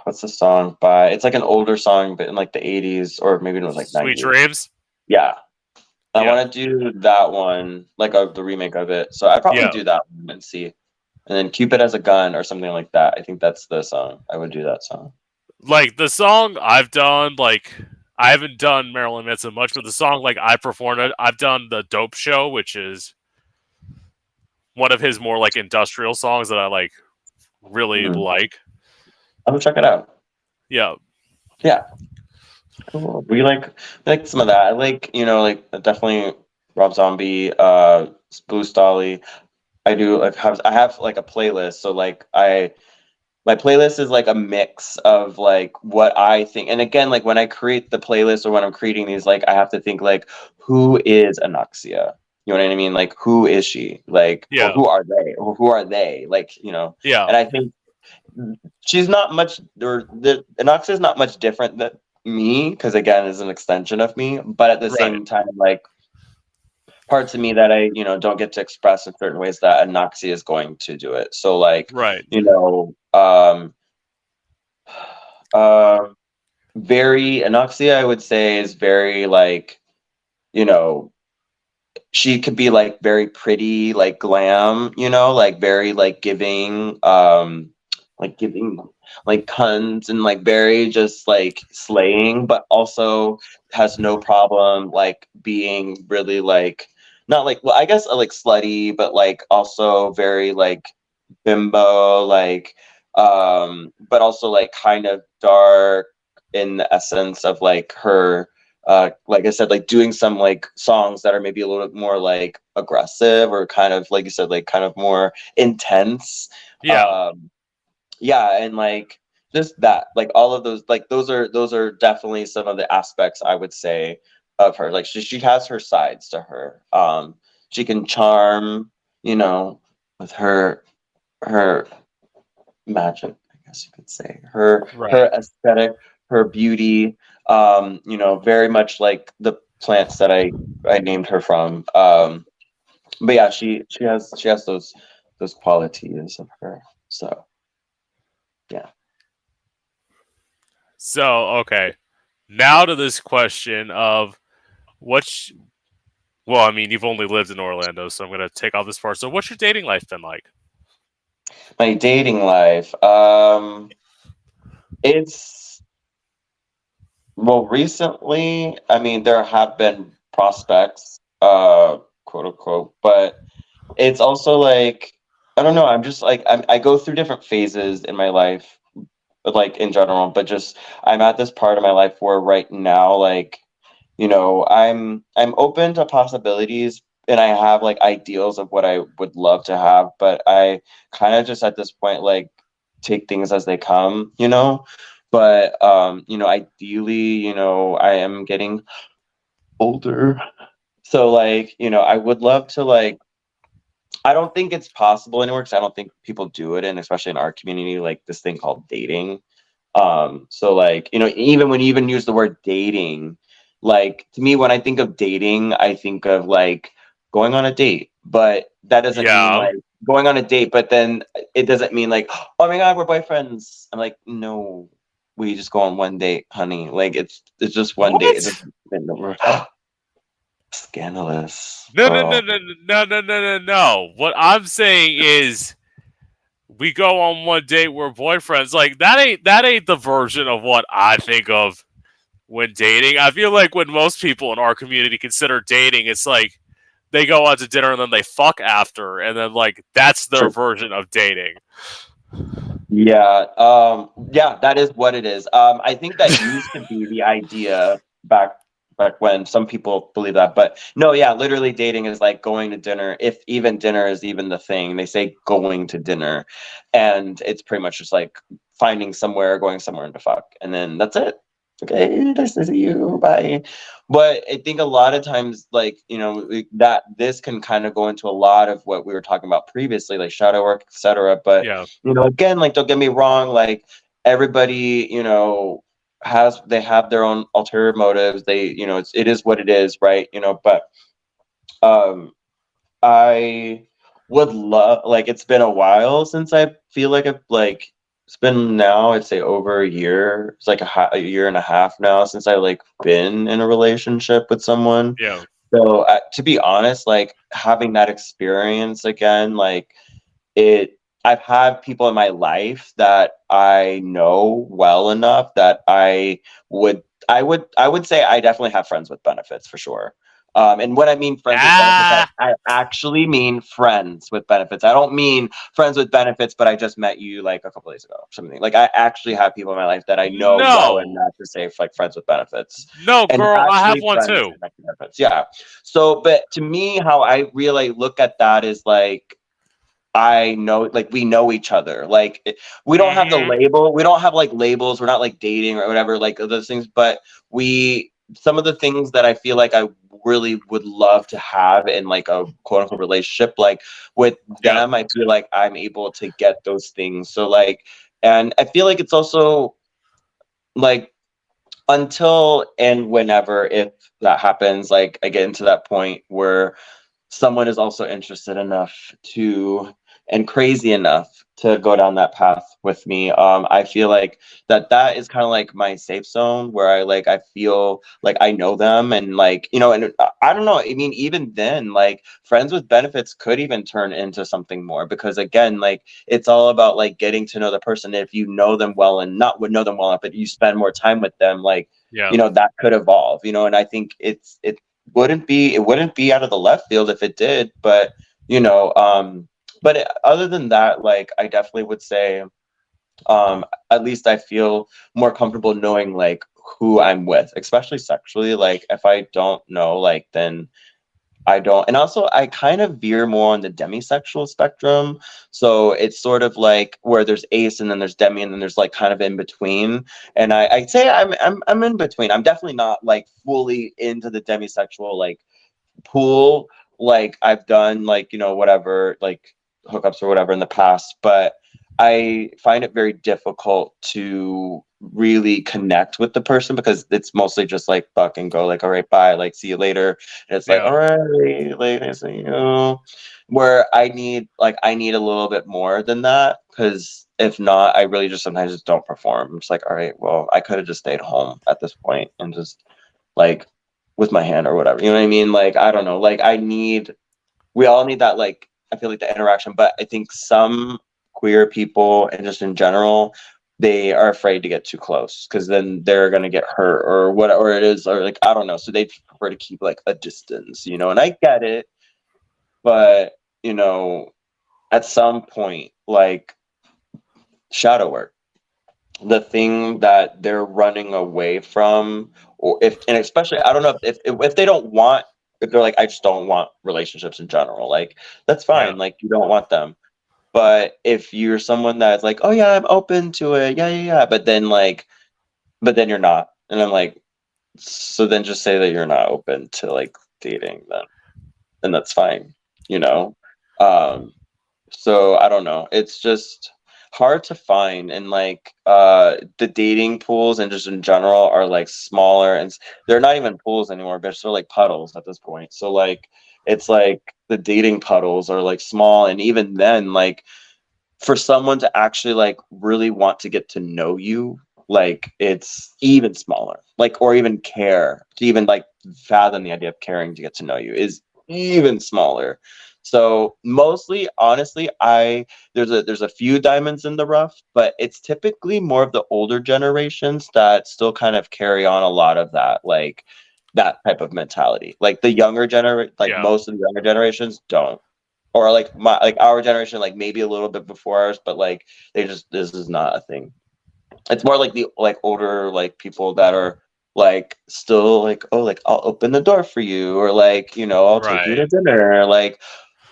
What's the song by? It's like an older song, but in like the '80s or maybe it was like Sweet 90s. Dreams. Yeah. I Yeah. want to do that one, like of the remake of it. So I probably Yeah. do that one and see. And then Cupid has a gun or something like that. I think that's the song. I would do that song. Like the song I've done, like I haven't done Marilyn Manson much, but the song like I performed it. I've done the Dope Show, which is one of his more like industrial songs that I like really Mhm. like. I'm gonna check it out. Yeah. Cool. We like we like some of that. I like you know like definitely Rob Zombie, uh, Blue Stahli. I do like have I have like a playlist. So like I my playlist is like a mix of like what I think. And again, like when I create the playlist or when I'm creating these, like I have to think like who is Anoxia? You know what I mean? Like who is she? Like Yeah. who are they? Or who are they? Like you know. Yeah. And I think she's not much or the Anoxia is not much different than me because again is an extension of me but at the same time like parts of me that i you know don't get to express in certain ways that anoxia is going to do it so like Right. you know um um very anoxia i would say is very like you know she could be like very pretty like glam you know like very like giving um like giving like puns and like very just like slaying but also has no problem like being really like not like well i guess uh, like slutty but like also very like bimbo like um but also like kind of dark in the essence of like her uh like i said like doing some like songs that are maybe a little bit more like aggressive or kind of like you said like kind of more intense. Yeah. um, yeah and like just that like all of those like those are those are definitely some of the aspects i would say of her. Like she, she has her sides to her. Um she can charm you know with her her magic i guess you could say her Right. her aesthetic her beauty um you know very much like the plants that i i named her from um but yeah she she has she has those those qualities of her so yeah. So okay, now to this question of what's well, I mean, you've only lived in Orlando, so I'm gonna take all this part. So, what's your dating life been like? My dating life, um, it's well, recently. I mean, there have been prospects, uh, quote unquote, but it's also like I don't know. I'm just like I'm, I go through different phases in my life, like in general. But just I'm at this part of my life where right now, like you know, I'm I'm open to possibilities, and I have like ideals of what I would love to have. But I kind of just at this point like take things as they come, you know. But um, you know, ideally, you know, I am getting older. So like, you know, I would love to like I don't think it's possible anymore because I don't think people do it, and especially in our community, like this thing called dating. Um, so like, you know, even when you even use the word dating, like to me, when I think of dating, I think of like going on a date, but that doesn't Yeah. mean like going on a date, but then it doesn't mean like, oh my god, we're boyfriends. I'm like, no, we just go on one date, honey. Like it's it's just one date. What? doesn't- Scandalous. No, no, Oh. no, no, no, no, no, no, no. What I'm saying is, we go on one date. We're boyfriends. Like that ain't that ain't the version of what I think of when dating. I feel like when most people in our community consider dating, it's like they go out to dinner and then they fuck after, and then like that's their version of dating. Yeah, um, yeah, that is what it is. Um, I think that used to be the idea back back when some people believe that, but no, yeah, literally dating is like going to dinner. If even dinner is even the thing, they say going to dinner, and it's pretty much just like finding somewhere, going somewhere and to fuck, and then that's it. Okay, this is you. Bye. But I think a lot of times, like you know, that this can kind of go into a lot of what we were talking about previously, like shadow work, etc. But Yeah, you know again like don't get me wrong like everybody you know has they have their own ulterior motives they you know it's it is what it is right you know but um i would love like it's been a while since i feel like i've like it's been now i'd say over a year it's like a, ha- a year and a half now since i like been in a relationship with someone yeah, so uh, to be honest, like having that experience again, like it, I've had people in my life that I know well enough that I would, I would, I would say I definitely have friends with benefits for sure. Um, and what I mean friends with benefits, I, I actually mean friends with benefits. I don't mean friends with benefits, but I just met you like a couple days ago or something. Like I actually have people in my life that I know well No. enough to say like friends with benefits no, and girl, I have one too. Yeah. So, but to me, how I really look at that is like, I know, like, we know each other. Like, we don't have the Mhm. label. We don't have like labels. We're not like dating or whatever, like those things. But we, some of the things that I feel like I really would love to have in like a quote unquote relationship, like with Yeah. them, I feel like I'm able to get those things. So, like, and I feel like it's also like until and whenever if that happens like i get into that point where someone is also interested enough to and crazy enough to go down that path with me. Um i feel like that that is kind of like my safe zone where i like i feel like i know them and like you know and I- i don't know i mean even then like friends with benefits could even turn into something more because again like it's all about like getting to know the person. If you know them well and not would know them well enough but you spend more time with them like Yeah, you know that could evolve you know and i think it's it wouldn't be it wouldn't be out of the left field if it did but you know um but other than that like i definitely would say um at least i feel more comfortable knowing like who i'm with especially sexually like if i don't know like then I don't. And also, I kind of veer more on the demisexual spectrum. So it's sort of like where there's ace and then there's demi and then there's like kind of in between. And I, I'd say I'm, I'm, I'm in between. I'm definitely not like fully into the demisexual like pool. Like I've done like, you know, whatever, like hookups or whatever in the past. But I find it very difficult to really connect with the person because it's mostly just like fuck and go like all right bye like see you later. And it's like Yeah. all right later see you. Where I need like I need a little bit more than that because if not I really just sometimes just don't perform. I'm just like all right well I could have just stayed home at this point and just like with my hand or whatever. You know what I mean? Like I don't know. Like I need we all need that like I feel like the interaction but I think some queer people and just in general they are afraid to get too close because then they're gonna get hurt or whatever it is, or like I don't know. So they prefer to keep like a distance, you know. And I get it, but you know, at some point, like shadow work, the thing that they're running away from, or if and especially I don't know if if, if they don't want if they're like I just don't want relationships in general, like that's fine. Yeah. Like you don't want them. But if you're someone that's like, oh yeah, I'm open to it, yeah, yeah, yeah, but then like, but then you're not, and I'm like, so then just say that you're not open to like dating then, and that's fine, you know. Um, so I don't know. It's just hard to find, and like uh, the dating pools and just in general are like smaller, and they're not even pools anymore. They're sort like puddles at this point. So like it's like the dating puddles are like small and even then like for someone to actually like really want to get to know you like it's even smaller like or even care to even like fathom the idea of caring to get to know you is even smaller so mostly honestly i there's a there's a few diamonds in the rough but it's typically more of the older generations that still kind of carry on a lot of that like that type of mentality. Like the younger generation, like Yeah. most of the younger generations don't, or like my like our generation, like maybe a little bit before ours, but like they just this is not a thing. It's more like the like older like people that are like still like oh like I'll open the door for you or like you know I'll take you to Right. dinner like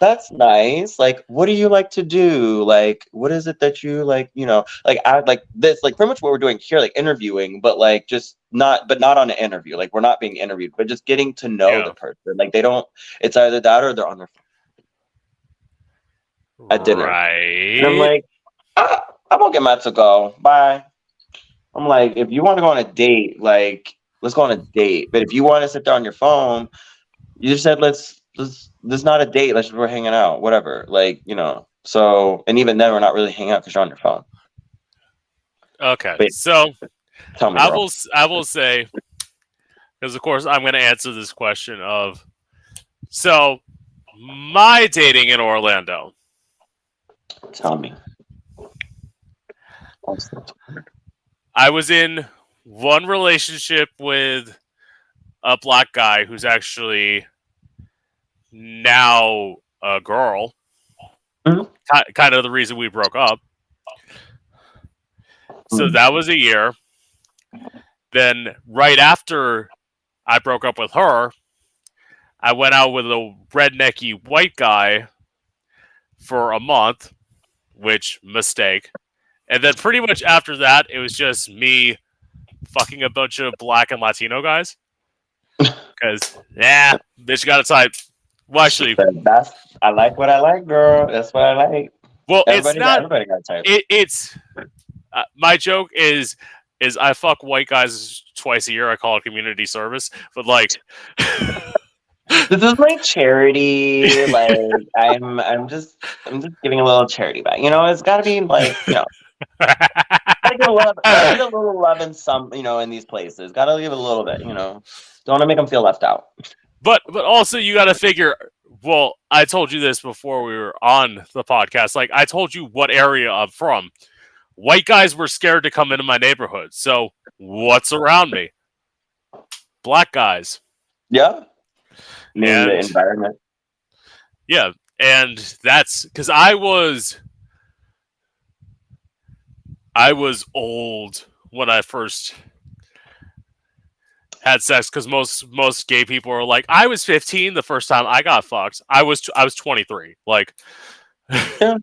that's nice like what do you like to do like what is it that you like you know like I like this like pretty much what we're doing here like interviewing but like just not but not on an interview like we're not being interviewed but just getting to know Yeah. the person like they don't it's either that or they're on their phone. At dinner. Right. and I'm like, ah, I'm gonna get Matt to go. Bye. I'm like, if you want to go on a date, like, let's go on a date. But if you want to sit there on your phone, you just said let's let's this is not a date. Let's we're hanging out, whatever. Like, you know. So and even then we're not really hanging out because you're on your phone. okay. Wait. So Tell me, I will I will say because of course I'm going to answer this question of so my dating in Orlando. Tell me. I was in one relationship with a black guy who's actually now a girl. Mhm. Ki- Kind of the reason we broke up. So Mhm. that was a year. Then right after I broke up with her, I went out with a rednecky white guy for a month, which mistake. And then pretty much after that, it was just me fucking a bunch of black and Latino guys. Because, yeah, bitch got a type. Well, actually, That's I like what I like, girl. That's what I like. well, it's Everybody, got, not. everybody got type. It, it's uh, my joke is is I fuck white guys twice a year. I call it community service, but like, this is my charity. Like I'm, I'm just, I'm just giving a little charity back. You know, it's got to be like, you know, gotta give a little, gotta a little love in some, you know, in these places. Got to give it a little bit. You know, don't want to make them feel left out. But but also you got to figure. Well, I told you this before we were on the podcast. Like I told you what area I'm from. White guys were scared to come into my neighborhood. So what's around me? Black guys. Yeah. In the And- environment. Yeah, and that's because I was I was old when I first had sex because most most gay people are like I was 15 the first time I got fucked. I was I was 23. Like I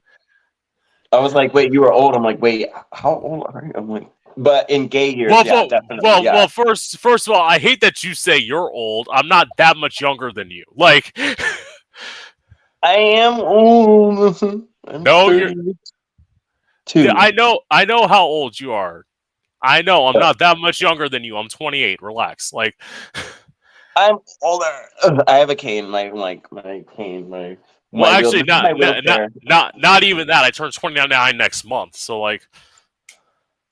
was like, wait, you were old. I'm like, wait, how old are you? I'm like, but in gay years, well, yeah, well, definitely. well, yeah. well, first first of all, I hate that you say you're old. I'm not that much younger than you. Like I am old. I'm No, you're- Two. Yeah, I know. I know how old you are. I know. I'm not that much younger than you. I'm 28. Relax. Like, I'm older. I have a cane. My like my cane. My well, my actually, wheel- not, not, not not not even that. I turn 29 next month. So like,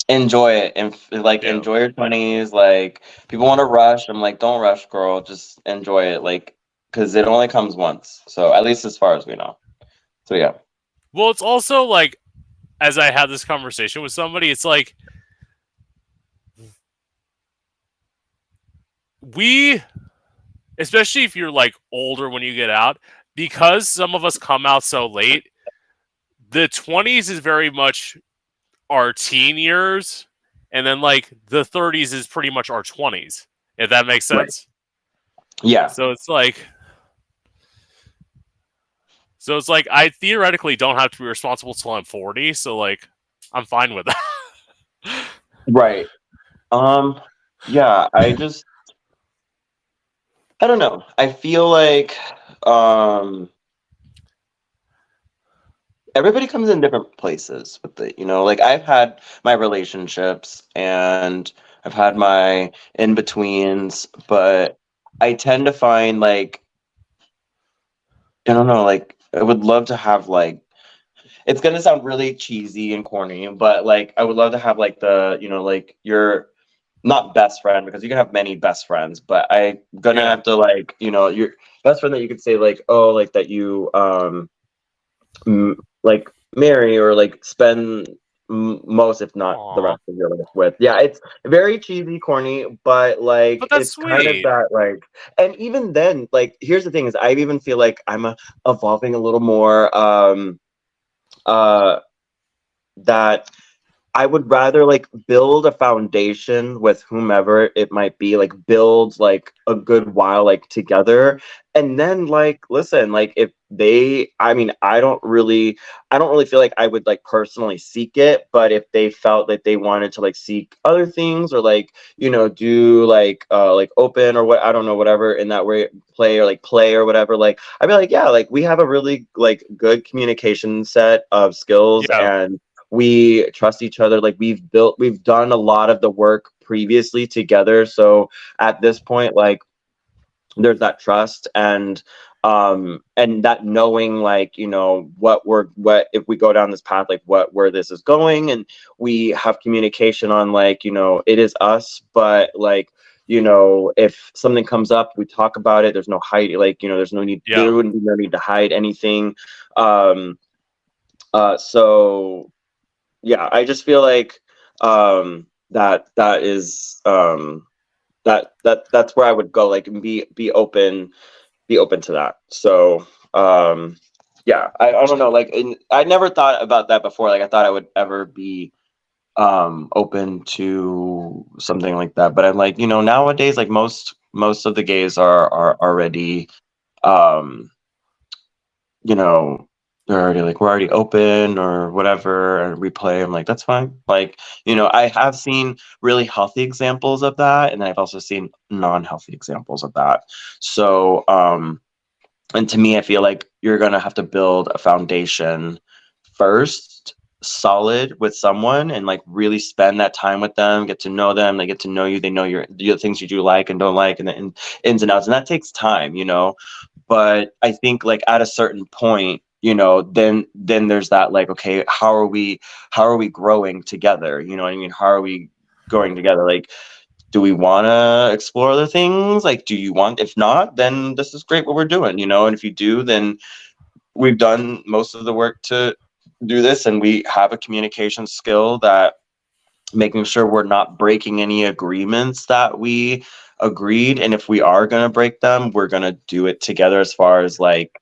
enjoy it and like Yeah. enjoy your twenties. Like people want to rush. I'm like, don't rush, girl. Just enjoy it. Like because it only comes once. So at least as far as we know. So yeah. well, it's also like, as I had this conversation with somebody, it's like we, especially if you're like older when you get out, because some of us come out so late. The 20s is very much our teen years, and then like the 30s is pretty much our 20s. If that makes Right. sense. Yeah. So it's like So it's like I theoretically don't have to be responsible till I'm 40, so like I'm fine with that. Right. Um yeah, I just I don't know. I feel like um everybody comes in different places with it, you know? Like I've had my relationships and I've had my in-betweens, but I tend to find like I don't know, like I would love to have like it's gonna sound really cheesy and corny, but like I would love to have like the, you know, like your not best friend because you can have many best friends, but I gonna Yeah. have to like, you know, your best friend that you could say like, oh, like that you um m- like marry or like spend m- most if not the rest of your life with. Yeah, it's very cheesy, corny, but like But it's kind of that like and even then, like here's the thing is I even feel like I'm uh evolving a little more um uh that I would rather like build a foundation with whomever it might be, like build like a good while like together. And then like listen, like if they I mean, I don't really I don't really feel like I would like personally seek it, but if they felt that they wanted to like seek other things or like, you know, do like uh like open or what I don't know, whatever in that way play or like play or whatever, like I'd be like, yeah, like we have a really like good communication set of skills Yeah. and we trust each other. Like we've built we've done a lot of the work previously together. So at this point like there's that trust and um and that knowing like you know what we're what if we go down this path like what where this is going. And we have communication on like you know it is us but like you know if something comes up we talk about it. There's no hide like you know there's no need Yeah. there wouldn't be no need to hide anything. Um uh so yeah i just feel like um that that is um that that that's where i would go like be be open be open to that. So um yeah i, I don't know like in, i never thought about that before like i thought i would ever be um open to something like that but i'm like you know nowadays like most most of the gays are are already um you know they're already like we're already open or whatever and we play i'm like that's fine. Like you know i have seen really healthy examples of that and i've also seen non-healthy examples of that. So um and to me i feel like you're gonna have to build a foundation first solid with someone and like really spend that time with them get to know them they get to know you they know your the things you do like and don't like and the in, ins and outs and that takes time you know? But i think like at a certain point you know then then there's that like okay how are we how are we growing together? You know what i mean? How are we going together? Like do we want to explore other things? Like do you want if not then this is great what we're doing you know? And if you do then we've done most of the work to do this and we have a communication skill that making sure we're not breaking any agreements that we agreed. And if we are going to break them we're going to do it together as far as like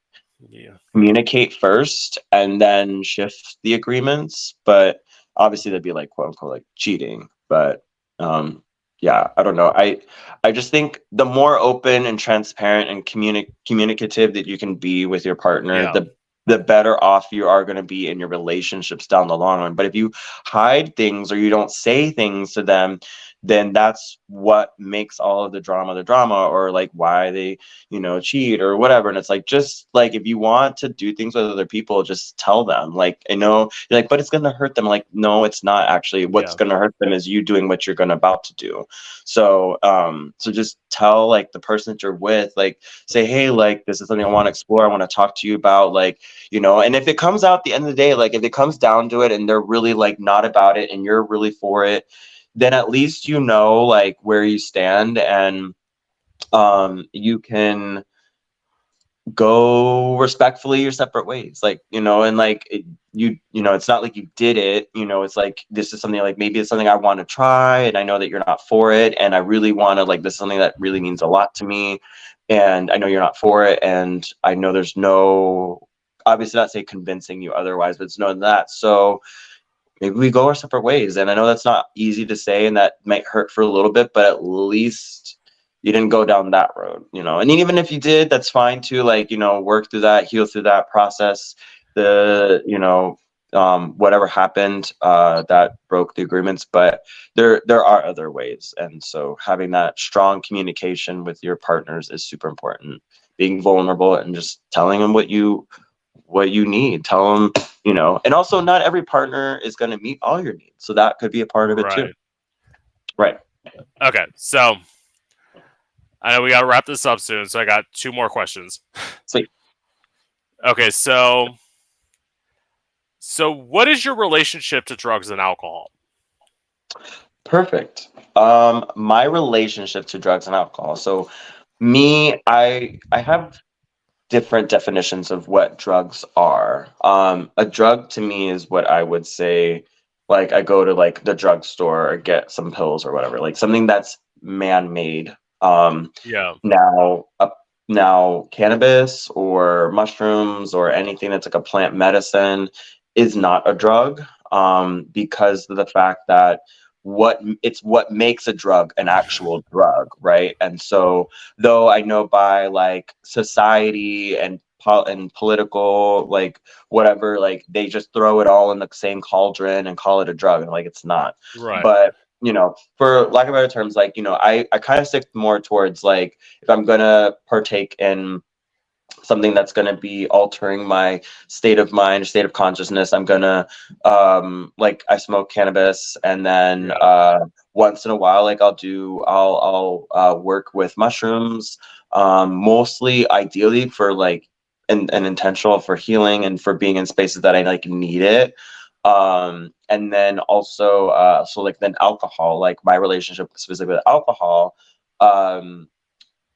Yeah. communicate first and then shift the agreements but obviously that'd be like quote unquote like cheating but um yeah i don't know i i just think the more open and transparent and communi- communicative that you can be with your partner Yeah. the the better off you are going to be in your relationships down the long run but if you hide things or you don't say things to them then that's what makes all of the drama the drama or like why they you know cheat or whatever. And it's like just like if you want to do things with other people just tell them. Like i know you're like but it's going to hurt them. Like no it's not actually. What's Yeah. going to hurt them is you doing what you're going to about to do. So um so just tell like the person that you're with like say hey like this is something i want to explore. I want to talk to you about like you know and if it comes out at the end of the day like if it comes down to it and they're really like not about it and you're really for it then at least you know like where you stand and um you can go respectfully your separate ways like you know and like it, you you know it's not like you did it you know it's like this is something like maybe it's something i want to try and i know that you're not for it and i really want to like this is something that really means a lot to me and i know you're not for it and i know there's no obviously not say convincing you otherwise but it's no that. So maybe we go our separate ways. And i know that's not easy to say and that might hurt for a little bit but at least you didn't go down that road you know? And even if you did that's fine too. Like you know work through that heal through that process the you know um, whatever happened uh, that broke the agreements. But there there are other ways. And so having that strong communication with your partners is super important. Being vulnerable and just telling them what you what you need tell them you know and also not every partner is going to meet all your needs so that could be a part of it too right Okay, so I know we got to wrap this up soon, so I got two more questions. Sweet. Okay, so so what is your relationship to drugs and alcohol? Perfect. Um, my relationship to drugs and alcohol. So, me, I I have different definitions of what drugs are. Um, a drug to me is what I would say, like I go to like the drugstore or get some pills or whatever, like something that's man-made. Um, Yeah, now, uh, now cannabis or mushrooms or anything that's like a plant medicine is not a drug um, because of the fact that what it's what makes a drug an actual drug, right? And so, though I know by like society and po- and political like whatever, like they just throw it all in the same cauldron and call it a drug, and like it's not right. but you know for lack of better terms like you know i i kind of stick more towards like if i'm gonna partake in something that's gonna be altering my state of mind state of consciousness. I'm gonna um like i smoke cannabis and then uh once in a while like i'll do i'll i'll uh, work with mushrooms um mostly ideally for like an, an intentional for healing and for being in spaces that i like need it. Um and then also uh so like then alcohol like my relationship specifically with alcohol um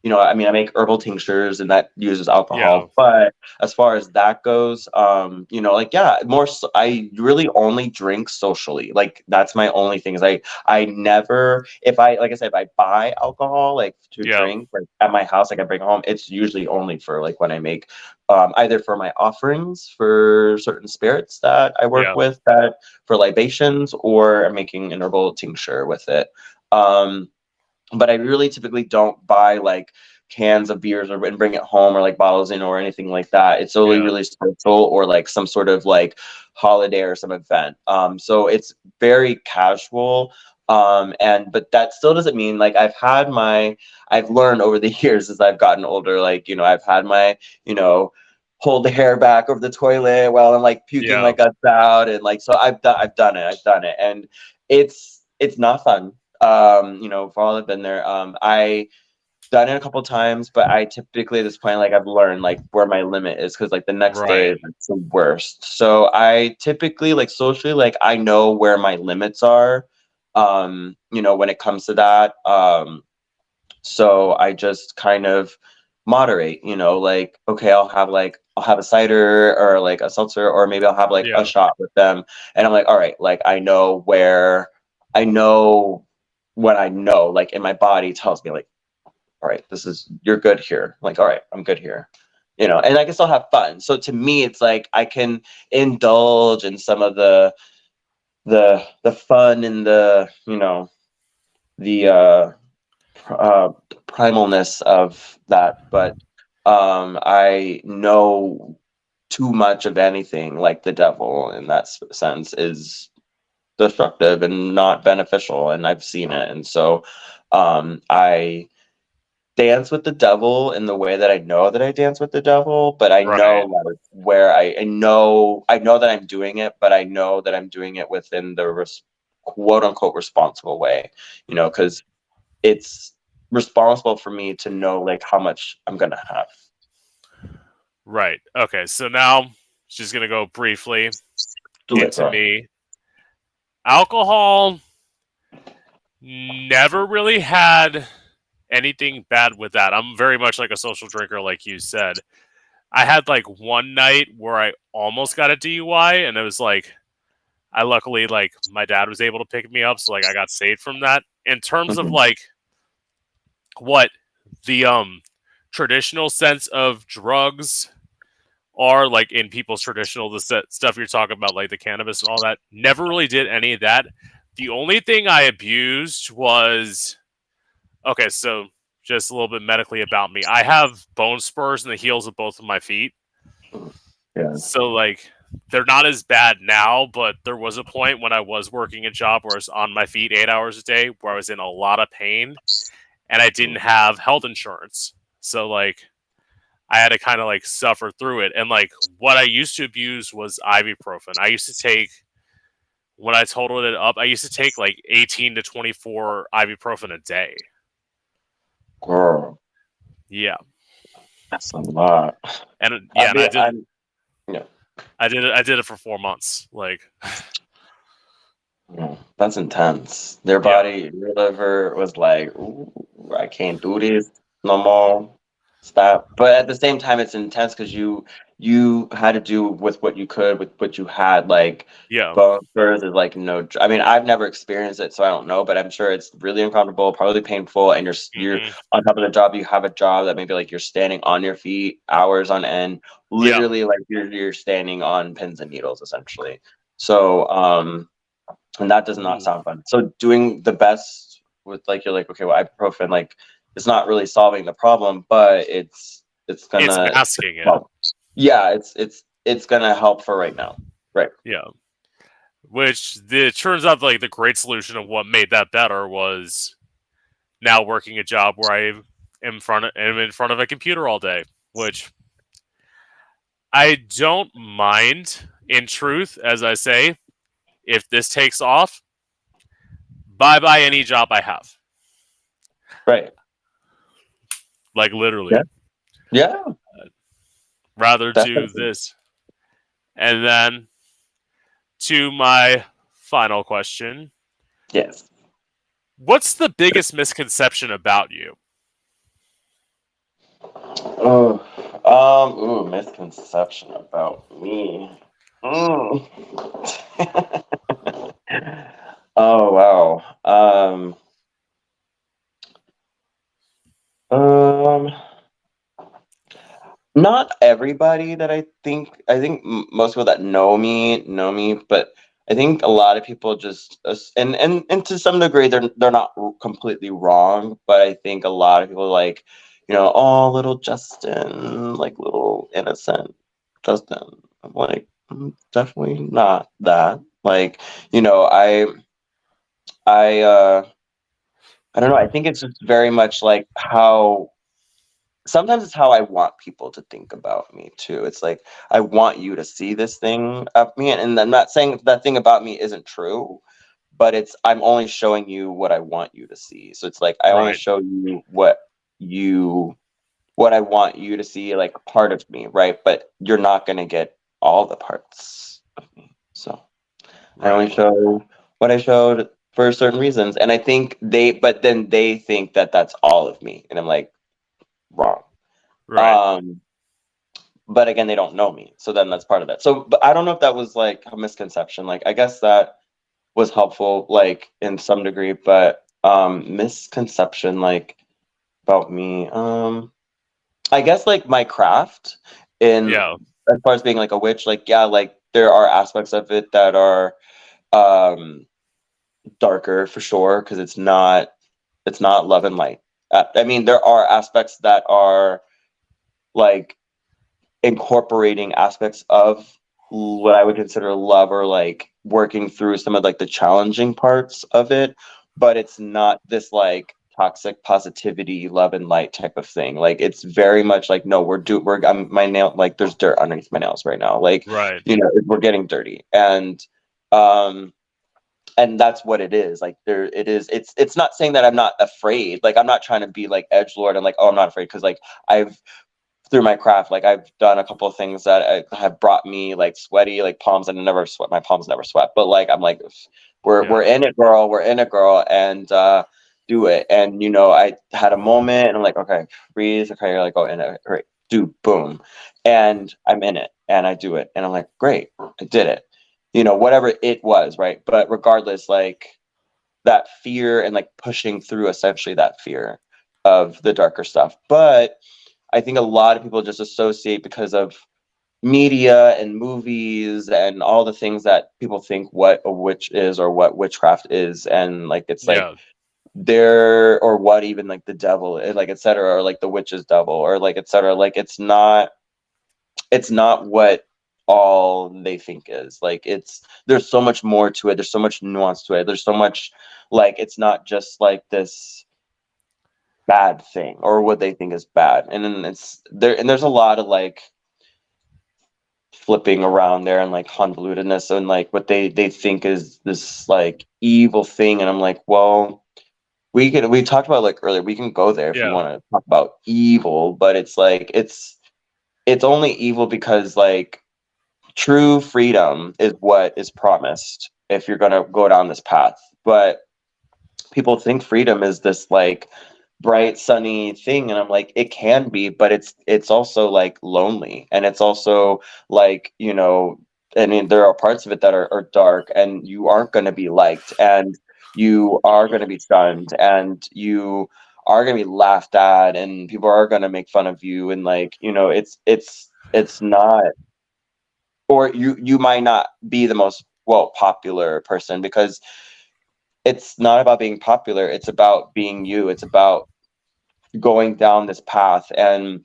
you know i mean i make herbal tinctures and that uses alcohol Yeah. but as far as that goes um you know like yeah more so, i really only drink socially like that's my only thing is i i never if i like i said if i buy alcohol like to Yeah. drink like at my house like i bring home it's usually only for like when i make um, either for my offerings for certain spirits that I work Yeah. with, that for libations, or I'm making an herbal tincture with it. Um, but I really typically don't buy like cans of beers or and bring it home or like bottles in or anything like that. It's only Yeah. really special or like some sort of like holiday or some event. Um, so it's very casual. Um, and but that still doesn't mean like I've had my I've learned over the years as I've gotten older, like, you know, I've had my, you know, hold the hair back over the toilet while I'm like puking Yeah. my guts out and like so I've done I've done it, I've done it. And it's it's not fun. Um, you know, for all I've been there. Um, I done it a couple times, but I typically at this point, like I've learned like where my limit is because like the next day it's the worst. So I typically like socially, like I know where my limits are. Um, you know, when it comes to that. Um, so I just kind of moderate, you know, like okay, I'll have like I'll have a cider or like a seltzer, or maybe I'll have like Yeah. a shot with them, and I'm like, all right, like I know where I know when I know, like in my body tells me like, all right, this is you're good here. Like, all right, I'm good here. You know, and I can still have fun. So to me, it's like I can indulge in some of the the the fun and the you know the uh, uh primalness of that, but um I know too much of anything like the devil in that sense is destructive and not beneficial and I've seen it and so um I dance with the devil in the way that I know that I dance with the devil, but I Right. know where I, I know I know that I'm doing it, but I know that I'm doing it within the res- quote unquote responsible way, you know, because it's responsible for me to know like how much I'm gonna have. Right. Okay. So now she's gonna go briefly Do it, into me. Alcohol never really had anything bad with that. I'm very much like a social drinker, like you said. I had like one night where I almost got a DUI, and it was like, I luckily like my dad was able to pick me up, so like I got saved from that. In terms of Mhm. like what the um traditional sense of drugs are like in people's traditional the set stuff you're talking about like the cannabis and all that never really did any of that. The only thing i abused was okay so just a little bit medically about me. I have bone spurs in the heels of both of my feet. Yeah. so like they're not as bad now but there was a point when i was working a job where i was on my feet eight hours a day where i was in a lot of pain and i didn't have health insurance. So like I had to kind of like suffer through it. And like what I used to abuse was ibuprofen. I used to take when I totaled it up, I used to take like 18 to 24 ibuprofen a day. Girl, Yeah. that's a lot. And uh, I yeah, and I did I'm- I did it I did it for 4 months. Like that's intense. Their body, your liver was like, I can't do this no more. Stop. But at the same time, it's intense because you you had to do with what you could with what you had. Like yeah. spurs is like no. I mean, I've never experienced it, so I don't know. But I'm sure it's really uncomfortable, probably painful, and you're s you're on top of the job. You have a job that maybe like you're standing on your feet hours on end, literally like you're you're standing on pins and needles essentially. So um, and that does not Ooh. sound fun. So doing the best with like you're like okay, well ibuprofen like it's not really solving the problem, but it's it's gonna It's masking it. Yeah, it's it's it's gonna help for right now. Right. Yeah. Which the it turns out like the great solution of what made that better was now working a job where I am in front of am in front of a computer all day, which I don't mind in truth, as I say, if this takes off, bye bye any job I have. Right. Like literally. Yeah. Yeah. rather do this. And then to my final question Yes. What's the biggest misconception about you? Oh, um, ooh, misconception about me. Mm. oh wow. Um. Um. Not everybody that I think. I think most people that know me know me, but I think a lot of people just and and and to some degree they're they're not completely wrong, but I think a lot of people like you know, oh, little Justin, like little innocent Justin. I'm like, "Mm, definitely not that. Like, you know, I, I, uh, I don't know. I think it's just very much like how. Sometimes it's how I want people to think about me too. It's like I want you to see this thing of me, and, I'm not saying that thing about me isn't true, but it's I'm only showing you what I want you to see. So it's like I only Right. show you what you what I want you to see, like part of me, right? But you're not gonna get all the parts of me. So I only show what I showed for certain reasons, and I think they, but then they think that that's all of me, and I'm like, wrong. Right. Um, but again, they don't know me, so then that's part of that. So, but I don't know if that was like a misconception. Like, I guess that was helpful, like in some degree, but um, misconception, like about me. Um, I guess like my craft in yeah. as far as being like a witch, like yeah, like there are aspects of it that are um darker for sure because it's not it's not love and light. Uh, I mean, there are aspects that are like incorporating aspects of what I would consider love or like working through some of like the challenging parts of it, but it's not this like toxic positivity, love and light type of thing. Like it's very much like no, we're do we're I'm, my nail like there's dirt underneath my nails right now. Like right. you know we're getting dirty and um and that's what it is like there it is it's it's not saying that i'm not afraid like i'm not trying to be like edge lord and like oh i'm not afraid because like i've through my craft like i've done a couple of things that have brought me like sweaty like palms and never sweat my palms never sweat but like i'm like we're Yeah. we're in it girl we're in it girl and uh do it and you know i had a moment and i'm like okay breathe okay you're like oh in it great do boom and i'm in it and i do it and i'm like great i did it you know whatever it was right? But regardless like that fear and like pushing through essentially that fear of the darker stuff. But i think a lot of people just associate because of media and movies and all the things that people think what a witch is or what witchcraft is. And like it's like yeah. there or what even like the devil eh, like etc or like the witch's devil or like etc like it's not it's not what all they think is. Like it's there's so much more to it. There's so much nuance to it. There's so much like it's not just like this bad thing or what they think is bad. And then it's there and there's a lot of like flipping around there and like convolutedness and like what they they think is this like evil thing. And i'm like well we can we talked about like earlier we can go there if Yeah. you want to talk about evil but it's like it's it's only evil because like true freedom is what is promised if you're going to go down this path. But people think freedom is this like bright sunny thing and i'm like it can be but it's it's also like lonely. And it's also like you know i mean there are parts of it that are, are dark and you aren't going to be liked and you are going to be shunned and you are going to be laughed at and people are going to make fun of you and like you know it's it's it's not or you you might not be the most well popular person because it's not about being popular. It's about being you. It's about going down this path and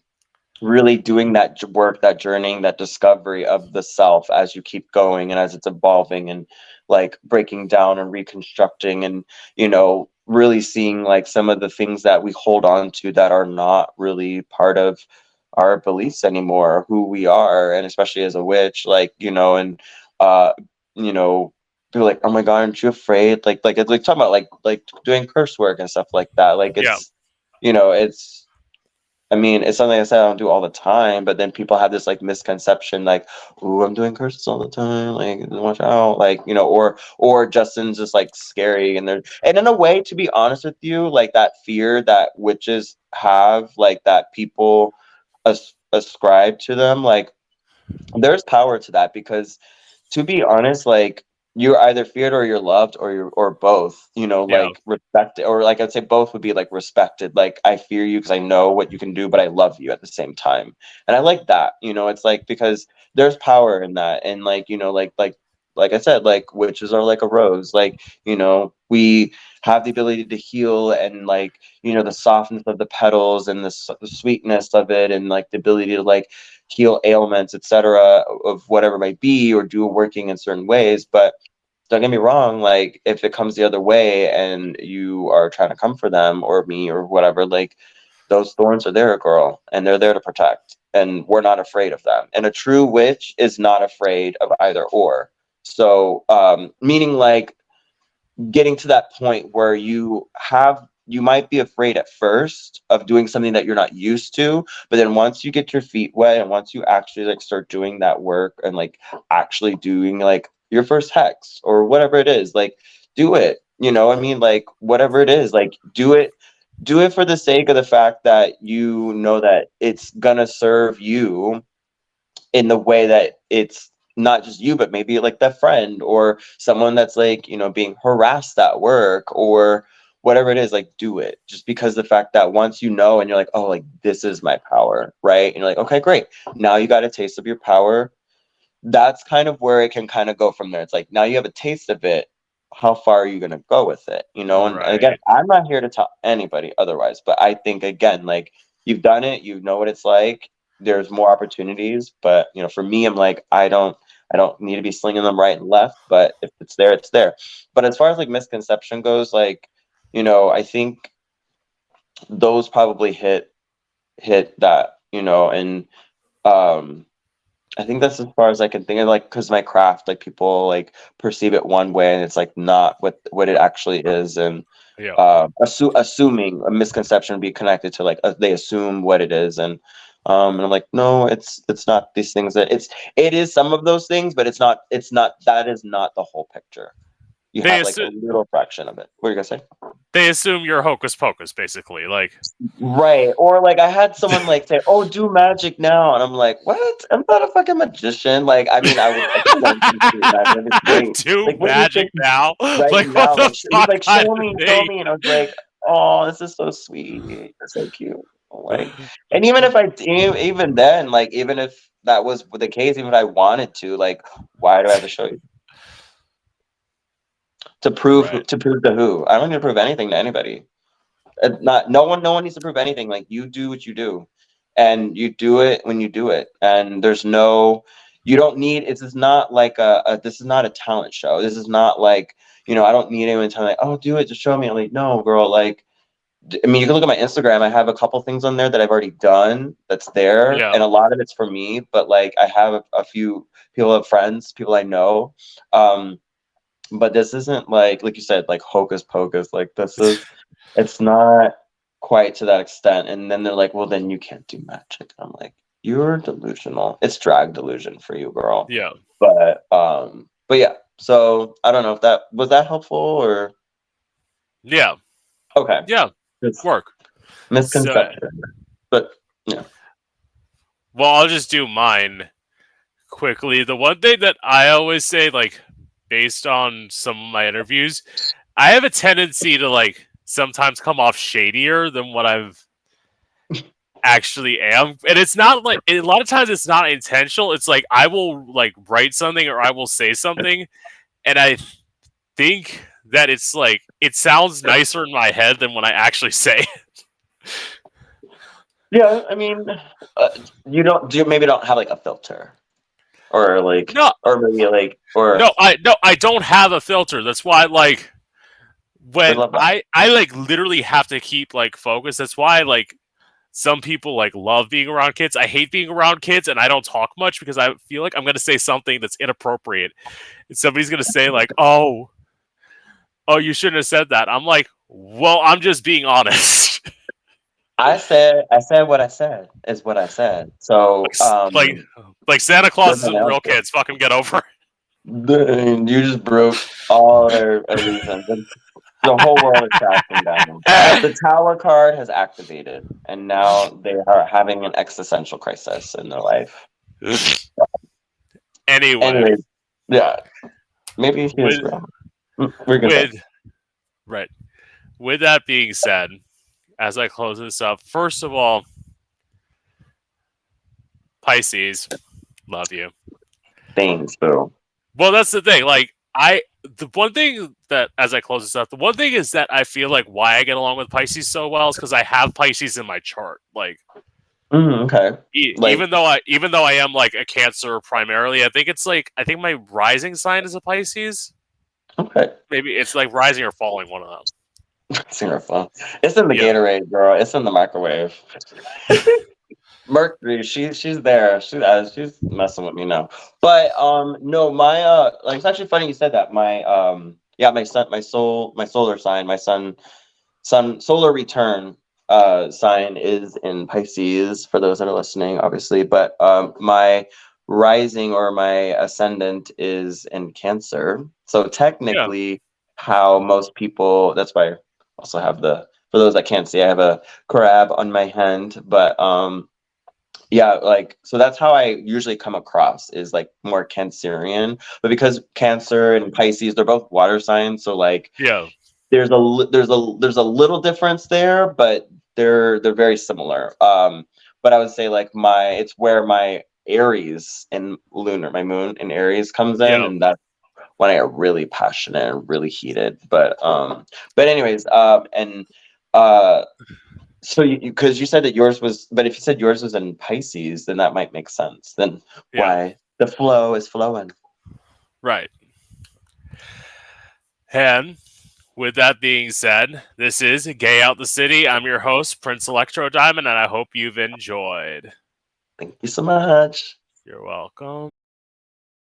really doing that work that journeying that discovery of the self as you keep going and as it's evolving and like breaking down and reconstructing and you know really seeing like some of the things that we hold on to that are not really part of our beliefs anymore who we are and especially as a witch like you know and uh you know people like oh my god aren't you afraid like like it's like talking about like like doing curse work and stuff like that like it's Yeah. you know it's I mean, it's something I said I don't do all the time, but then people have this like misconception, like, "Ooh, I'm doing curses all the time." Like, watch out, like you know, or or Justin's just like scary, and they're and in a way, to be honest with you, like that fear that witches have, like that people as- ascribe to them, like there's power to that because, to be honest, like you're either feared or you're loved or you're or both you know Yeah. like respected or like i'd say both would be like respected. Like i fear you because i know what you can do but i love you at the same time. And i like that you know it's like because there's power in that. And like you know like like like i said like witches are like a rose. Like you know we have the ability to heal and like you know the softness of the petals and the, the sweetness of it and like the ability to like heal ailments etc of whatever might be or do a working in certain ways. But don't get me wrong like if it comes the other way and you are trying to come for them or me or whatever like those thorns are there girl and they're there to protect. And we're not afraid of them. And a true witch is not afraid of either or so um meaning like getting to that point where you have you might be afraid at first of doing something that you're not used to but then once you get your feet wet and once you actually like start doing that work and like actually doing like your first hex or whatever it is like do it. You know what i mean? Like whatever it is like do it do it for the sake of the fact that you know that it's gonna serve you in the way that it's not just you but maybe like that friend or someone that's like you know being harassed at work or whatever it is like do it just because the fact that once you know and you're like oh like this is my power right? And you're like okay great. Now you got a taste of your power. That's kind of where it can kind of go from there. It's like now you have a taste of it. How far are you going to go with it you know? And again i'm not here to tell anybody otherwise but i think again like you've done it you know what it's like. There's more opportunities but you know for me i'm like i don't I don't need to be slinging them right and left, but if it's there, it's there. But as far as like misconception goes, like, you know, I think those probably hit hit that, you know, and um I think that's as far as I can think of, like, because my craft, like, people like perceive it one way, and it's like not what what it actually is, and Yeah. uh, assu- assuming a misconception would be connected to like uh, they assume what it is, and um, and I'm like, no, it's it's not these things that it's it is some of those things, but it's not it's not that is not the whole picture. You They have like a little fraction of it. What are you gonna say? They assume you're hocus pocus, basically. Like, Right. Or like I had someone like say, "Oh, do magic now," and I'm like, "What? I'm not a fucking magician." Like, I mean, I would. I could learn some shit, man. It's great. do Like, magic now? Right like, now, what the like, fuck? like, "Show me, show me," and I was like, "Oh, this is so sweet. You're so cute." Like, and even if I even then, like, even if that was the case, even if I wanted to, like, why do I have to show you? To prove Right. to prove to who? I don't need to prove anything to anybody. Uh, Not no one no one needs to prove anything. Like you do what you do, and you do it when you do it. And there's no you don't need. It's is not like a, a this is not a talent show. This is not like you know. I don't need anyone to tell me, oh, do it, just show me. I'm like, no, girl, like. I mean, you can look at my Instagram. I have a couple things on there that I've already done. That's there, Yeah. and a lot of it's for me. But like, I have a, a few people, have friends, people I know. Um, but this isn't like, like you said, like hocus pocus. Like this is, it's not quite to that extent. And then they're like, well, then you can't do magic. I'm like, you're delusional. It's drag delusion for you, girl. Yeah. But um, but yeah. So I don't know if that was that helpful or Yeah. okay. Yeah. It's Work. misconception. but yeah. Well, I'll just do mine quickly. The one thing that I always say, like, based on some of my interviews, I have a tendency to like sometimes come off shadier than what I've actually am. And it's not like a lot of times it's not intentional. It's like I will like write something or I will say something and I think that it's like it sounds nicer in my head than when I actually say it. yeah, I mean, uh, you don't do you maybe don't have like a filter or like No, or maybe like or no, I no, I don't have a filter. That's why like when that. I I like literally have to keep like focus. That's why like some people like love being around kids. I hate being around kids and I don't talk much because I feel like I'm gonna say something that's inappropriate. And somebody's gonna say like, "Oh, oh, you shouldn't have said that." I'm like, "Well, I'm just being honest." I said I said what I said is what I said. So like, um like, like Santa Claus isn't real kids. Fucking get over. it. you just broke all their illusions. The, the whole world is crashing down. The tower card has activated, and now they are having an existential crisis in their life. anyway, Anyways, yeah, maybe he was With- right with that being said as i close this up first of all pisces love you Thanks, boo. well that's the thing like i the one thing that as i close this up the one thing is that i feel like why i get along with pisces so well is because i have pisces in my chart like Mm, okay. e- Like- even though i even though i am like a cancer primarily i think it's like i think my rising sign is a pisces Okay. maybe it's like rising or falling one of them It's in phone. It's in the Yeah. Gatorade, girl. It's in the microwave. Mercury, she she's there. She uh, she's messing with me now. But um no, my uh like it's actually funny you said that. My um yeah, my sun my soul my solar sign, my sun sun solar return uh sign is in Pisces for those that are listening, obviously. But um my rising or my ascendant is in Cancer. So technically how most people that's why I also have the for those that can't see, I have a crab on my hand, but um yeah, like so that's how I usually come across is like more cancerian. But because Cancer and Pisces, they're both water signs, so like yeah there's a there's a there's a little difference there, but they're they're very similar. Um, but I would say like my it's where my Aries and lunar, my moon in Aries comes in, Yeah. and that's when I get really passionate and really heated. But um, but anyways, um, and uh, so you because you, said that yours was, but if you said yours was in Pisces, then that might make sense. Then Yeah. why the flow is flowing? Right. And with that being said, this is Gay Out the City. I'm your host, Prince Electro Diamond, and I hope you've enjoyed. Thank you so much. You're welcome.